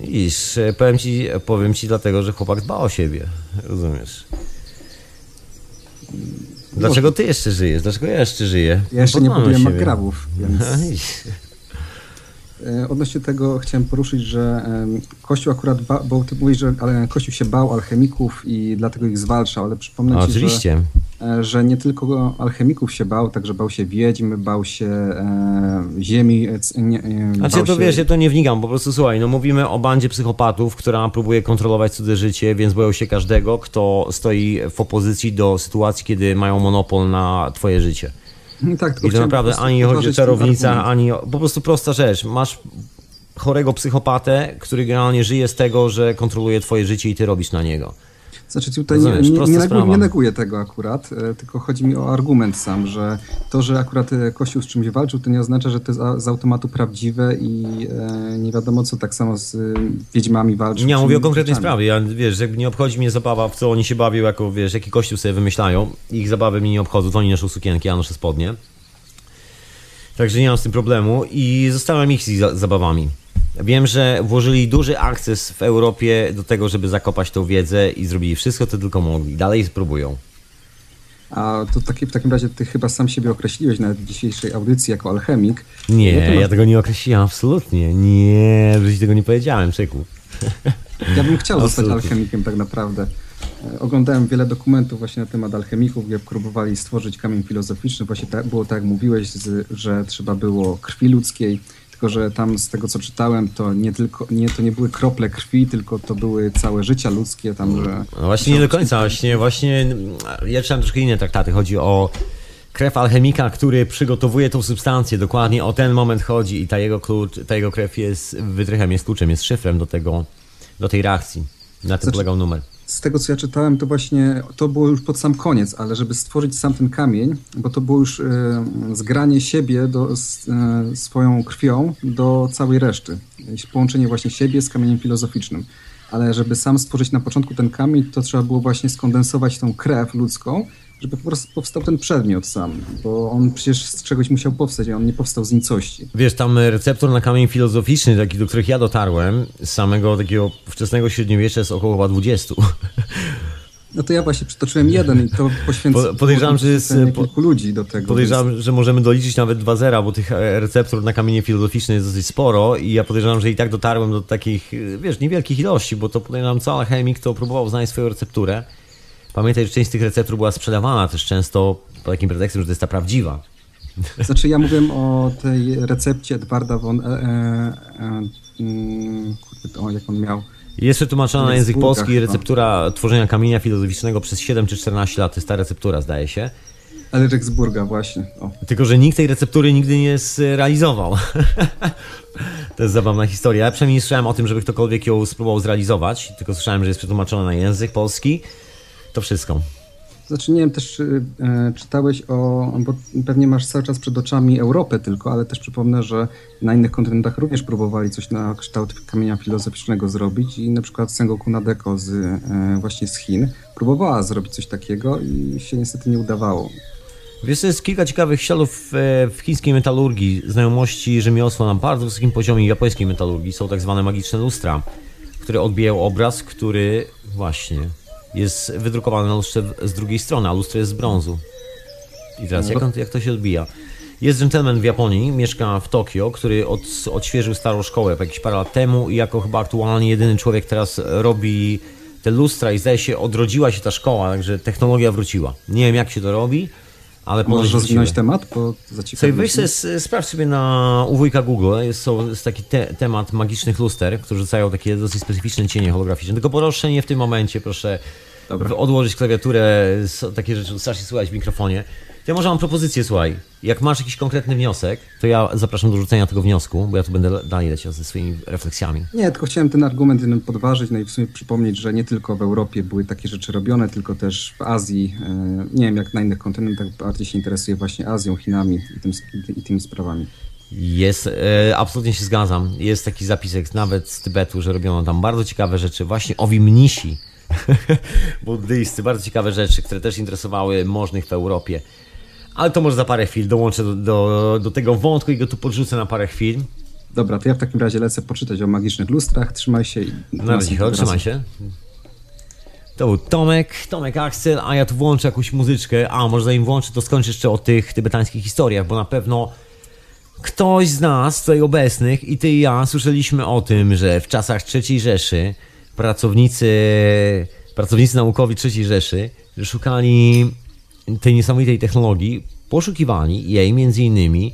Iż, powiem ci, powiem ci dlatego, że chłopak dba o siebie, rozumiesz? Dlaczego ty jeszcze żyjesz? Dlaczego ja jeszcze żyję? Ja jeszcze nie podjąłem siebie. magrawów, więc... Iż. E, Odnośnie tego chciałem poruszyć, że Kościół akurat, ba, bo ty mówisz, że ale Kościół się bał alchemików i dlatego ich zwalczał, ale przypomnę No, ci, że oczywiście. e, że nie tylko alchemików się bał, także bał się wiedźm, bał się e, ziemi. E, nie, e, Znaczy to się... wiesz, ja to nie wnikam, po prostu słuchaj, no mówimy o bandzie psychopatów, która próbuje kontrolować cudze życie, więc boją się każdego, kto stoi w opozycji do sytuacji, kiedy mają monopol na twoje życie. No tak, tylko I to naprawdę ani chodzi o czarownica, ani o, po prostu prosta rzecz. Masz chorego psychopatę, który generalnie żyje z tego, że kontroluje twoje życie i ty robisz na niego. Znaczy tutaj nie, nie, nie, nie neguję tego akurat, e, tylko chodzi mi o argument sam, że to, że akurat e, Kościół z czymś walczył, to nie oznacza, że to jest z automatu prawdziwe i e, nie wiadomo co, tak samo z e, wiedźmami walczył. Nie, ja mówię o konkretnej rzeczami. sprawie. Ja, wiesz, jakby nie obchodzi mnie zabawa, w co oni się bawią, jako, wiesz, jaki kościół sobie wymyślają. Ich zabawy mnie nie obchodzą, to oni noszą sukienki, ja noszę spodnie. Także nie mam z tym problemu i zostałem ich z ich zabawami. Wiem, że włożyli duży akces w Europie do tego, żeby zakopać tą wiedzę i zrobili wszystko, co tylko mogli. Dalej spróbują. A to taki, w takim razie ty chyba sam siebie określiłeś na dzisiejszej audycji jako alchemik. Nie, masz- ja tego nie określiłem absolutnie. Nie, ci tego nie powiedziałem, Czeku. Ja bym chciał zostać alchemikiem tak naprawdę. E, Oglądałem wiele dokumentów właśnie na temat alchemików, gdzie próbowali stworzyć kamień filozoficzny. Właśnie tak, było tak, jak mówiłeś, że trzeba było krwi ludzkiej. Tylko, że tam z tego co czytałem, to nie tylko, nie, to nie były krople krwi, tylko to były całe życia ludzkie tam, że... No właśnie nie do końca, właśnie, właśnie ja czytałem troszkę inne traktaty. Chodzi o krew alchemika, który przygotowuje tą substancję. Dokładnie o ten moment chodzi i ta jego, klucz, ta jego krew jest wytrychem, jest kluczem, jest szyfrem do, tego, do tej reakcji. Na tym Znaczy- polegał numer. Z tego co ja czytałem, to właśnie to było już pod sam koniec, ale żeby stworzyć sam ten kamień, bo to było już e, zgranie siebie do, z, e, swoją krwią do całej reszty. Połączenie właśnie siebie z kamieniem filozoficznym. Ale żeby sam stworzyć na początku ten kamień, to trzeba było właśnie skondensować tą krew ludzką, żeby po prostu powstał ten przedmiot sam, bo on przecież z czegoś musiał powstać, a on nie powstał z nicości. Wiesz, tam receptor na kamień filozoficzny, taki, do których ja dotarłem, z samego takiego wczesnego średniowiecza jest około chyba 20. No to ja właśnie przytoczyłem jeden i to poświęcę Po- podejrzewam, że jest, po- kilku ludzi do tego. więc- Podejrzewam, że możemy doliczyć nawet dwa zera, bo tych e, receptur na kamienie filozoficzne jest dosyć sporo i ja podejrzewam, że i tak dotarłem do takich, e, wiesz, niewielkich ilości, bo to podejrzewam, co alchemik to próbował znaleźć swoją recepturę. Pamiętaj, że część z tych receptur była sprzedawana też często pod takim pretekstem, że to jest ta prawdziwa. Znaczy ja mówiłem o tej recepcie Edwarda von... E, e, e, mm, kurde, o, jak on miał... Jest przetłumaczona na język polski receptura tworzenia kamienia filozoficznego przez 7 czy 14 lat. To jest ta receptura, zdaje się. Ale Rexburga właśnie. O. Tylko, że nikt tej receptury nigdy nie zrealizował. to jest zabawna historia. Ja przynajmniej nie słyszałem o tym, żeby ktokolwiek ją spróbował zrealizować, tylko słyszałem, że jest przetłumaczona na język polski. To wszystko. Znaczy nie wiem, też czy, e, czytałeś o... Bo pewnie masz cały czas przed oczami Europę tylko, ale też przypomnę, że na innych kontynentach również próbowali coś na kształt kamienia filozoficznego zrobić i na przykład Sengoku Nadeko z, e, właśnie z Chin próbowała zrobić coś takiego i się niestety nie udawało. Wiesz, jest kilka ciekawych śladów e, w chińskiej metalurgii, znajomości rzemiosła na bardzo wysokim poziomie japońskiej metalurgii. Są tak zwane magiczne lustra, które odbijają obraz, który właśnie jest wydrukowany na lustrze z drugiej strony, a lustro jest z brązu. I teraz, jak, on, jak to się odbija? Jest gentleman w Japonii, mieszka w Tokio, który od, odświeżył starą szkołę jakieś parę lat temu i jako chyba aktualnie jedyny człowiek teraz robi te lustra i zdaje się, odrodziła się ta szkoła, także technologia wróciła. Nie wiem, jak się to robi, ale Możesz rozwinąć temat? Bo Sobie zaciekawiłeś weź sobie, sprawdź sobie na u wujka Google, jest, są, jest taki te, temat magicznych luster, które rzucają takie dosyć specyficzne cienie holograficzne. Tylko proszę nie w tym momencie, proszę Dobra. odłożyć klawiaturę, takie rzeczy strasznie słychać w mikrofonie. Ja może mam propozycję, słuchaj, jak masz jakiś konkretny wniosek, to ja zapraszam do rzucenia tego wniosku, bo ja tu będę dalej leciał ze swoimi refleksjami. Nie, tylko chciałem ten argument jeden podważyć, no i w sumie przypomnieć, że nie tylko w Europie były takie rzeczy robione, tylko też w Azji. e, Nie wiem, jak na innych kontynentach bardziej się interesuje właśnie Azją, Chinami i, tym, i tymi sprawami. Jest, e, absolutnie się zgadzam. Jest taki zapisek nawet z Tybetu, że robiono tam bardzo ciekawe rzeczy. Właśnie owi mnisi buddyjscy, bardzo ciekawe rzeczy, które też interesowały możnych w Europie. Ale to może za parę chwil dołączę do, do, do tego wątku i go tu podrzucę na parę chwil. Dobra, to ja w takim razie lecę poczytać o magicznych lustrach. Trzymaj się. i Na razie, następnego trzymaj się. To był Tomek, Tomek Axel, a ja tu włączę jakąś muzyczkę. A, może zanim włączę, to skończę jeszcze o tych tybetańskich historiach, bo na pewno ktoś z nas, tutaj obecnych, i ty i ja, słyszeliśmy o tym, że w czasach III Rzeszy pracownicy, pracownicy naukowi III Rzeszy szukali tej niesamowitej technologii, poszukiwali jej między innymi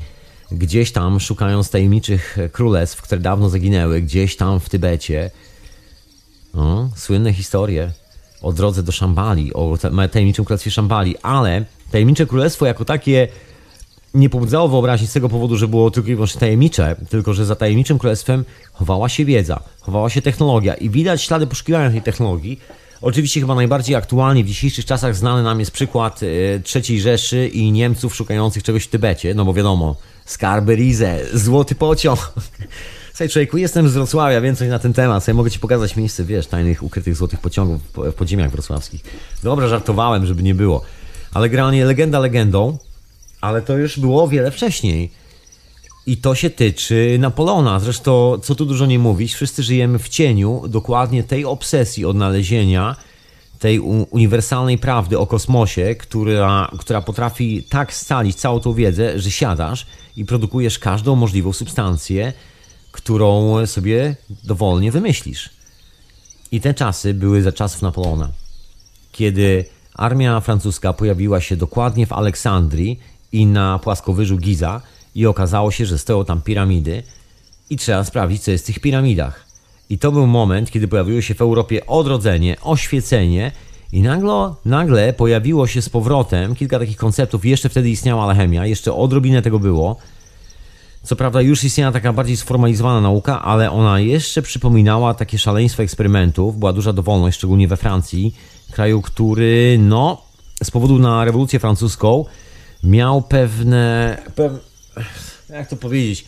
gdzieś tam szukając tajemniczych królestw, które dawno zaginęły, gdzieś tam w Tybecie. No, słynne historie o drodze do Szambali, o tajemniczym królestwie Szambali, ale tajemnicze królestwo jako takie nie pobudzało wyobraźni z tego powodu, że było tylko i wyłącznie tajemnicze, tylko że za tajemniczym królestwem chowała się wiedza, chowała się technologia i widać ślady poszukiwania tej technologii. Oczywiście chyba najbardziej aktualnie w dzisiejszych czasach znany nam jest przykład y, III Rzeszy i Niemców szukających czegoś w Tybecie, no bo wiadomo, skarby Rize, złoty pociąg. Słuchaj człowieku, jestem z Wrocławia, coś na ten temat, sobie mogę Ci pokazać miejsce, wiesz, tajnych, ukrytych złotych pociągów w podziemiach wrocławskich. Dobra, żartowałem, żeby nie było. Ale generalnie legenda legendą, ale to już było wiele wcześniej. I to się tyczy Napoleona. Zresztą, co tu dużo nie mówić, wszyscy żyjemy w cieniu dokładnie tej obsesji odnalezienia tej uniwersalnej prawdy o kosmosie, która, która potrafi tak scalić całą tą wiedzę, że siadasz i produkujesz każdą możliwą substancję, którą sobie dowolnie wymyślisz. I te czasy były za czasów Napoleona, kiedy armia francuska pojawiła się dokładnie w Aleksandrii i na płaskowyżu Giza i okazało się, że stoją tam piramidy i trzeba sprawdzić, co jest w tych piramidach. I to był moment, kiedy pojawiło się w Europie odrodzenie, oświecenie i nagle, nagle pojawiło się z powrotem kilka takich konceptów. Jeszcze wtedy istniała alchemia, jeszcze odrobinę tego było. Co prawda już istniała taka bardziej sformalizowana nauka, ale ona jeszcze przypominała takie szaleństwo eksperymentów. Była duża dowolność, szczególnie we Francji, kraju, który no, z powodu na rewolucję francuską miał pewne, pewne jak to powiedzieć,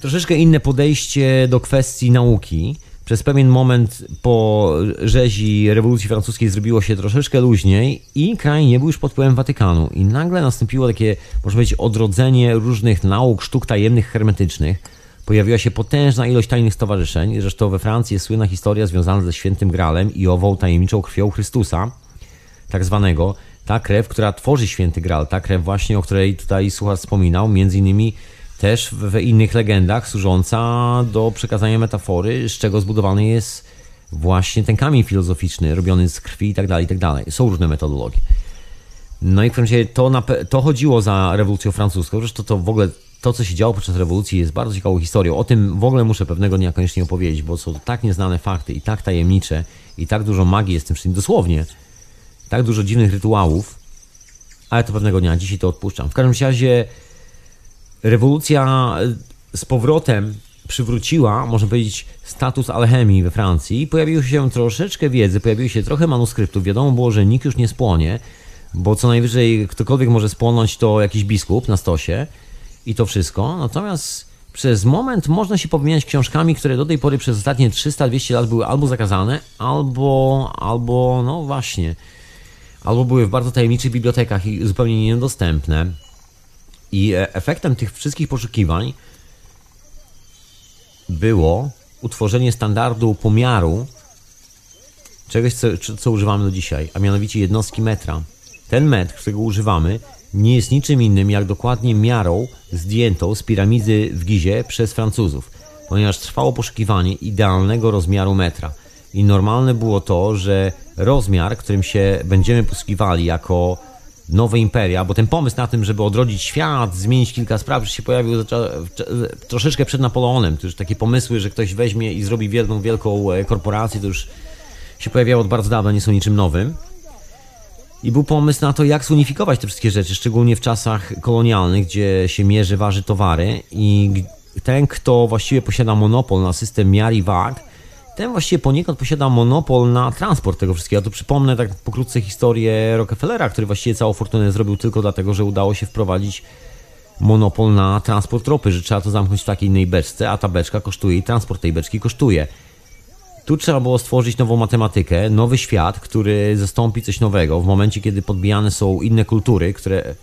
troszeczkę inne podejście do kwestii nauki. Przez pewien moment po rzezi rewolucji francuskiej zrobiło się troszeczkę luźniej i kraj nie był już pod wpływem Watykanu. I nagle nastąpiło takie, można powiedzieć, odrodzenie różnych nauk, sztuk tajemnych, hermetycznych. Pojawiła się potężna ilość tajnych stowarzyszeń. Zresztą we Francji jest słynna historia związana ze świętym Gralem i ową tajemniczą krwią Chrystusa, tak zwanego. Ta krew, która tworzy święty Graal, ta krew właśnie, o której tutaj słuchacz wspominał, między innymi też w innych legendach służąca do przekazania metafory, z czego zbudowany jest właśnie ten kamień filozoficzny, robiony z krwi i tak dalej, i tak dalej. Są różne metodologie. No i w każdym razie to, to chodziło za rewolucją francuską. Zresztą to w ogóle to, co się działo podczas rewolucji, jest bardzo ciekawą historią. O tym w ogóle muszę pewnego dnia koniecznie opowiedzieć, bo są to tak nieznane fakty i tak tajemnicze, i tak dużo magii jest w tym wszystkim, dosłownie. Tak dużo dziwnych rytuałów, ale to pewnego dnia, dzisiaj to odpuszczam. W każdym razie rewolucja e, z powrotem przywróciła, można powiedzieć, status alchemii we Francji. Pojawiło się troszeczkę wiedzy, pojawiło się trochę manuskryptów. Wiadomo było, że nikt już nie spłonie, bo co najwyżej ktokolwiek może spłonąć to jakiś biskup na stosie i to wszystko. Natomiast przez moment można się powymieniać książkami, które do tej pory przez ostatnie 300-200 lat były albo zakazane, albo, albo, no właśnie, albo były w bardzo tajemniczych bibliotekach i zupełnie niedostępne. I e, efektem tych wszystkich poszukiwań było utworzenie standardu pomiaru czegoś, co, co używamy do dzisiaj, a mianowicie jednostki metra. Ten metr, którego używamy, nie jest niczym innym jak dokładnie miarą zdjętą z piramidy w Gizie przez Francuzów, ponieważ trwało poszukiwanie idealnego rozmiaru metra. I normalne było to, że rozmiar, którym się będziemy posługiwali jako nowe imperia, bo ten pomysł na tym, żeby odrodzić świat, zmienić kilka spraw, się pojawił troszeczkę przed Napoleonem. To już takie pomysły, że ktoś weźmie i zrobi wielką, wielką e, korporację, to już się pojawiało od bardzo dawna, nie są niczym nowym. I był pomysł na to, jak zunifikować te wszystkie rzeczy, szczególnie w czasach kolonialnych, gdzie się mierzy, waży towary i ten, kto właściwie posiada monopol na system miar i wag, ten właściwie poniekąd posiada monopol na transport tego wszystkiego. Ja tu przypomnę tak pokrótce historię Rockefellera, który właściwie całą fortunę zrobił tylko dlatego, że udało się wprowadzić monopol na transport ropy, że trzeba to zamknąć w takiej innej beczce, a ta beczka kosztuje i transport tej beczki kosztuje. Tu trzeba było stworzyć nową matematykę, nowy świat, który zastąpi coś nowego w momencie, kiedy podbijane są inne kultury, które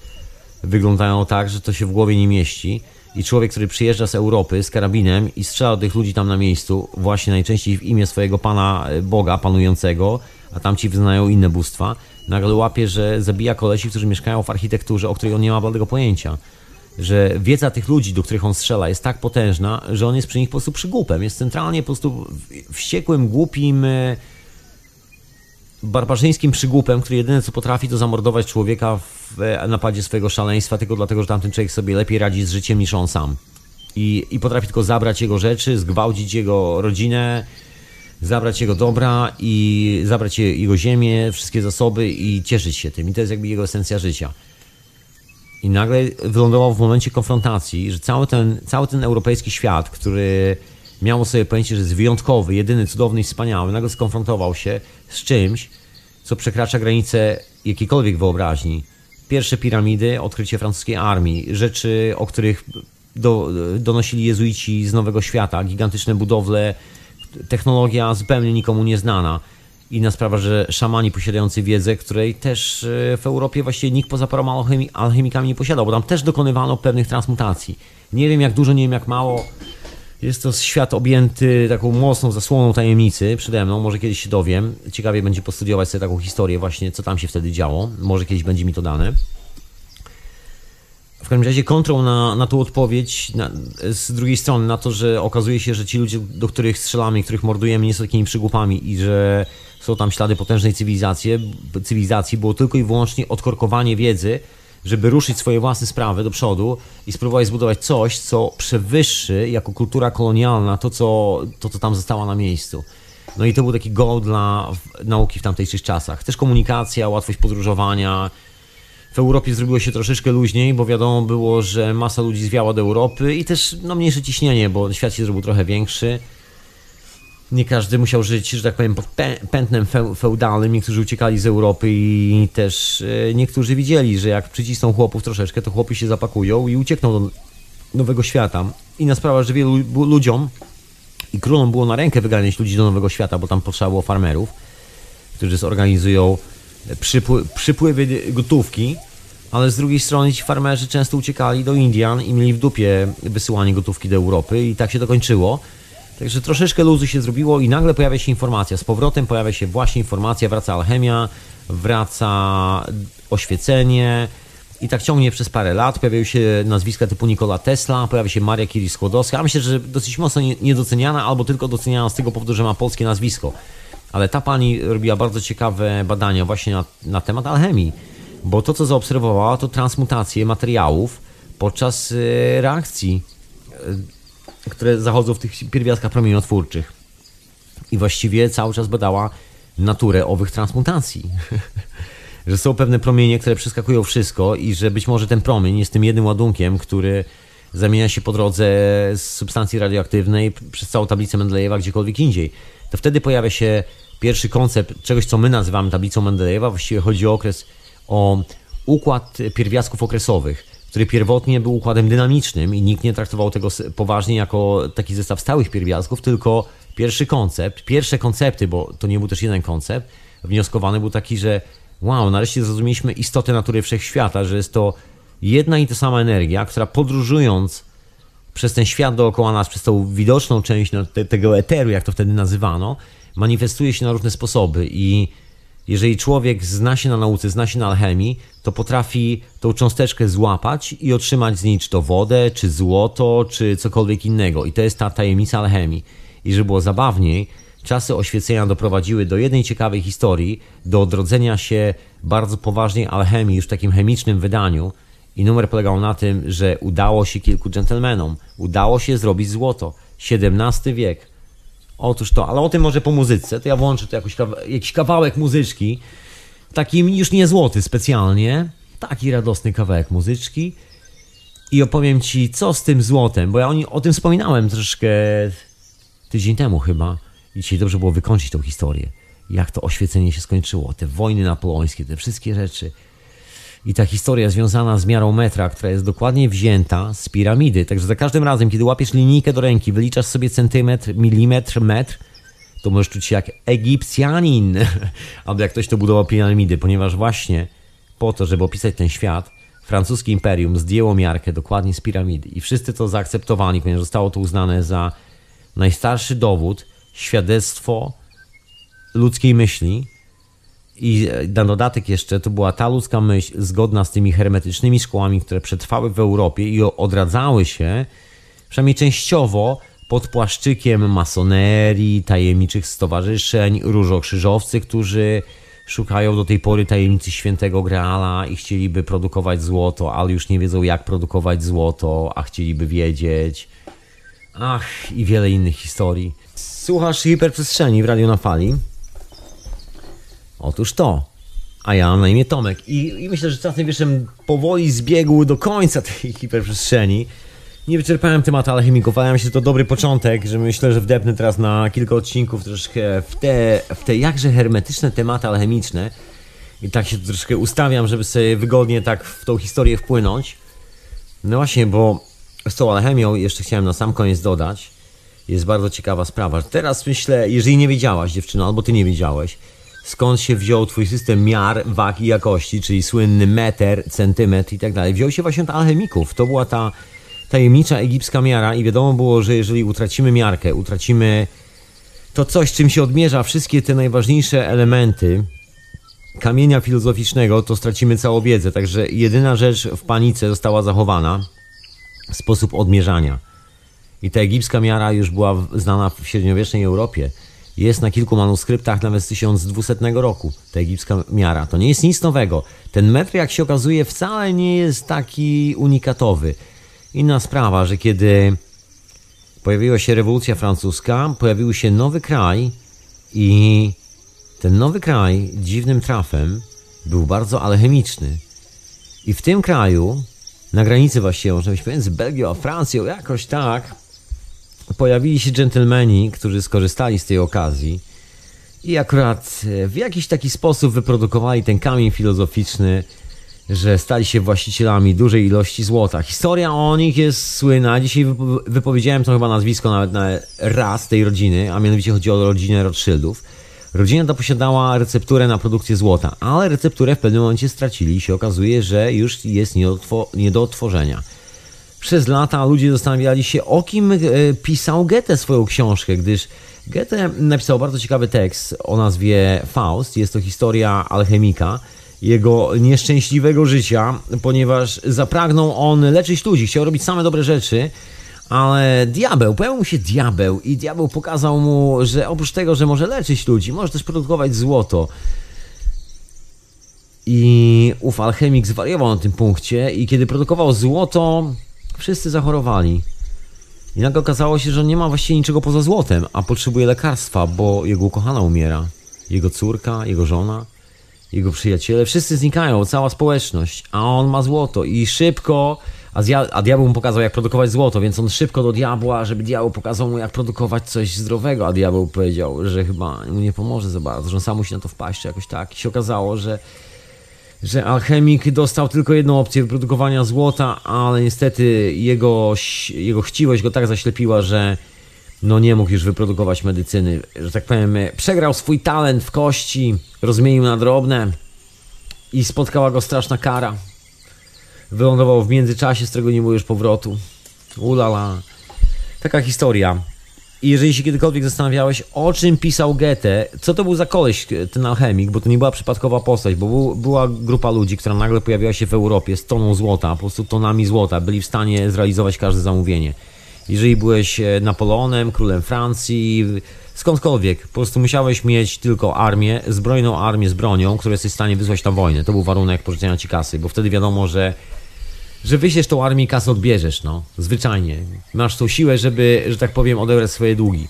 wyglądają tak, że to się w głowie nie mieści i człowiek, który przyjeżdża z Europy z karabinem i strzela do tych ludzi tam na miejscu, właśnie najczęściej w imię swojego pana e, Boga panującego, a tamci wyznają inne bóstwa, nagle łapie, że zabija kolesi, którzy mieszkają w architekturze, o której on nie ma bladego pojęcia. Że wiedza tych ludzi, do których on strzela, jest tak potężna, że on jest przy nich po prostu przygłupem. Jest centralnie po prostu wściekłym, głupim, e, barbarzyńskim przygłupem, który jedyne co potrafi to zamordować człowieka w e, napadzie swojego szaleństwa, tylko dlatego, że tamten człowiek sobie lepiej radzi z życiem niż on sam. I, I potrafi tylko zabrać jego rzeczy, zgwałcić jego rodzinę, zabrać jego dobra i zabrać jego ziemię, wszystkie zasoby i cieszyć się tym. I to jest jakby jego esencja życia. I nagle wylądował w momencie konfrontacji, że cały ten, cały ten europejski świat, który miało sobie pojęcie, że jest wyjątkowy, jedyny, cudowny i wspaniały, nagle skonfrontował się z czymś, co przekracza granice jakiejkolwiek wyobraźni. Pierwsze piramidy, odkrycie francuskiej armii, rzeczy, o których do, donosili jezuici z Nowego Świata, gigantyczne budowle, technologia zupełnie nikomu nieznana. Inna sprawa, że szamani posiadający wiedzę, której też e, w Europie właściwie nikt poza paroma alchemikami nie posiadał, bo tam też dokonywano pewnych transmutacji. Nie wiem jak dużo, nie wiem jak mało. Jest to świat objęty taką mocną zasłoną tajemnicy przede mną. Może kiedyś się dowiem. Ciekawie będzie postudiować sobie taką historię, właśnie co tam się wtedy działo. Może kiedyś będzie mi to dane. W każdym razie kontrą na, na tą odpowiedź na, z drugiej strony, na to, że okazuje się, że ci ludzie, do których strzelamy, których mordujemy, nie są takimi przygłupami i że są tam ślady potężnej cywilizacji, cywilizacji było tylko i wyłącznie odkorkowanie wiedzy, żeby ruszyć swoje własne sprawy do przodu i spróbować zbudować coś, co przewyższy jako kultura kolonialna to, co, to, co tam zostało na miejscu. No i to był taki goal dla nauki w tamtejszych czasach. Też komunikacja, łatwość podróżowania, w Europie zrobiło się troszeczkę luźniej, bo wiadomo było, że masa ludzi zwiała do Europy i też no, mniejsze ciśnienie, bo świat się zrobił trochę większy. Nie każdy musiał żyć, że tak powiem, pod pętnem feudalnym. Niektórzy uciekali z Europy i też e, niektórzy widzieli, że jak przycisną chłopów troszeczkę, to chłopy się zapakują i uciekną do nowego świata. Inna sprawa, że wielu ludziom i królom było na rękę wyganiać ludzi do nowego świata, bo tam potrzeba było farmerów, którzy zorganizują przypływy gotówki, ale z drugiej strony ci farmerzy często uciekali do Indian i mieli w dupie wysyłanie gotówki do Europy i tak się to kończyło. Także troszeczkę luzu się zrobiło i nagle pojawia się informacja. Z powrotem pojawia się właśnie informacja, wraca alchemia, wraca oświecenie i tak ciągnie przez parę lat. Pojawiają się nazwiska typu Nikola Tesla, pojawia się Maria Curie-Skłodowska. Myślę, że dosyć mocno niedoceniana albo tylko doceniana z tego powodu, że ma polskie nazwisko ale ta pani robiła bardzo ciekawe badania właśnie na, na temat alchemii, bo to, co zaobserwowała, to transmutacje materiałów podczas e, reakcji, e, które zachodzą w tych pierwiastkach promieniotwórczych. I właściwie cały czas badała naturę owych transmutacji. że są pewne promienie, które przeskakują wszystko i że być może ten promień jest tym jednym ładunkiem, który zamienia się po drodze z substancji radioaktywnej przez całą tablicę Mendelejewa gdziekolwiek indziej to wtedy pojawia się pierwszy koncept czegoś, co my nazywamy tablicą Mendelejewa. Właściwie chodzi o okres, o układ pierwiastków okresowych, który pierwotnie był układem dynamicznym i nikt nie traktował tego poważnie jako taki zestaw stałych pierwiastków, tylko pierwszy koncept, pierwsze koncepty, bo to nie był też jeden koncept, wnioskowany był taki, że wow, nareszcie zrozumieliśmy istotę natury wszechświata, że jest to jedna i ta sama energia, która podróżując przez ten świat dookoła nas, przez tą widoczną część no, te, tego eteru, jak to wtedy nazywano, manifestuje się na różne sposoby i jeżeli człowiek zna się na nauce, zna się na alchemii, to potrafi tą cząsteczkę złapać i otrzymać z niej czy to wodę, czy złoto, czy cokolwiek innego. I to jest ta tajemnica alchemii. I żeby było zabawniej, czasy oświecenia doprowadziły do jednej ciekawej historii, do odrodzenia się bardzo poważnej alchemii już w takim chemicznym wydaniu, i numer polegał na tym, że udało się kilku dżentelmenom. Udało się zrobić złoto. XVII wiek. Otóż to, ale o tym może po muzyce. To ja włączę tu jakoś jakiś kawałek muzyczki. Taki już nie złoty specjalnie. Taki radosny kawałek muzyczki. I opowiem ci, co z tym złotem, bo ja o, o tym wspominałem troszkę tydzień temu chyba. I dzisiaj dobrze było wykończyć tą historię. Jak to oświecenie się skończyło. Te wojny napoleońskie, te wszystkie rzeczy i ta historia związana z miarą metra, która jest dokładnie wzięta z piramidy. Także za każdym razem, kiedy łapiesz linijkę do ręki, wyliczasz sobie centymetr, milimetr, metr, to możesz czuć się jak Egipcjanin, albo jak ktoś, to budował piramidy, ponieważ właśnie po to, żeby opisać ten świat, francuskie imperium zdjęło miarkę dokładnie z piramidy. I wszyscy to zaakceptowali, ponieważ zostało to uznane za najstarszy dowód, świadectwo ludzkiej myśli, i na dodatek jeszcze to była ta ludzka myśl zgodna z tymi hermetycznymi szkołami, które przetrwały w Europie i odradzały się, przynajmniej częściowo, pod płaszczykiem masonerii, tajemniczych stowarzyszeń, różokrzyżowcy, którzy szukają do tej pory tajemnicy świętego Graala i chcieliby produkować złoto, ale już nie wiedzą jak produkować złoto, a chcieliby wiedzieć. Ach, i wiele innych historii. Słuchasz hiperprzestrzeni w Radio na Fali? Otóż to. A ja mam na imię Tomek. I, I, myślę, że czas najwyższym powoli zbiegł do końca tej hiperprzestrzeni. Nie wyczerpałem tematu alchemików, ale myślę, że to dobry początek, że myślę, że wdepnę teraz na kilka odcinków troszkę w te, w te jakże hermetyczne tematy alchemiczne. I tak się troszkę ustawiam, żeby sobie wygodnie tak w tą historię wpłynąć. No właśnie, bo z tą alchemią jeszcze chciałem na sam koniec dodać. Jest bardzo ciekawa sprawa. Teraz myślę, jeżeli nie wiedziałaś dziewczyno, albo ty nie wiedziałeś, skąd się wziął twój system miar, wag i jakości, czyli słynny meter, centymetr i tak dalej. Wziął się właśnie od alchemików. To była ta tajemnicza egipska miara i wiadomo było, że jeżeli utracimy miarkę, utracimy to coś, czym się odmierza wszystkie te najważniejsze elementy kamienia filozoficznego, to stracimy całą wiedzę. Także jedyna rzecz w panice została zachowana sposób odmierzania. I ta egipska miara już była znana w średniowiecznej Europie. Jest na kilku manuskryptach nawet z 1200 roku. Ta egipska miara. To nie jest nic nowego. Ten metr, jak się okazuje, wcale nie jest taki unikatowy. Inna sprawa, że kiedy pojawiła się rewolucja francuska, pojawił się nowy kraj i ten nowy kraj dziwnym trafem był bardzo alchemiczny. I w tym kraju, na granicy właściwie, można być między Belgią a Francją, jakoś tak, pojawili się dżentelmeni, którzy skorzystali z tej okazji i akurat w jakiś taki sposób wyprodukowali ten kamień filozoficzny, że stali się właścicielami dużej ilości złota. Historia o nich jest słynna. Dzisiaj wypowiedziałem to chyba nazwisko nawet na raz tej rodziny, a mianowicie chodzi o rodzinę Rothschildów. Rodzina ta posiadała recepturę na produkcję złota, ale recepturę w pewnym momencie stracili i się okazuje, że już jest nie do, nie do. Przez lata ludzie zastanawiali się, o kim e, pisał Goethe swoją książkę, gdyż Goethe napisał bardzo ciekawy tekst o nazwie Faust. Jest to historia alchemika, jego nieszczęśliwego życia, ponieważ zapragnął on leczyć ludzi, chciał robić same dobre rzeczy, ale diabeł, pojawił mu się diabeł i diabeł pokazał mu, że oprócz tego, że może leczyć ludzi, może też produkować złoto. I ów alchemik zwariował na tym punkcie i kiedy produkował złoto, wszyscy zachorowali. I nagle okazało się, że nie ma właściwie niczego poza złotem, a potrzebuje lekarstwa, bo jego ukochana umiera. Jego córka, jego żona jego przyjaciele, wszyscy znikają, cała społeczność, a on ma złoto i szybko, a, zja, a diabeł mu pokazał jak produkować złoto, więc on szybko do diabła, żeby diabeł pokazał mu jak produkować coś zdrowego, a diabeł powiedział, że chyba mu nie pomoże za bardzo, że on sam musi na to wpaść, czy jakoś tak. I się okazało, że że alchemik dostał tylko jedną opcję wyprodukowania złota, ale niestety jego, jego chciwość go tak zaślepiła, że no nie mógł już wyprodukować medycyny, że tak powiem, przegrał swój talent w kości, rozmienił na drobne i spotkała go straszna kara. Wylądował w międzyczasie, z którego nie było już powrotu. Ulala. Taka historia. I jeżeli się kiedykolwiek zastanawiałeś, o czym pisał Goethe, co to był za koleś, ten alchemik, bo to nie była przypadkowa postać, bo był, była grupa ludzi, która nagle pojawiła się w Europie z toną złota, po prostu tonami złota, byli w stanie zrealizować każde zamówienie. Jeżeli byłeś e, Napoleonem, królem Francji, skądkolwiek, po prostu musiałeś mieć tylko armię, zbrojną armię z bronią, którą jesteś w stanie wysłać na wojnę. To był warunek pożyczenia ci kasy, bo wtedy wiadomo, że że wyślesz tą armię kasę odbierzesz, no. Zwyczajnie. Masz tą siłę, żeby, że tak powiem, odebrać swoje długi.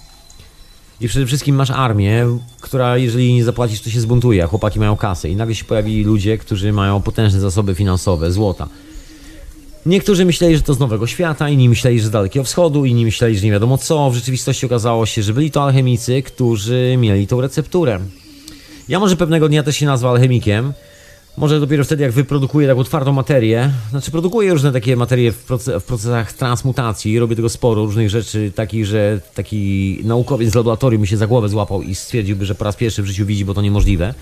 I przede wszystkim masz armię, która jeżeli nie zapłacisz, to się zbuntuje, a chłopaki mają kasę. I nagle się pojawili ludzie, którzy mają potężne zasoby finansowe, złota. Niektórzy myśleli, że to z Nowego Świata, inni myśleli, że z Dalekiego Wschodu, inni myśleli, że nie wiadomo co. W rzeczywistości okazało się, że byli to alchemicy, którzy mieli tą recepturę. Ja może pewnego dnia też się nazwę alchemikiem. Może dopiero wtedy, jak wyprodukuję taką twardą materię. Znaczy, produkuję różne takie materie w, proces, w procesach transmutacji. Robię tego sporo, różnych rzeczy takich, że taki naukowiec z laboratorium mi się za głowę złapał i stwierdziłby, że po raz pierwszy w życiu widzi, bo to niemożliwe.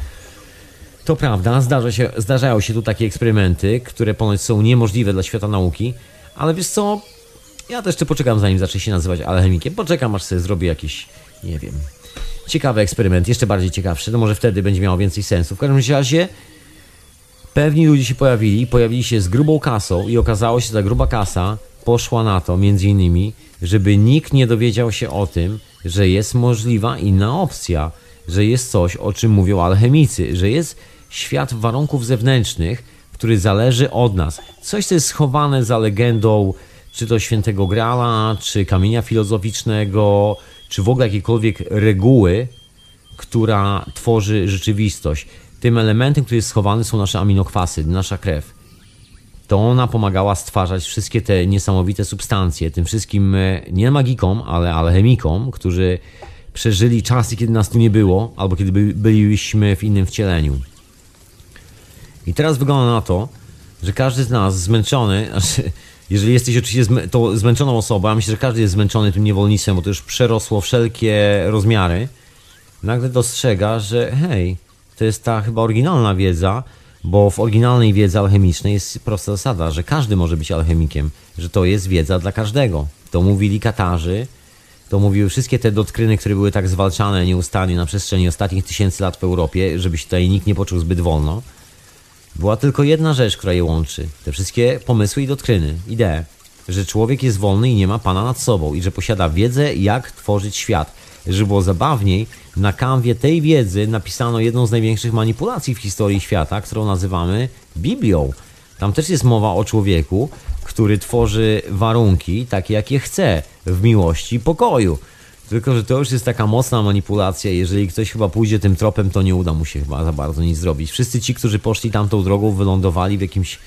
To prawda, zdarza się, zdarzają się tu takie eksperymenty, które ponoć są niemożliwe dla świata nauki, ale wiesz co, ja też jeszcze poczekam zanim zacznie się nazywać alchemikiem. Poczekam aż sobie zrobię jakiś, nie wiem, ciekawy eksperyment, jeszcze bardziej ciekawszy, no może wtedy będzie miało więcej sensu. W każdym razie pewni ludzie się pojawili, pojawili się z grubą kasą i okazało się, że ta gruba kasa poszła na to, między innymi, żeby nikt nie dowiedział się o tym, że jest możliwa inna opcja, że jest coś, o czym mówią alchemicy, że jest świat warunków zewnętrznych, który zależy od nas. Coś, co jest schowane za legendą, czy to świętego Grala, czy kamienia filozoficznego, czy w ogóle jakiejkolwiek reguły, która tworzy rzeczywistość. Tym elementem, który jest schowany, są nasze aminokwasy, nasza krew. To ona pomagała stwarzać wszystkie te niesamowite substancje, tym wszystkim e, nie magikom, ale alchemikom, którzy przeżyli czasy, kiedy nas tu nie było, albo kiedy by, byliśmy w innym wcieleniu. I teraz wygląda na to, że każdy z nas zmęczony, znaczy, jeżeli jesteś oczywiście zmę to zmęczoną osobą, a myślę, że każdy jest zmęczony tym niewolnictwem, bo to już przerosło wszelkie rozmiary, nagle dostrzega, że hej, to jest ta chyba oryginalna wiedza, bo w oryginalnej wiedzy alchemicznej jest prosta zasada, że każdy może być alchemikiem, że to jest wiedza dla każdego. To mówili Katarzy, to mówiły wszystkie te doktryny, które były tak zwalczane nieustannie na przestrzeni ostatnich tysięcy lat w Europie, żeby się tutaj nikt nie poczuł zbyt wolno. Była tylko jedna rzecz, która je łączy. Te wszystkie pomysły i doktryny, idee. Że człowiek jest wolny i nie ma pana nad sobą i że posiada wiedzę, jak tworzyć świat. Żeby było zabawniej, na kanwie tej wiedzy napisano jedną z największych manipulacji w historii świata, którą nazywamy Biblią. Tam też jest mowa o człowieku, który tworzy warunki takie, jakie chce w miłości i pokoju. Tylko, że to już jest taka mocna manipulacja. Jeżeli ktoś chyba pójdzie tym tropem, to nie uda mu się chyba za bardzo nic zrobić. Wszyscy ci, którzy poszli tamtą drogą, wylądowali w jakimś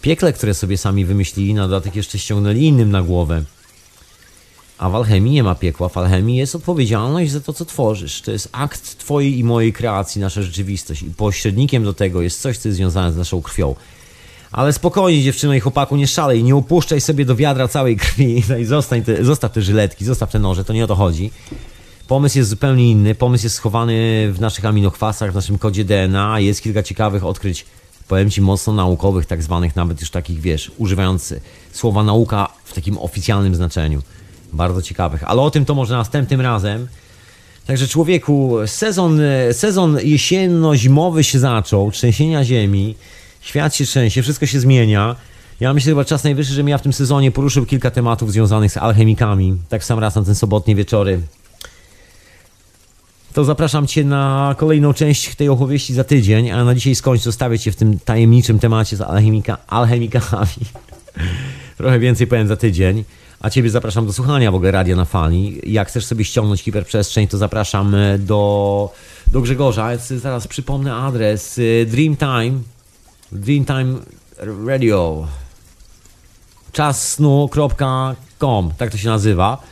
piekle, które sobie sami wymyślili, na dodatek jeszcze ściągnęli innym na głowę. A w alchemii nie ma piekła. W alchemii jest odpowiedzialność za to, co tworzysz. To jest akt twojej i mojej kreacji, nasza rzeczywistość. I pośrednikiem do tego jest coś, co jest związane z naszą krwią. Ale spokojnie, dziewczyno i chłopaku, nie szalej, nie upuszczaj sobie do wiadra całej krwi no i zostań te, zostaw te żyletki, zostaw te noże, to nie o to chodzi. Pomysł jest zupełnie inny, pomysł jest schowany w naszych aminokwasach, w naszym kodzie DNA, jest kilka ciekawych odkryć, powiem Ci, mocno naukowych, tak zwanych, nawet już takich, wiesz, używając słowa nauka w takim oficjalnym znaczeniu. Bardzo ciekawych, ale o tym to może następnym razem. Także człowieku, sezon, sezon jesienno-zimowy się zaczął, trzęsienia ziemi, Świat się trzęsie, wszystko się zmienia. Ja myślę, że chyba czas najwyższy, żebym ja w tym sezonie poruszył kilka tematów związanych z alchemikami. Tak sam raz na ten sobotnie wieczory. To zapraszam Cię na kolejną część tej opowieści za tydzień, a na dzisiaj skończę, zostawię Cię w tym tajemniczym temacie z alchemika, alchemikami. Trochę więcej powiem za tydzień. A Ciebie zapraszam do słuchania w ogóle Radia na Fali. Jak chcesz sobie ściągnąć hiperprzestrzeń, to zapraszam do, do Grzegorza. Zaraz przypomnę adres Dreamtime Dreamtime Radio. Czassnu.com, tak to się nazywa.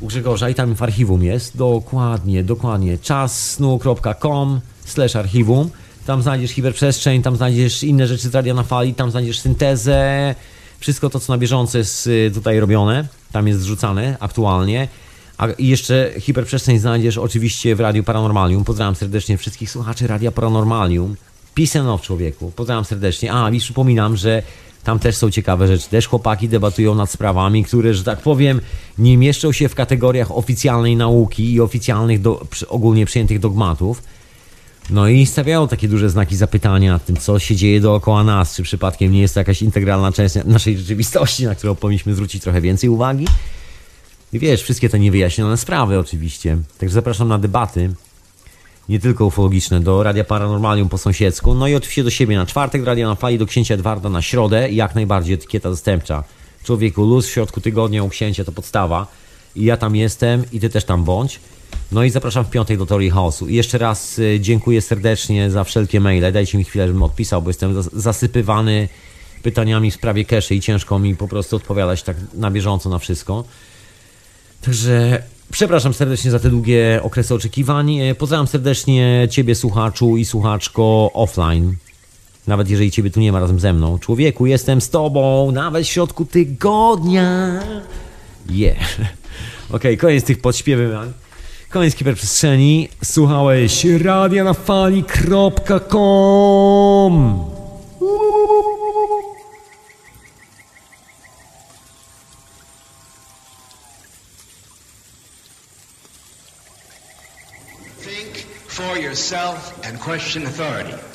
U Grzegorza i tam w archiwum jest. Dokładnie, dokładnie. Czassnu.com slash archiwum. Tam znajdziesz hiperprzestrzeń, tam znajdziesz inne rzeczy z Radia na Fali, tam znajdziesz syntezę, wszystko to, co na bieżąco jest y, tutaj robione, tam jest zrzucane aktualnie. A jeszcze hiperprzestrzeń znajdziesz oczywiście w Radiu Paranormalium. Pozdrawiam serdecznie wszystkich słuchaczy Radia Paranormalium. Peace człowieku. Pozdrawiam serdecznie. A, i przypominam, że tam też są ciekawe rzeczy. Też chłopaki debatują nad sprawami, które, że tak powiem, nie mieszczą się w kategoriach oficjalnej nauki i oficjalnych, do, ogólnie przyjętych dogmatów. No i stawiają takie duże znaki zapytania nad tym, co się dzieje dookoła nas, czy przypadkiem nie jest to jakaś integralna część naszej rzeczywistości, na którą powinniśmy zwrócić trochę więcej uwagi. I wiesz, wszystkie te niewyjaśnione sprawy oczywiście. Także zapraszam na debaty nie tylko ufologiczne, do Radia Paranormalium po sąsiedzku, no i oczywiście do siebie na czwartek, Radia na Fali, do księcia Edwarda na środę i jak najbardziej etykieta zastępcza. Człowieku, luz w środku tygodnia u księcia to podstawa i ja tam jestem i ty też tam bądź. No i zapraszam w piątek do Teorii Chaosu. I jeszcze raz y, dziękuję serdecznie za wszelkie maile. Dajcie mi chwilę, żebym odpisał, bo jestem zasypywany pytaniami w sprawie keszy i ciężko mi po prostu odpowiadać tak na bieżąco na wszystko. Także Przepraszam serdecznie za te długie okresy oczekiwań. E, pozdrawiam serdecznie Ciebie, słuchaczu i słuchaczko offline. Nawet jeżeli Ciebie tu nie ma razem ze mną. Człowieku, jestem z Tobą, nawet w środku tygodnia. Yeah. Okej, okay, koniec tych podśpiewywań. Koniec kiberprzestrzeni. Słuchałeś radia na fali.com. yourself and question authority.